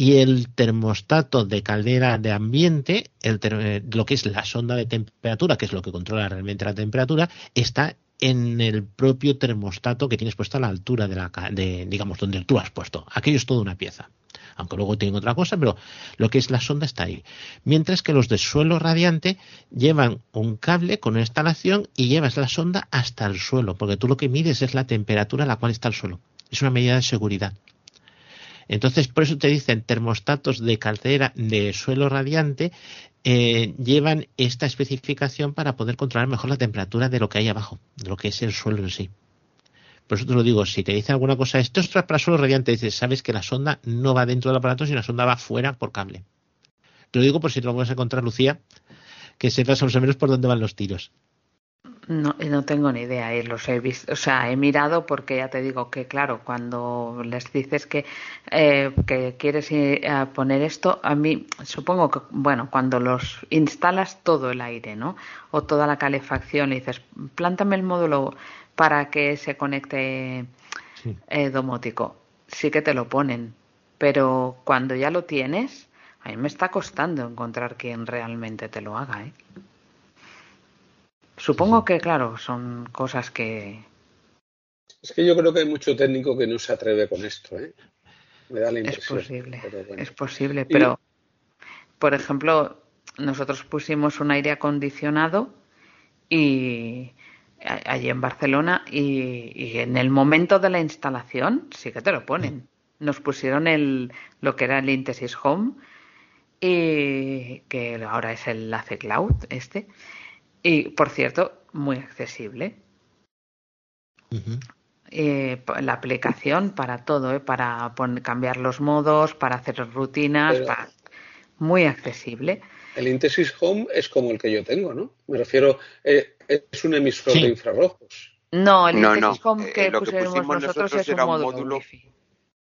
y el termostato de caldera de ambiente, eh, lo que es la sonda de temperatura, que es lo que controla realmente la temperatura, está en el propio termostato que tienes puesto a la altura de la, de, digamos, donde tú has puesto. Aquello es toda una pieza. aunque luego tienen otra cosa, pero lo que es la sonda está ahí. Mientras que los de suelo radiante llevan un cable con una instalación y llevas la sonda hasta el suelo, porque tú lo que mides es la temperatura a la cual está el suelo. Es una medida de seguridad. Entonces, por eso te dicen termostatos de caldera de suelo radiante eh, llevan esta especificación para poder controlar mejor la temperatura de lo que hay abajo, de lo que es el suelo en sí. Por eso te lo digo, si te dicen alguna cosa, esto es para suelo radiante, dices, sabes que la sonda no va dentro del aparato, sino la sonda va fuera por cable. Te lo digo por si te lo vas a encontrar, Lucía, que sepas más o menos por dónde van los tiros. No, no tengo ni idea, eh, los he visto, o sea, he mirado porque ya te digo que, claro, cuando les dices que, eh, que quieres ir a poner esto, a mí supongo que, bueno, cuando los instalas todo el aire, ¿no? O toda la calefacción, y dices, plántame el módulo para que se conecte eh, domótico, sí que te lo ponen, pero cuando ya lo tienes, a mí me está costando encontrar quien realmente te lo haga, ¿eh? Supongo que, claro, son cosas que. Es que yo creo que hay mucho técnico que no se atreve con esto, ¿eh? Me da la impresión. Es posible, es posible, pero, por ejemplo, nosotros pusimos un aire acondicionado y allí en Barcelona y, en el momento de la instalación sí que te lo ponen. Nos pusieron el, lo que era el Intesis Home y que ahora es el Lace Cloud este y, por cierto, muy accesible. Eh, la aplicación para todo, eh, para cambiar los modos, para hacer rutinas, muy accesible. El Intesis Home es como el que yo tengo, ¿no? Me refiero, eh, es un emisor de infrarrojos. No, el Intesis Home que, pusimos nosotros, es un módulo, Wi-Fi.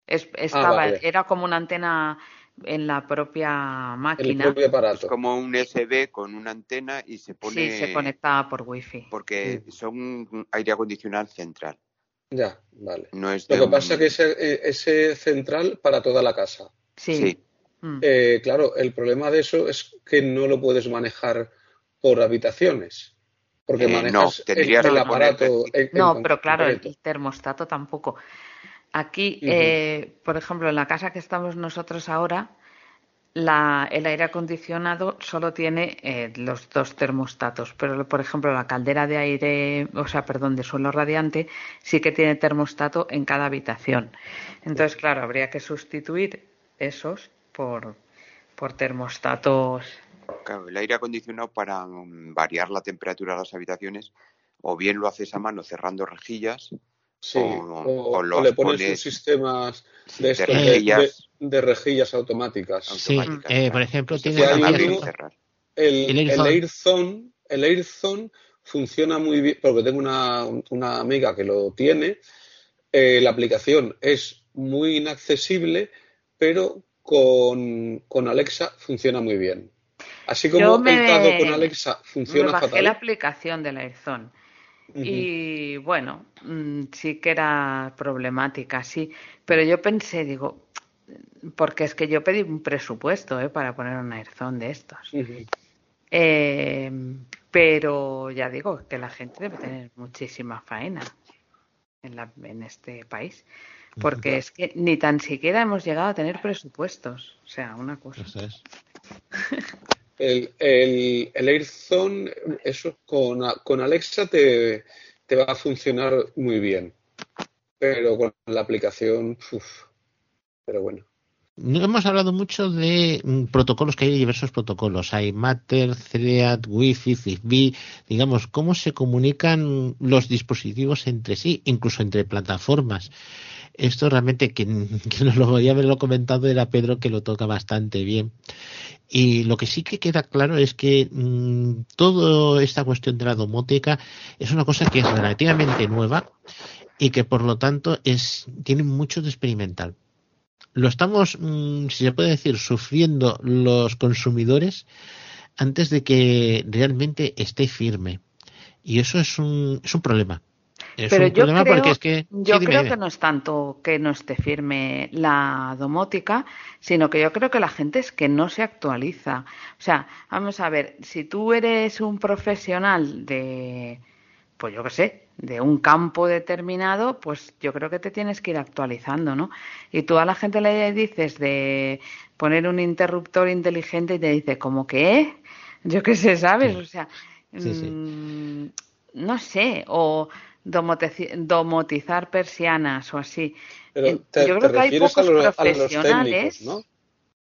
estaba, ah, Era como una antena en la propia máquina. Es como un USB con una antena y se pone. Sí, se conecta por wifi. Porque son aire acondicionado central. Ya, vale. No es Lo que pasa es que ese, eh, ese central para toda la casa. Sí. Mm. Eh, claro, el problema de eso es que no lo puedes manejar por habitaciones. Porque eh, manejas el, aparato. no, pero claro, el termostato tampoco. Aquí, eh, por ejemplo, en la casa que estamos nosotros ahora, la, el aire acondicionado solo tiene eh, los dos termostatos, pero por ejemplo la caldera de aire, o sea, perdón, de suelo radiante, sí que tiene termostato en cada habitación. Entonces, claro, habría que sustituir esos por, por termostatos. Claro, el aire acondicionado para mm, variar la temperatura de las habitaciones, o bien lo haces a mano cerrando rejillas, Sí, o, le pones sus sistemas de, rejillas, de, rejillas automáticas. Sí, eh, por ejemplo, tiene el, el, AirZone, el AirZone funciona muy bien, porque tengo una, una amiga que lo tiene. Eh, la aplicación es muy inaccesible, pero con, con Alexa funciona muy bien. Así como me, con Alexa funciona me bajé la aplicación del AirZone y bueno, mm, sí que era problemática, sí. Pero yo pensé, digo, porque es que yo pedí un presupuesto ¿eh? para poner un airzón de estos. Eh, pero ya digo que la gente debe tener muchísima faena en, la, en este país. Porque es que ni tan siquiera hemos llegado a tener presupuestos. O sea, una cosa. <laughs> El, el, el AirZone, eso con, con Alexa te, te, va a funcionar muy bien. Pero con la aplicación, uff, pero bueno. No hemos hablado mucho de mm, protocolos, que hay diversos protocolos. Hay Matter, Thread, Wi-Fi, Zigbee. Digamos, cómo se comunican los dispositivos entre sí, incluso entre plataformas. Esto realmente, quien, <laughs> nos lo podía haberlo comentado era Pedro, que lo toca bastante bien. Y lo que sí que queda claro es que mm, toda esta cuestión de la domótica es una cosa que es relativamente nueva y que por lo tanto es, tiene mucho de experimental. Lo estamos, mm, si se puede decir, sufriendo los consumidores antes de que realmente esté firme. Y eso es un, es un problema. Pero yo creo, que, yo creo que no es tanto que no esté firme la domótica, sino que yo creo que la gente es que no se actualiza. O sea, vamos a ver, si tú eres un profesional de, pues yo qué sé, de un campo determinado, pues yo creo que te tienes que ir actualizando, ¿no? Y tú a la gente le dices de poner un interruptor inteligente y te dice, ¿cómo qué? Yo qué sé, ¿sabes? O sea, mm, no sé, o domotizar persianas o así. Pero yo creo que hay pocos profesionales. ¿no?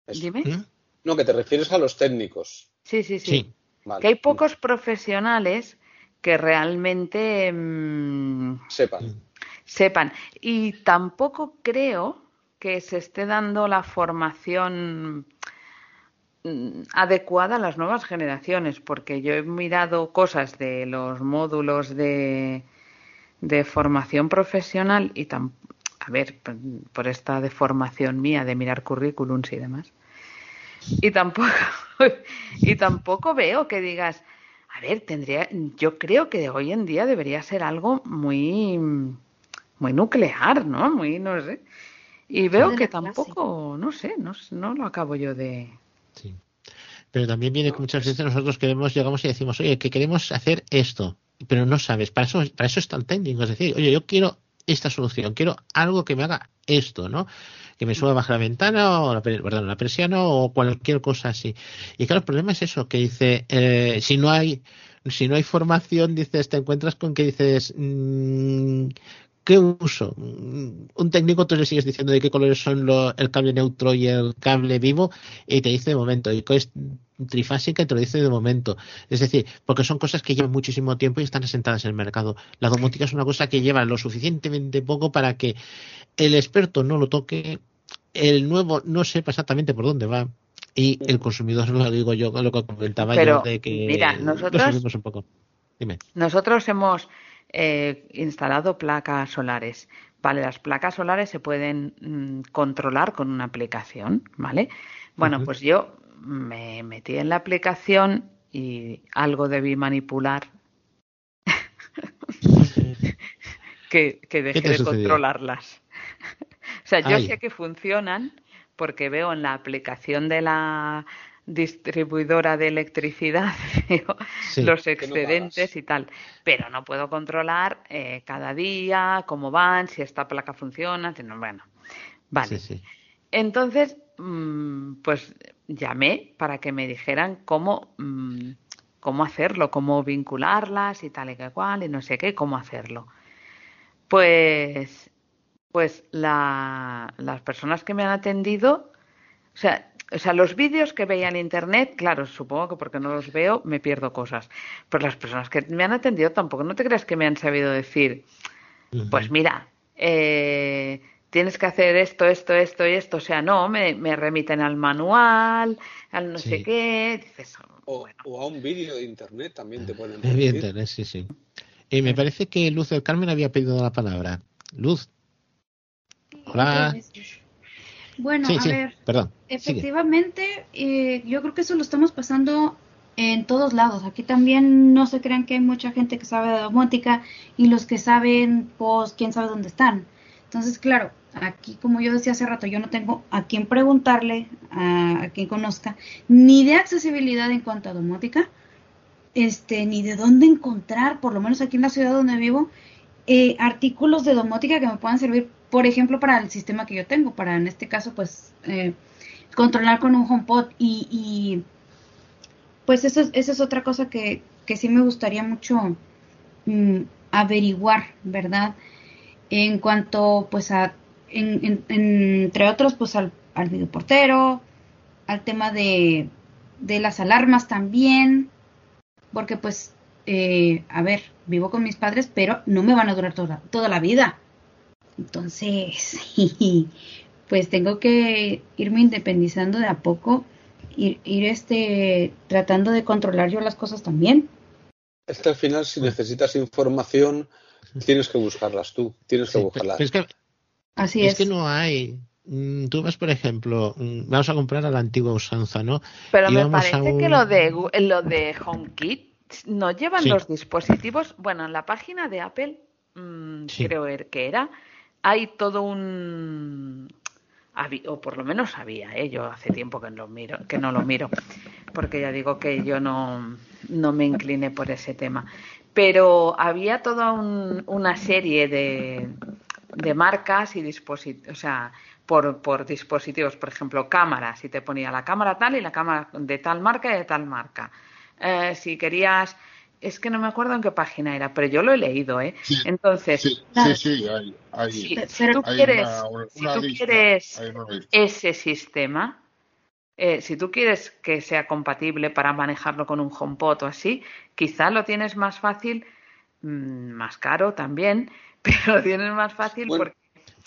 Dime. ¿Mm? No, que te refieres a los técnicos. Sí, sí, sí. Que hay pocos profesionales que realmente mm, sepan. Sepan. Y tampoco creo que se esté dando la formación mm, adecuada a las nuevas generaciones, porque yo he mirado cosas de los módulos de, de formación profesional y tan, a ver, por esta deformación mía de mirar currículums y demás. Y tampoco, <laughs> y tampoco veo que digas, a ver, tendría, yo creo que hoy en día debería ser algo muy, muy nuclear, ¿no? Muy, no sé. Y veo que tampoco, no sé, no, no lo acabo yo de. Sí. Pero también viene que muchas veces nosotros queremos, llegamos y decimos, oye, que queremos hacer esto, pero no sabes, para eso, para eso está el técnico, es decir, oye, yo quiero esta solución, quiero algo que me haga esto, ¿no? Que me suba baja la ventana o la, perdón, la persiana o cualquier cosa así. Y claro, el problema es eso, que dice, eh, si no hay si no hay formación, dices, te encuentras con que dices, mmm, ¿qué uso? Un técnico tú le sigues diciendo de qué colores son el cable neutro y el cable vivo y te dice de momento. Y es trifásica y te lo dice de momento. Es decir, porque son cosas que llevan muchísimo tiempo y están asentadas en el mercado. La domótica es una cosa que lleva lo suficientemente poco para que el experto no lo toque, el nuevo no sepa exactamente por dónde va y el consumidor, lo digo yo, lo que comentaba yo de que mira, nosotros, un poco. Dime. Nosotros hemos eh, instalado placas solares. Vale, las placas solares se pueden mm, controlar con una aplicación, ¿vale? Bueno, pues yo me metí en la aplicación y algo debí manipular <laughs> que, que dejé de controlarlas. o sea, yo sé que funcionan porque veo en la aplicación de la distribuidora de electricidad <laughs> los excedentes y tal, pero no puedo controlar eh, cada día cómo van, si esta placa funciona, bueno, vale. Entonces, mm, pues llamé para que me dijeran cómo, mm, cómo hacerlo, cómo vincularlas y tal y que cual, y no sé qué, cómo hacerlo. Pues, pues la, las personas que me han atendido, o sea, o sea, los vídeos que veía en internet, claro, supongo que porque no los veo me pierdo cosas. Pero las personas que me han atendido tampoco, no te creas que me han sabido decir, pues mira, eh, tienes que hacer esto, esto, esto y esto. O sea, no, me, remiten al manual, al no sé qué. Dices, o, a un vídeo de internet también te pueden De internet, sí, sí. Y me parece que Luz del Carmen había pedido la palabra. Luz. Hola. Bueno, a ver, perdón, efectivamente, eh, yo creo que eso lo estamos pasando en todos lados. Aquí también no se crean que hay mucha gente que sabe de domótica y los que saben, pues, quién sabe dónde están. Entonces, claro, aquí como yo decía hace rato, yo no tengo a quién preguntarle, a, quien conozca, ni de accesibilidad en cuanto a domótica, este, ni de dónde encontrar, por lo menos aquí en la ciudad donde vivo, eh, artículos de domótica que me puedan servir por ejemplo, para el sistema que yo tengo, para en este caso, pues, eh, controlar con un HomePod y, y pues eso, esa es otra cosa que, que sí me gustaría mucho mm, averiguar, ¿verdad? En cuanto, pues, a, entre otros, pues, al, al videoportero, al tema de, de las alarmas también, porque, pues, eh, a ver, vivo con mis padres, pero no me van a durar toda, toda la vida. Entonces, <laughs> pues tengo que irme independizando de a poco, ir, ir este, tratando de controlar yo las cosas también. Es que al final, si necesitas información, tienes que buscarlas tú, tienes que buscarlas. Es que, Así es. Es que no hay. Mm, tú vas, por ejemplo, mm, vamos a comprar a la antigua usanza, ¿no? Pero me parece que lo de, lo de HomeKit no llevan los dispositivos. Bueno, en la página de Apple, mm, creo er, que era, hay todo un o por lo menos había, ¿eh? yo hace tiempo que no, miro, que no lo miro, porque ya digo que yo no, no me incliné por ese tema. pero había toda una serie de, de marcas y dispositivos, o sea, por, por, dispositivos, por ejemplo, cámaras, y te ponía la cámara tal y la cámara de tal marca y de tal marca. Eh, si querías, es que no me acuerdo en qué página era, pero yo lo he leído, ¿eh? Entonces, sí, sí, hay, si, tú quieres, si tú quieres ese sistema, eh, si tú quieres que sea compatible para manejarlo con un HomePod o así, quizá lo tienes más fácil, mm, más caro también, <laughs> pero lo tienes más fácil porque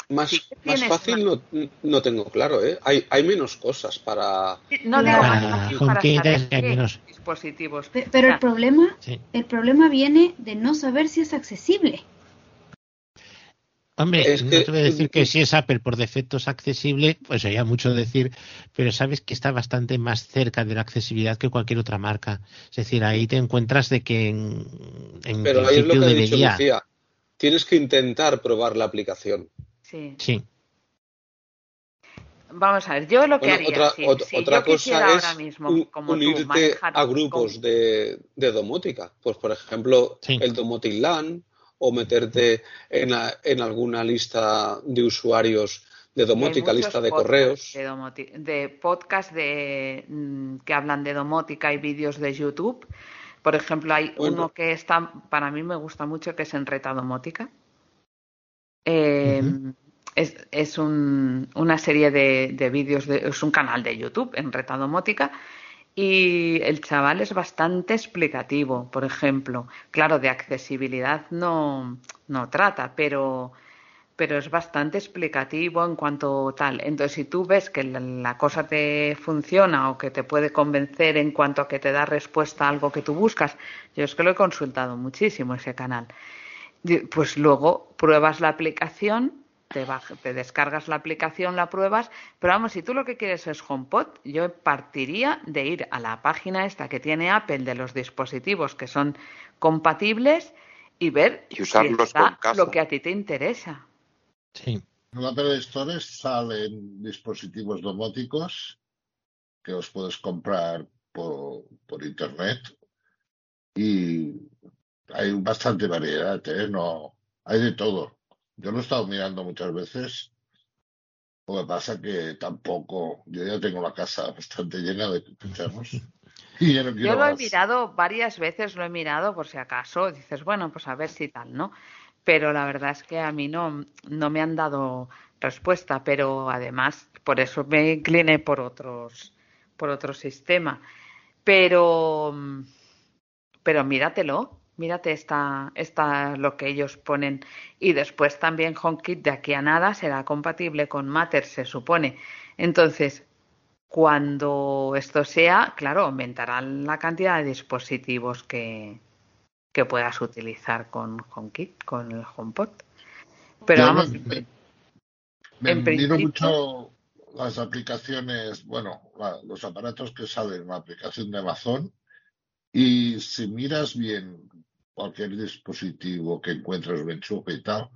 más, más fácil no, no, tengo claro, ¿eh? Hay, hay menos cosas para. No fácil para saber qué menos. dispositivos. Pero, el problema, el problema viene de no saber si es accesible. Hombre, no te voy a decir que si es Apple por defecto es accesible, pues sería mucho decir, pero sabes que está bastante más cerca de la accesibilidad que cualquier otra marca. Es decir, ahí te encuentras de que en, en pero ahí es lo que debería... dicho Lucía. Tienes que intentar probar la aplicación. Sí. Vamos a ver, yo lo que haría. Otra, otra cosa es unirte a grupos de, de, domótica. Pues, por ejemplo, el Domotic LAN o meterte en, en, alguna lista de usuarios de domótica, lista de correos. De, de podcast de, mm, que hablan de domótica y vídeos de YouTube. Por ejemplo, hay uno que está, para mí me gusta mucho, que es Enreta Domótica. Eh, es, es un, una serie de, de vídeos, es un canal de YouTube en Retadomótica y el chaval es bastante explicativo, por ejemplo. Claro, de accesibilidad no, no trata, pero, pero es bastante explicativo en cuanto tal. Entonces, si tú ves que la, cosa te funciona o que te puede convencer en cuanto a que te da respuesta a algo que tú buscas, yo es que lo he consultado muchísimo ese canal. Pues luego pruebas la aplicación te, descargas la aplicación, la pruebas, pero vamos, si tú lo que quieres es HomePod, yo partiría de ir a la página esta que tiene Apple de los dispositivos que son compatibles y ver y usarlos si está lo que a ti te interesa. Sí. En Apple Store salen dispositivos domóticos que os puedes comprar por, por internet y hay bastante variedad, ¿eh? No, hay de todo. Yo lo he estado mirando muchas veces. Lo que pasa que tampoco, yo ya tengo la casa <laughs> bastante llena de pinchanos. yo, lo he mirado varias veces, lo he mirado por si acaso. Dices, bueno, pues a ver si tal, ¿no? Pero la verdad es que a mí no, no me han dado respuesta, pero además por eso me incliné por otros, por otro sistema. Pero, pero míratelo, mírate esta, esta lo que ellos ponen. Y después también HomeKit de aquí a nada será compatible con Matter se supone. Entonces cuando esto sea claro aumentará la cantidad de dispositivos que, que puedas utilizar con HomeKit con el HomePod. Pero vamos me, me, mucho las aplicaciones bueno los aparatos que salen en la aplicación de Amazon. Y si miras bien cualquier dispositivo que encuentres en y tal,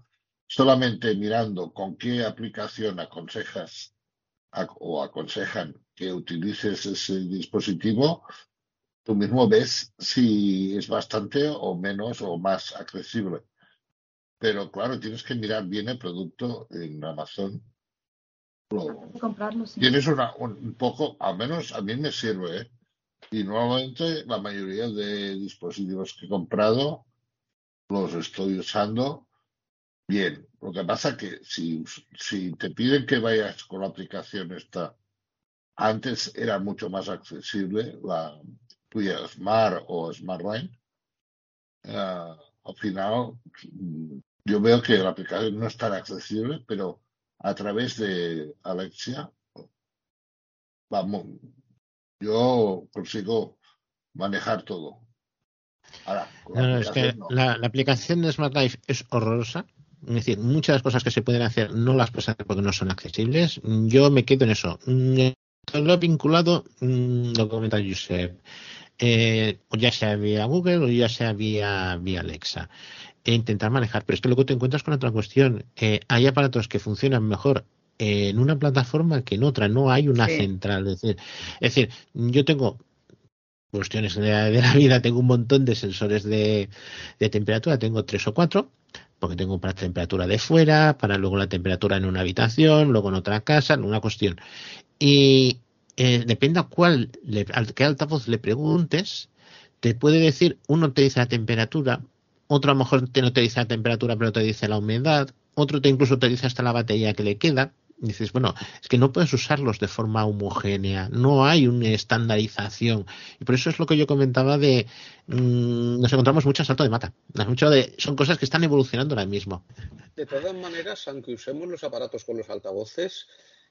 solamente mirando con qué aplicación aconsejas o aconsejan que utilices ese dispositivo, tú mismo ves si es bastante o menos o más accesible. Pero claro, tienes que mirar bien el producto en Amazon. Tienes una, un poco, al menos a mí me sirve, ¿eh? Y nuevamente la mayoría de dispositivos que he comprado los estoy usando bien. Lo que pasa que si, si te piden que vayas con la aplicación esta, antes era mucho más accesible la tuya Smart o SmartLine. Uh, al final, yo veo que la aplicación no es tan accesible, pero a través de Alexia, vamos, yo consigo manejar todo. Ahora, no, es que la, aplicación de Smart Life es horrorosa. Es decir, muchas de las cosas que se pueden hacer no las puedes hacer porque no son accesibles. Yo me quedo en eso. Mm, lo he vinculado, mm, lo comenta Josep, eh, ya sea vía Google o ya sea vía, vía Alexa. E intentar manejar. Pero es que luego te encuentras con otra cuestión. Eh, hay aparatos que funcionan mejor en una plataforma que en otra, no hay una central. Es decir, es decir, yo tengo cuestiones de la, de la vida tengo un montón de sensores de, de temperatura, tengo tres o cuatro, porque tengo para temperatura de fuera, para luego la temperatura en una habitación, luego en otra casa, en una cuestión. Y eh, depende a cuál, le, al qué altavoz le preguntes, te puede decir, uno te dice la temperatura, otro a lo mejor te no te dice la temperatura, pero te dice la humedad, otro te incluso te dice hasta la batería que le queda. Dices, bueno, es que no puedes usarlos de forma homogénea, no hay una estandarización. Y por eso es lo que yo comentaba de, mmm, nos encontramos mucho salto de mata. Mucho de, son cosas que están evolucionando ahora mismo. De todas maneras, aunque usemos los aparatos con los altavoces,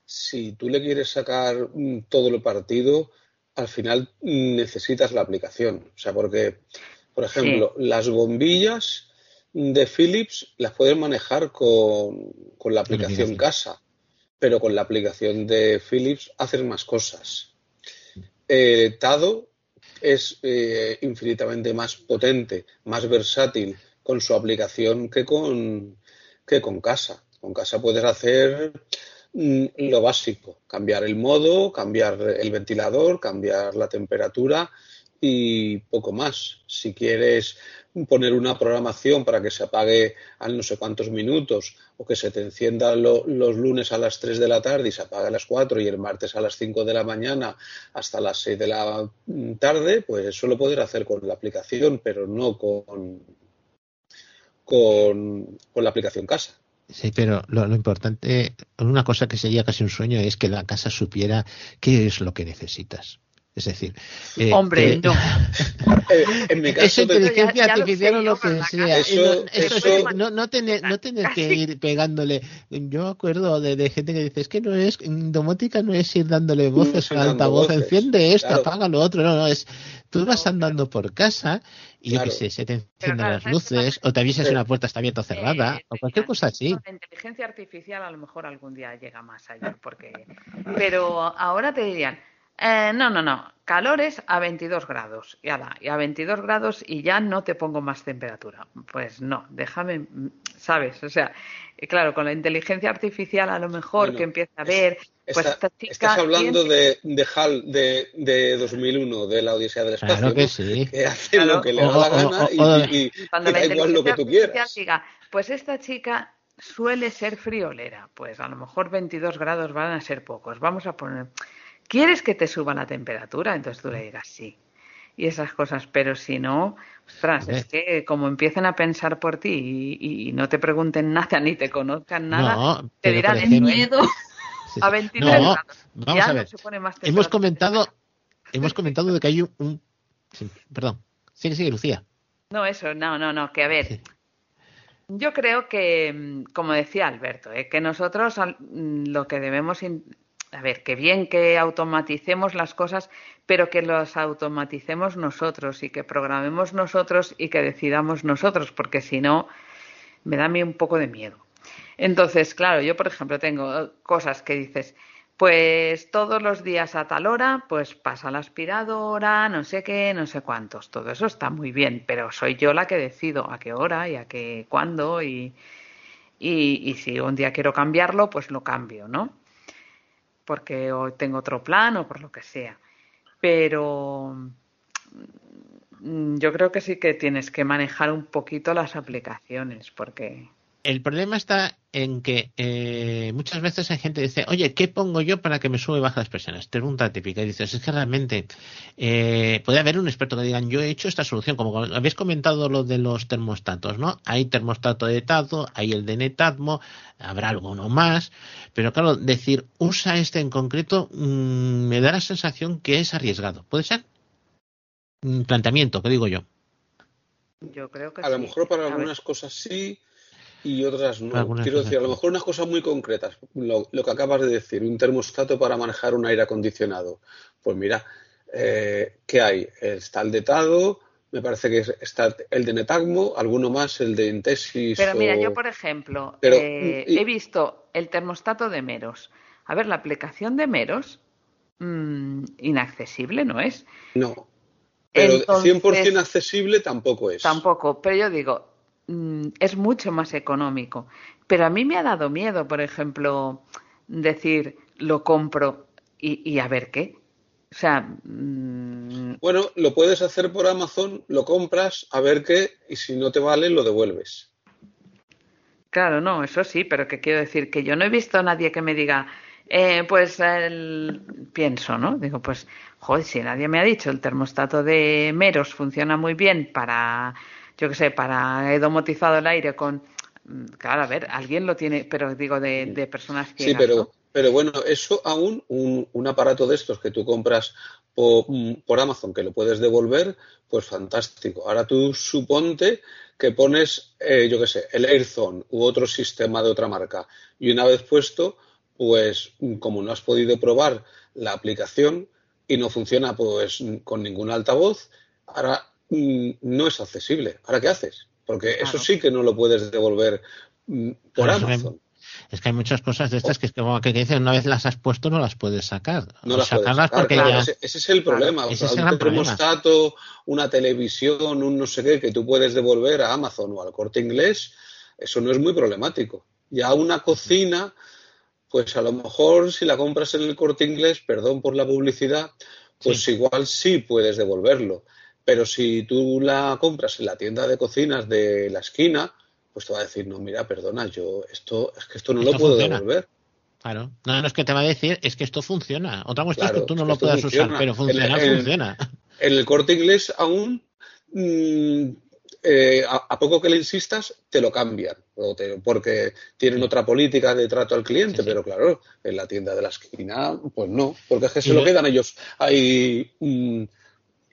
si tú le quieres sacar mm, todo el partido, al final necesitas la aplicación. O sea, porque, por ejemplo, sí. las bombillas de Philips las puedes manejar con, con la aplicación casa, pero con la aplicación de Philips haces más cosas. Eh, Tado es eh, infinitamente más potente, más versátil con su aplicación que con, que con casa. Con casa puedes hacer mm, lo básico, cambiar el modo, cambiar el ventilador, cambiar la temperatura y poco más. Si quieres poner una programación para que se apague a no sé cuántos minutos o que se te encienda lo, los lunes a las 3 de la tarde y se apague a las 4 y el martes a las 5 de la mañana hasta las 6 de la tarde, pues eso lo puedes hacer con la aplicación, pero no con, con, con la aplicación casa. Sí, pero lo, lo, importante, una cosa que sería casi un sueño es que la casa supiera qué es lo que necesitas. Es decir, eh, hombre, eh, no. <laughs> eh, en mi caso, esa inteligencia ya, ya artificial o lo que sea. Eso, eso, eso, no, no, tener, no tener que ir pegándole. Yo acuerdo de, de, gente que dice: es que no es, domótica no es ir dándole voces al altavoz, voces, enciende esto, claro. apaga lo otro. No, no, es tú vas andando por casa y claro. yo qué sé, se te encienden claro, las luces, o te avisas si una puerta está abierta o cerrada, o cualquier cosa así. La inteligencia artificial a lo mejor algún día llega más allá, porque. Pero ahora te dirían eh, no, no, no. Calores a 22 grados. Y, ala, y a 22 grados y ya no te pongo más temperatura. Pues no, déjame, ¿sabes? O sea, claro, con la inteligencia artificial a lo mejor bueno, que empieza a ver. Pues está, esta chica estás hablando de, de HAL de, de 2001, de la Odisea del Espacio. Claro que sí. Que hace claro. lo que le da la gana o, o, y, y, y da igual lo que tú quieras. Diga, pues esta chica suele ser friolera. Pues a lo mejor 22 grados van a ser pocos. Vamos a poner ¿Quieres que te suba la temperatura? Entonces tú le digas sí. Y esas cosas, pero si no, ostras, es que como empiecen a pensar por ti y, y, no te pregunten nada ni te conozcan nada, no, te dirán el miedo <laughs> sí. a 23 no, grados. Vamos ya a ver. No se pone más hemos comentado, hemos comentado de que hay un, un... Sí, perdón, sigue, sigue, Lucía. No, eso, no, no, no, que a ver, sí. yo creo que, como decía Alberto, eh, que nosotros lo que debemos a ver, que bien que automaticemos las cosas, pero que las automaticemos nosotros y que programemos nosotros y que decidamos nosotros, porque si no, me da a mí un poco de miedo. Entonces, claro, yo, por ejemplo, tengo cosas que dices, pues todos los días a tal hora, pues pasa la aspiradora, no sé qué, no sé cuántos. Todo eso está muy bien, pero soy yo la que decido a qué hora y a qué cuándo y, y, y si un día quiero cambiarlo, pues lo cambio, ¿no? Porque hoy tengo otro plan o por lo que sea. Pero mm, yo creo que sí que tienes que manejar un poquito las aplicaciones, porque... El problema está en que eh, muchas veces hay gente que dice, oye, ¿qué pongo yo para que me sube y baje las presiones? Pregunta típica. Y dices, es que realmente eh, puede haber un experto que digan, yo he hecho esta solución, como habéis comentado lo de los termostatos, ¿no? Hay termostato de Tato, hay el de Netatmo, habrá alguno más, pero claro, decir, usa este en concreto, mmm, me da la sensación que es arriesgado. ¿Puede ser? Un planteamiento, ¿qué digo yo? Yo creo que a sí. lo mejor para A algunas ver. cosas sí y otras no. Algunas Quiero decir, a lo mejor unas cosas muy concretas. Lo, lo, que acabas de decir, un termostato para manejar un aire acondicionado. Pues mira, eh, ¿qué hay? Está el de Tado, me parece que está el de Netagmo, alguno más, el de Intesis. Pero mira, yo por ejemplo, Pero, eh, y- he visto el termostato de Meros. A ver, la aplicación de Meros, mmm, inaccesible no es. No. Pero Entonces- 100% accesible tampoco es. Tampoco, pero yo digo, mm, es mucho más económico. Pero a mí me ha dado miedo, por ejemplo, decir, lo compro y, y a ver qué. O sea. Mm, bueno, lo puedes hacer por Amazon, lo compras, a ver qué, y si no te vale, lo devuelves. Claro, no, eso sí, pero que quiero decir que yo no he visto a nadie que me diga, eh, pues el... pienso, ¿no? Digo, pues, joder, si nadie me ha dicho, el termostato de Meros funciona muy bien para, yo qué sé, para he domotizado el aire con Mm, claro, a ver, alguien lo tiene, pero digo de, personas que. Sí, pero, pero bueno, eso aún, un, aparato de estos que tú compras por, mm, por, Amazon, que lo puedes devolver, pues fantástico. Ahora tú suponte que pones, eh, yo qué sé, el AirZone u otro sistema de otra marca, y una vez puesto, pues mm, como no has podido probar la aplicación y no funciona pues con ningún altavoz, ahora no es accesible. ¿Ahora qué haces? Porque eso sí que no lo puedes devolver mm, por Amazon. Es que hay muchas cosas de estas que, es como que dicen una vez las has puesto no las puedes sacar. No las sacarlas porque ya... ese, es el problema. ese es el un termostato, una televisión, un no sé qué que tú puedes devolver a Amazon o al corte inglés, eso no es muy problemático. Ya una cocina, pues a lo mejor si la compras en el corte inglés, perdón por la publicidad, pues igual sí puedes devolverlo. Pero si tú la compras en la tienda de cocinas de la esquina, pues te va a decir, no, mira, perdona, yo esto es que esto no lo puedo devolver. Claro, no, no es que te va a decir, es que esto funciona. Otra cuestión es que tú no lo puedas usar, pero funciona, funciona. En el corte inglés aún, mm, eh, a, poco que le insistas, te lo cambian, porque tienen otra política de trato al cliente, pero claro, en la tienda de la esquina, pues no, porque es que se lo quedan ellos ahí. Mm,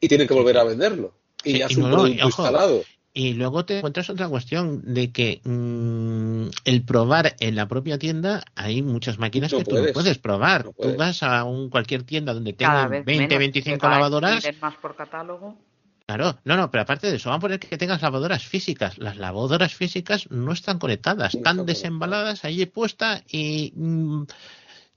y tienen que volver a venderlo. Y ya es un producto instalado. Y luego te encuentras otra cuestión de que mm, el probar en la propia tienda hay muchas máquinas que tú no puedes probar. Tú vas a un, cualquier tienda donde tengan 20, 25 lavadoras. más por catálogo. Claro, no, no, pero aparte de eso, vamos a poner que tengas lavadoras físicas. Las lavadoras físicas no están conectadas, están desembaladas ahí puestas y mm,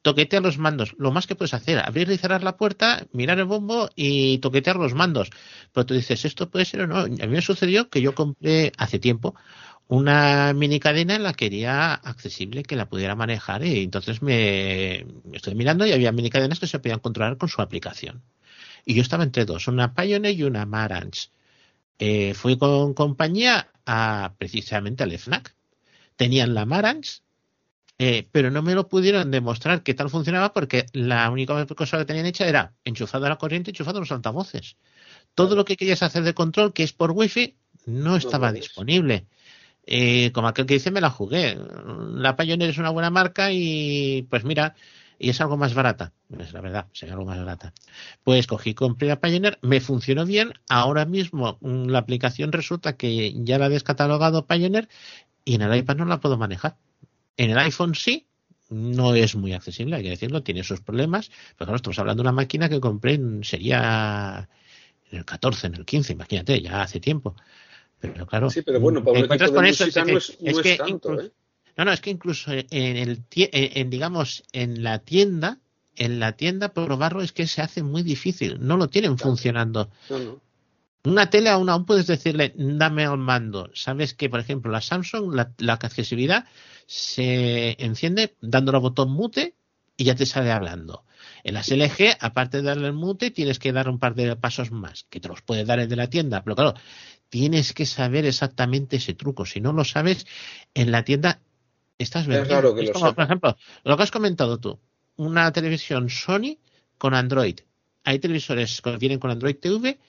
toquetear los mandos. Lo más que puedes hacer, abrir y cerrar la puerta, mirar el bombo y toquetear los mandos. Pero tú dices, esto puede ser o no. A mí me sucedió que yo compré hace tiempo una mini cadena en la que quería accesible que la pudiera manejar y entonces me estoy mirando y había mini cadenas que se podían controlar con su aplicación. Y yo estaba entre dos, una Pioneer y una Marantz. Eh, fui con compañía a precisamente al FNAC. Tenían la Marantz eh, pero no me lo pudieron demostrar qué tal funcionaba porque la única cosa que tenían hecha era enchufada la corriente, enchufado los altavoces. Todo lo que querías hacer de control, que es por wifi, no estaba disponible. Eh, como aquel que dice, me la jugué. La Pioneer es una buena marca y pues mira, y es algo más barata. Es la verdad, es algo más barata. Pues cogí, compré la Pioneer, me funcionó bien. Ahora mismo mm, la aplicación resulta que ya la ha descatalogado Pioneer y en el iPad no la puedo manejar. En el iPhone sí, no es muy accesible, hay que decirlo, tiene sus problemas. Pero claro, estamos hablando de una máquina que compré en, sería en el 14, en el 15, imagínate, ya hace tiempo. Pero claro, sí, pero bueno, encuentras con eso, es, no es, que tanto, ¿eh? No, no, es que incluso en el en, digamos en la tienda, en la tienda probarlo es que se hace muy difícil, no lo tienen funcionando. No, no. Una tele aún, aún puedes decirle, dame el mando. Sabes que, por ejemplo, la Samsung, la, la accesibilidad se enciende dándole al botón mute y ya te sale hablando. En las LG, aparte de darle el mute, tienes que dar un par de pasos más, que te los puede dar el de la tienda. Pero claro, tienes que saber exactamente ese truco. Si no lo sabes, en la tienda estás vendiendo. por ejemplo, lo que has comentado tú, una televisión Sony con Android. Hay televisores que vienen con Android TV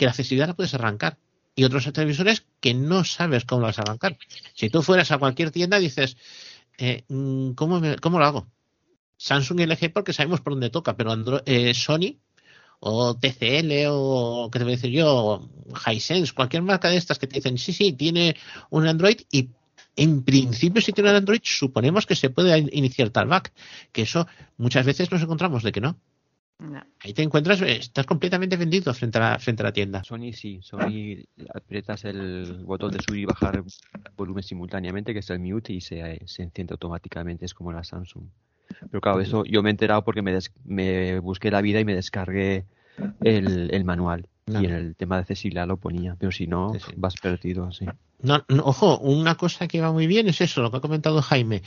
que la accesibilidad la puedes arrancar. Y otros televisores que no sabes cómo vas a arrancar. Si tú fueras a cualquier tienda, dices, eh, mm, ¿cómo, ¿cómo, lo hago? Samsung y LG porque sabemos por dónde toca, pero eh, Sony o TCL o, ¿qué te voy a decir yo? Hisense, cualquier marca de estas que te dicen, sí, sí, tiene un Android y en principio si tiene un Android suponemos que se puede iniciar tal back, que eso muchas veces nos encontramos de que no. Ahí te encuentras, estás completamente vendido frente a la, frente a la tienda. Sony sí, Sony aprietas el botón de subir y bajar volumen simultáneamente, que es el mute, y se, se enciende automáticamente, es como la Samsung. Pero claro, eso yo me he enterado porque me, me busqué la vida y me descargué el, el manual. Y en el tema de accesibilidad lo ponía, pero si no, vas perdido así. No, ojo, una cosa que va muy bien es eso, lo que ha comentado Jaime.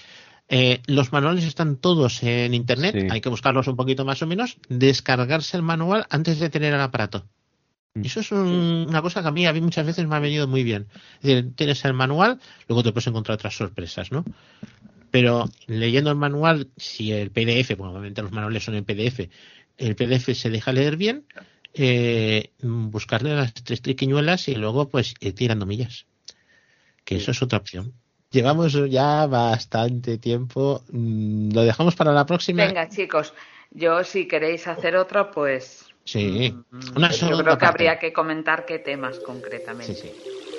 Eh, los manuales están todos en internet, hay que buscarlos un poquito más o menos, descargarse el manual antes de tener el aparato. Mm. Eso es una cosa que a mí, a mí muchas veces me ha venido muy bien. Es decir, tienes el manual, luego te puedes encontrar otras sorpresas, ¿no? Pero leyendo el manual, si el PDF, bueno, obviamente los manuales son en PDF, el PDF se deja leer bien, eh, buscarle las tres triquiñuelas y luego pues ir tirando millas. Que eso es otra opción. Llevamos ya bastante tiempo. Mm, ¿Lo dejamos para la próxima? Venga, chicos. Yo, si queréis hacer otro, pues. Sí. Mm, yo creo que habría que comentar qué temas concretamente. Sí, sí.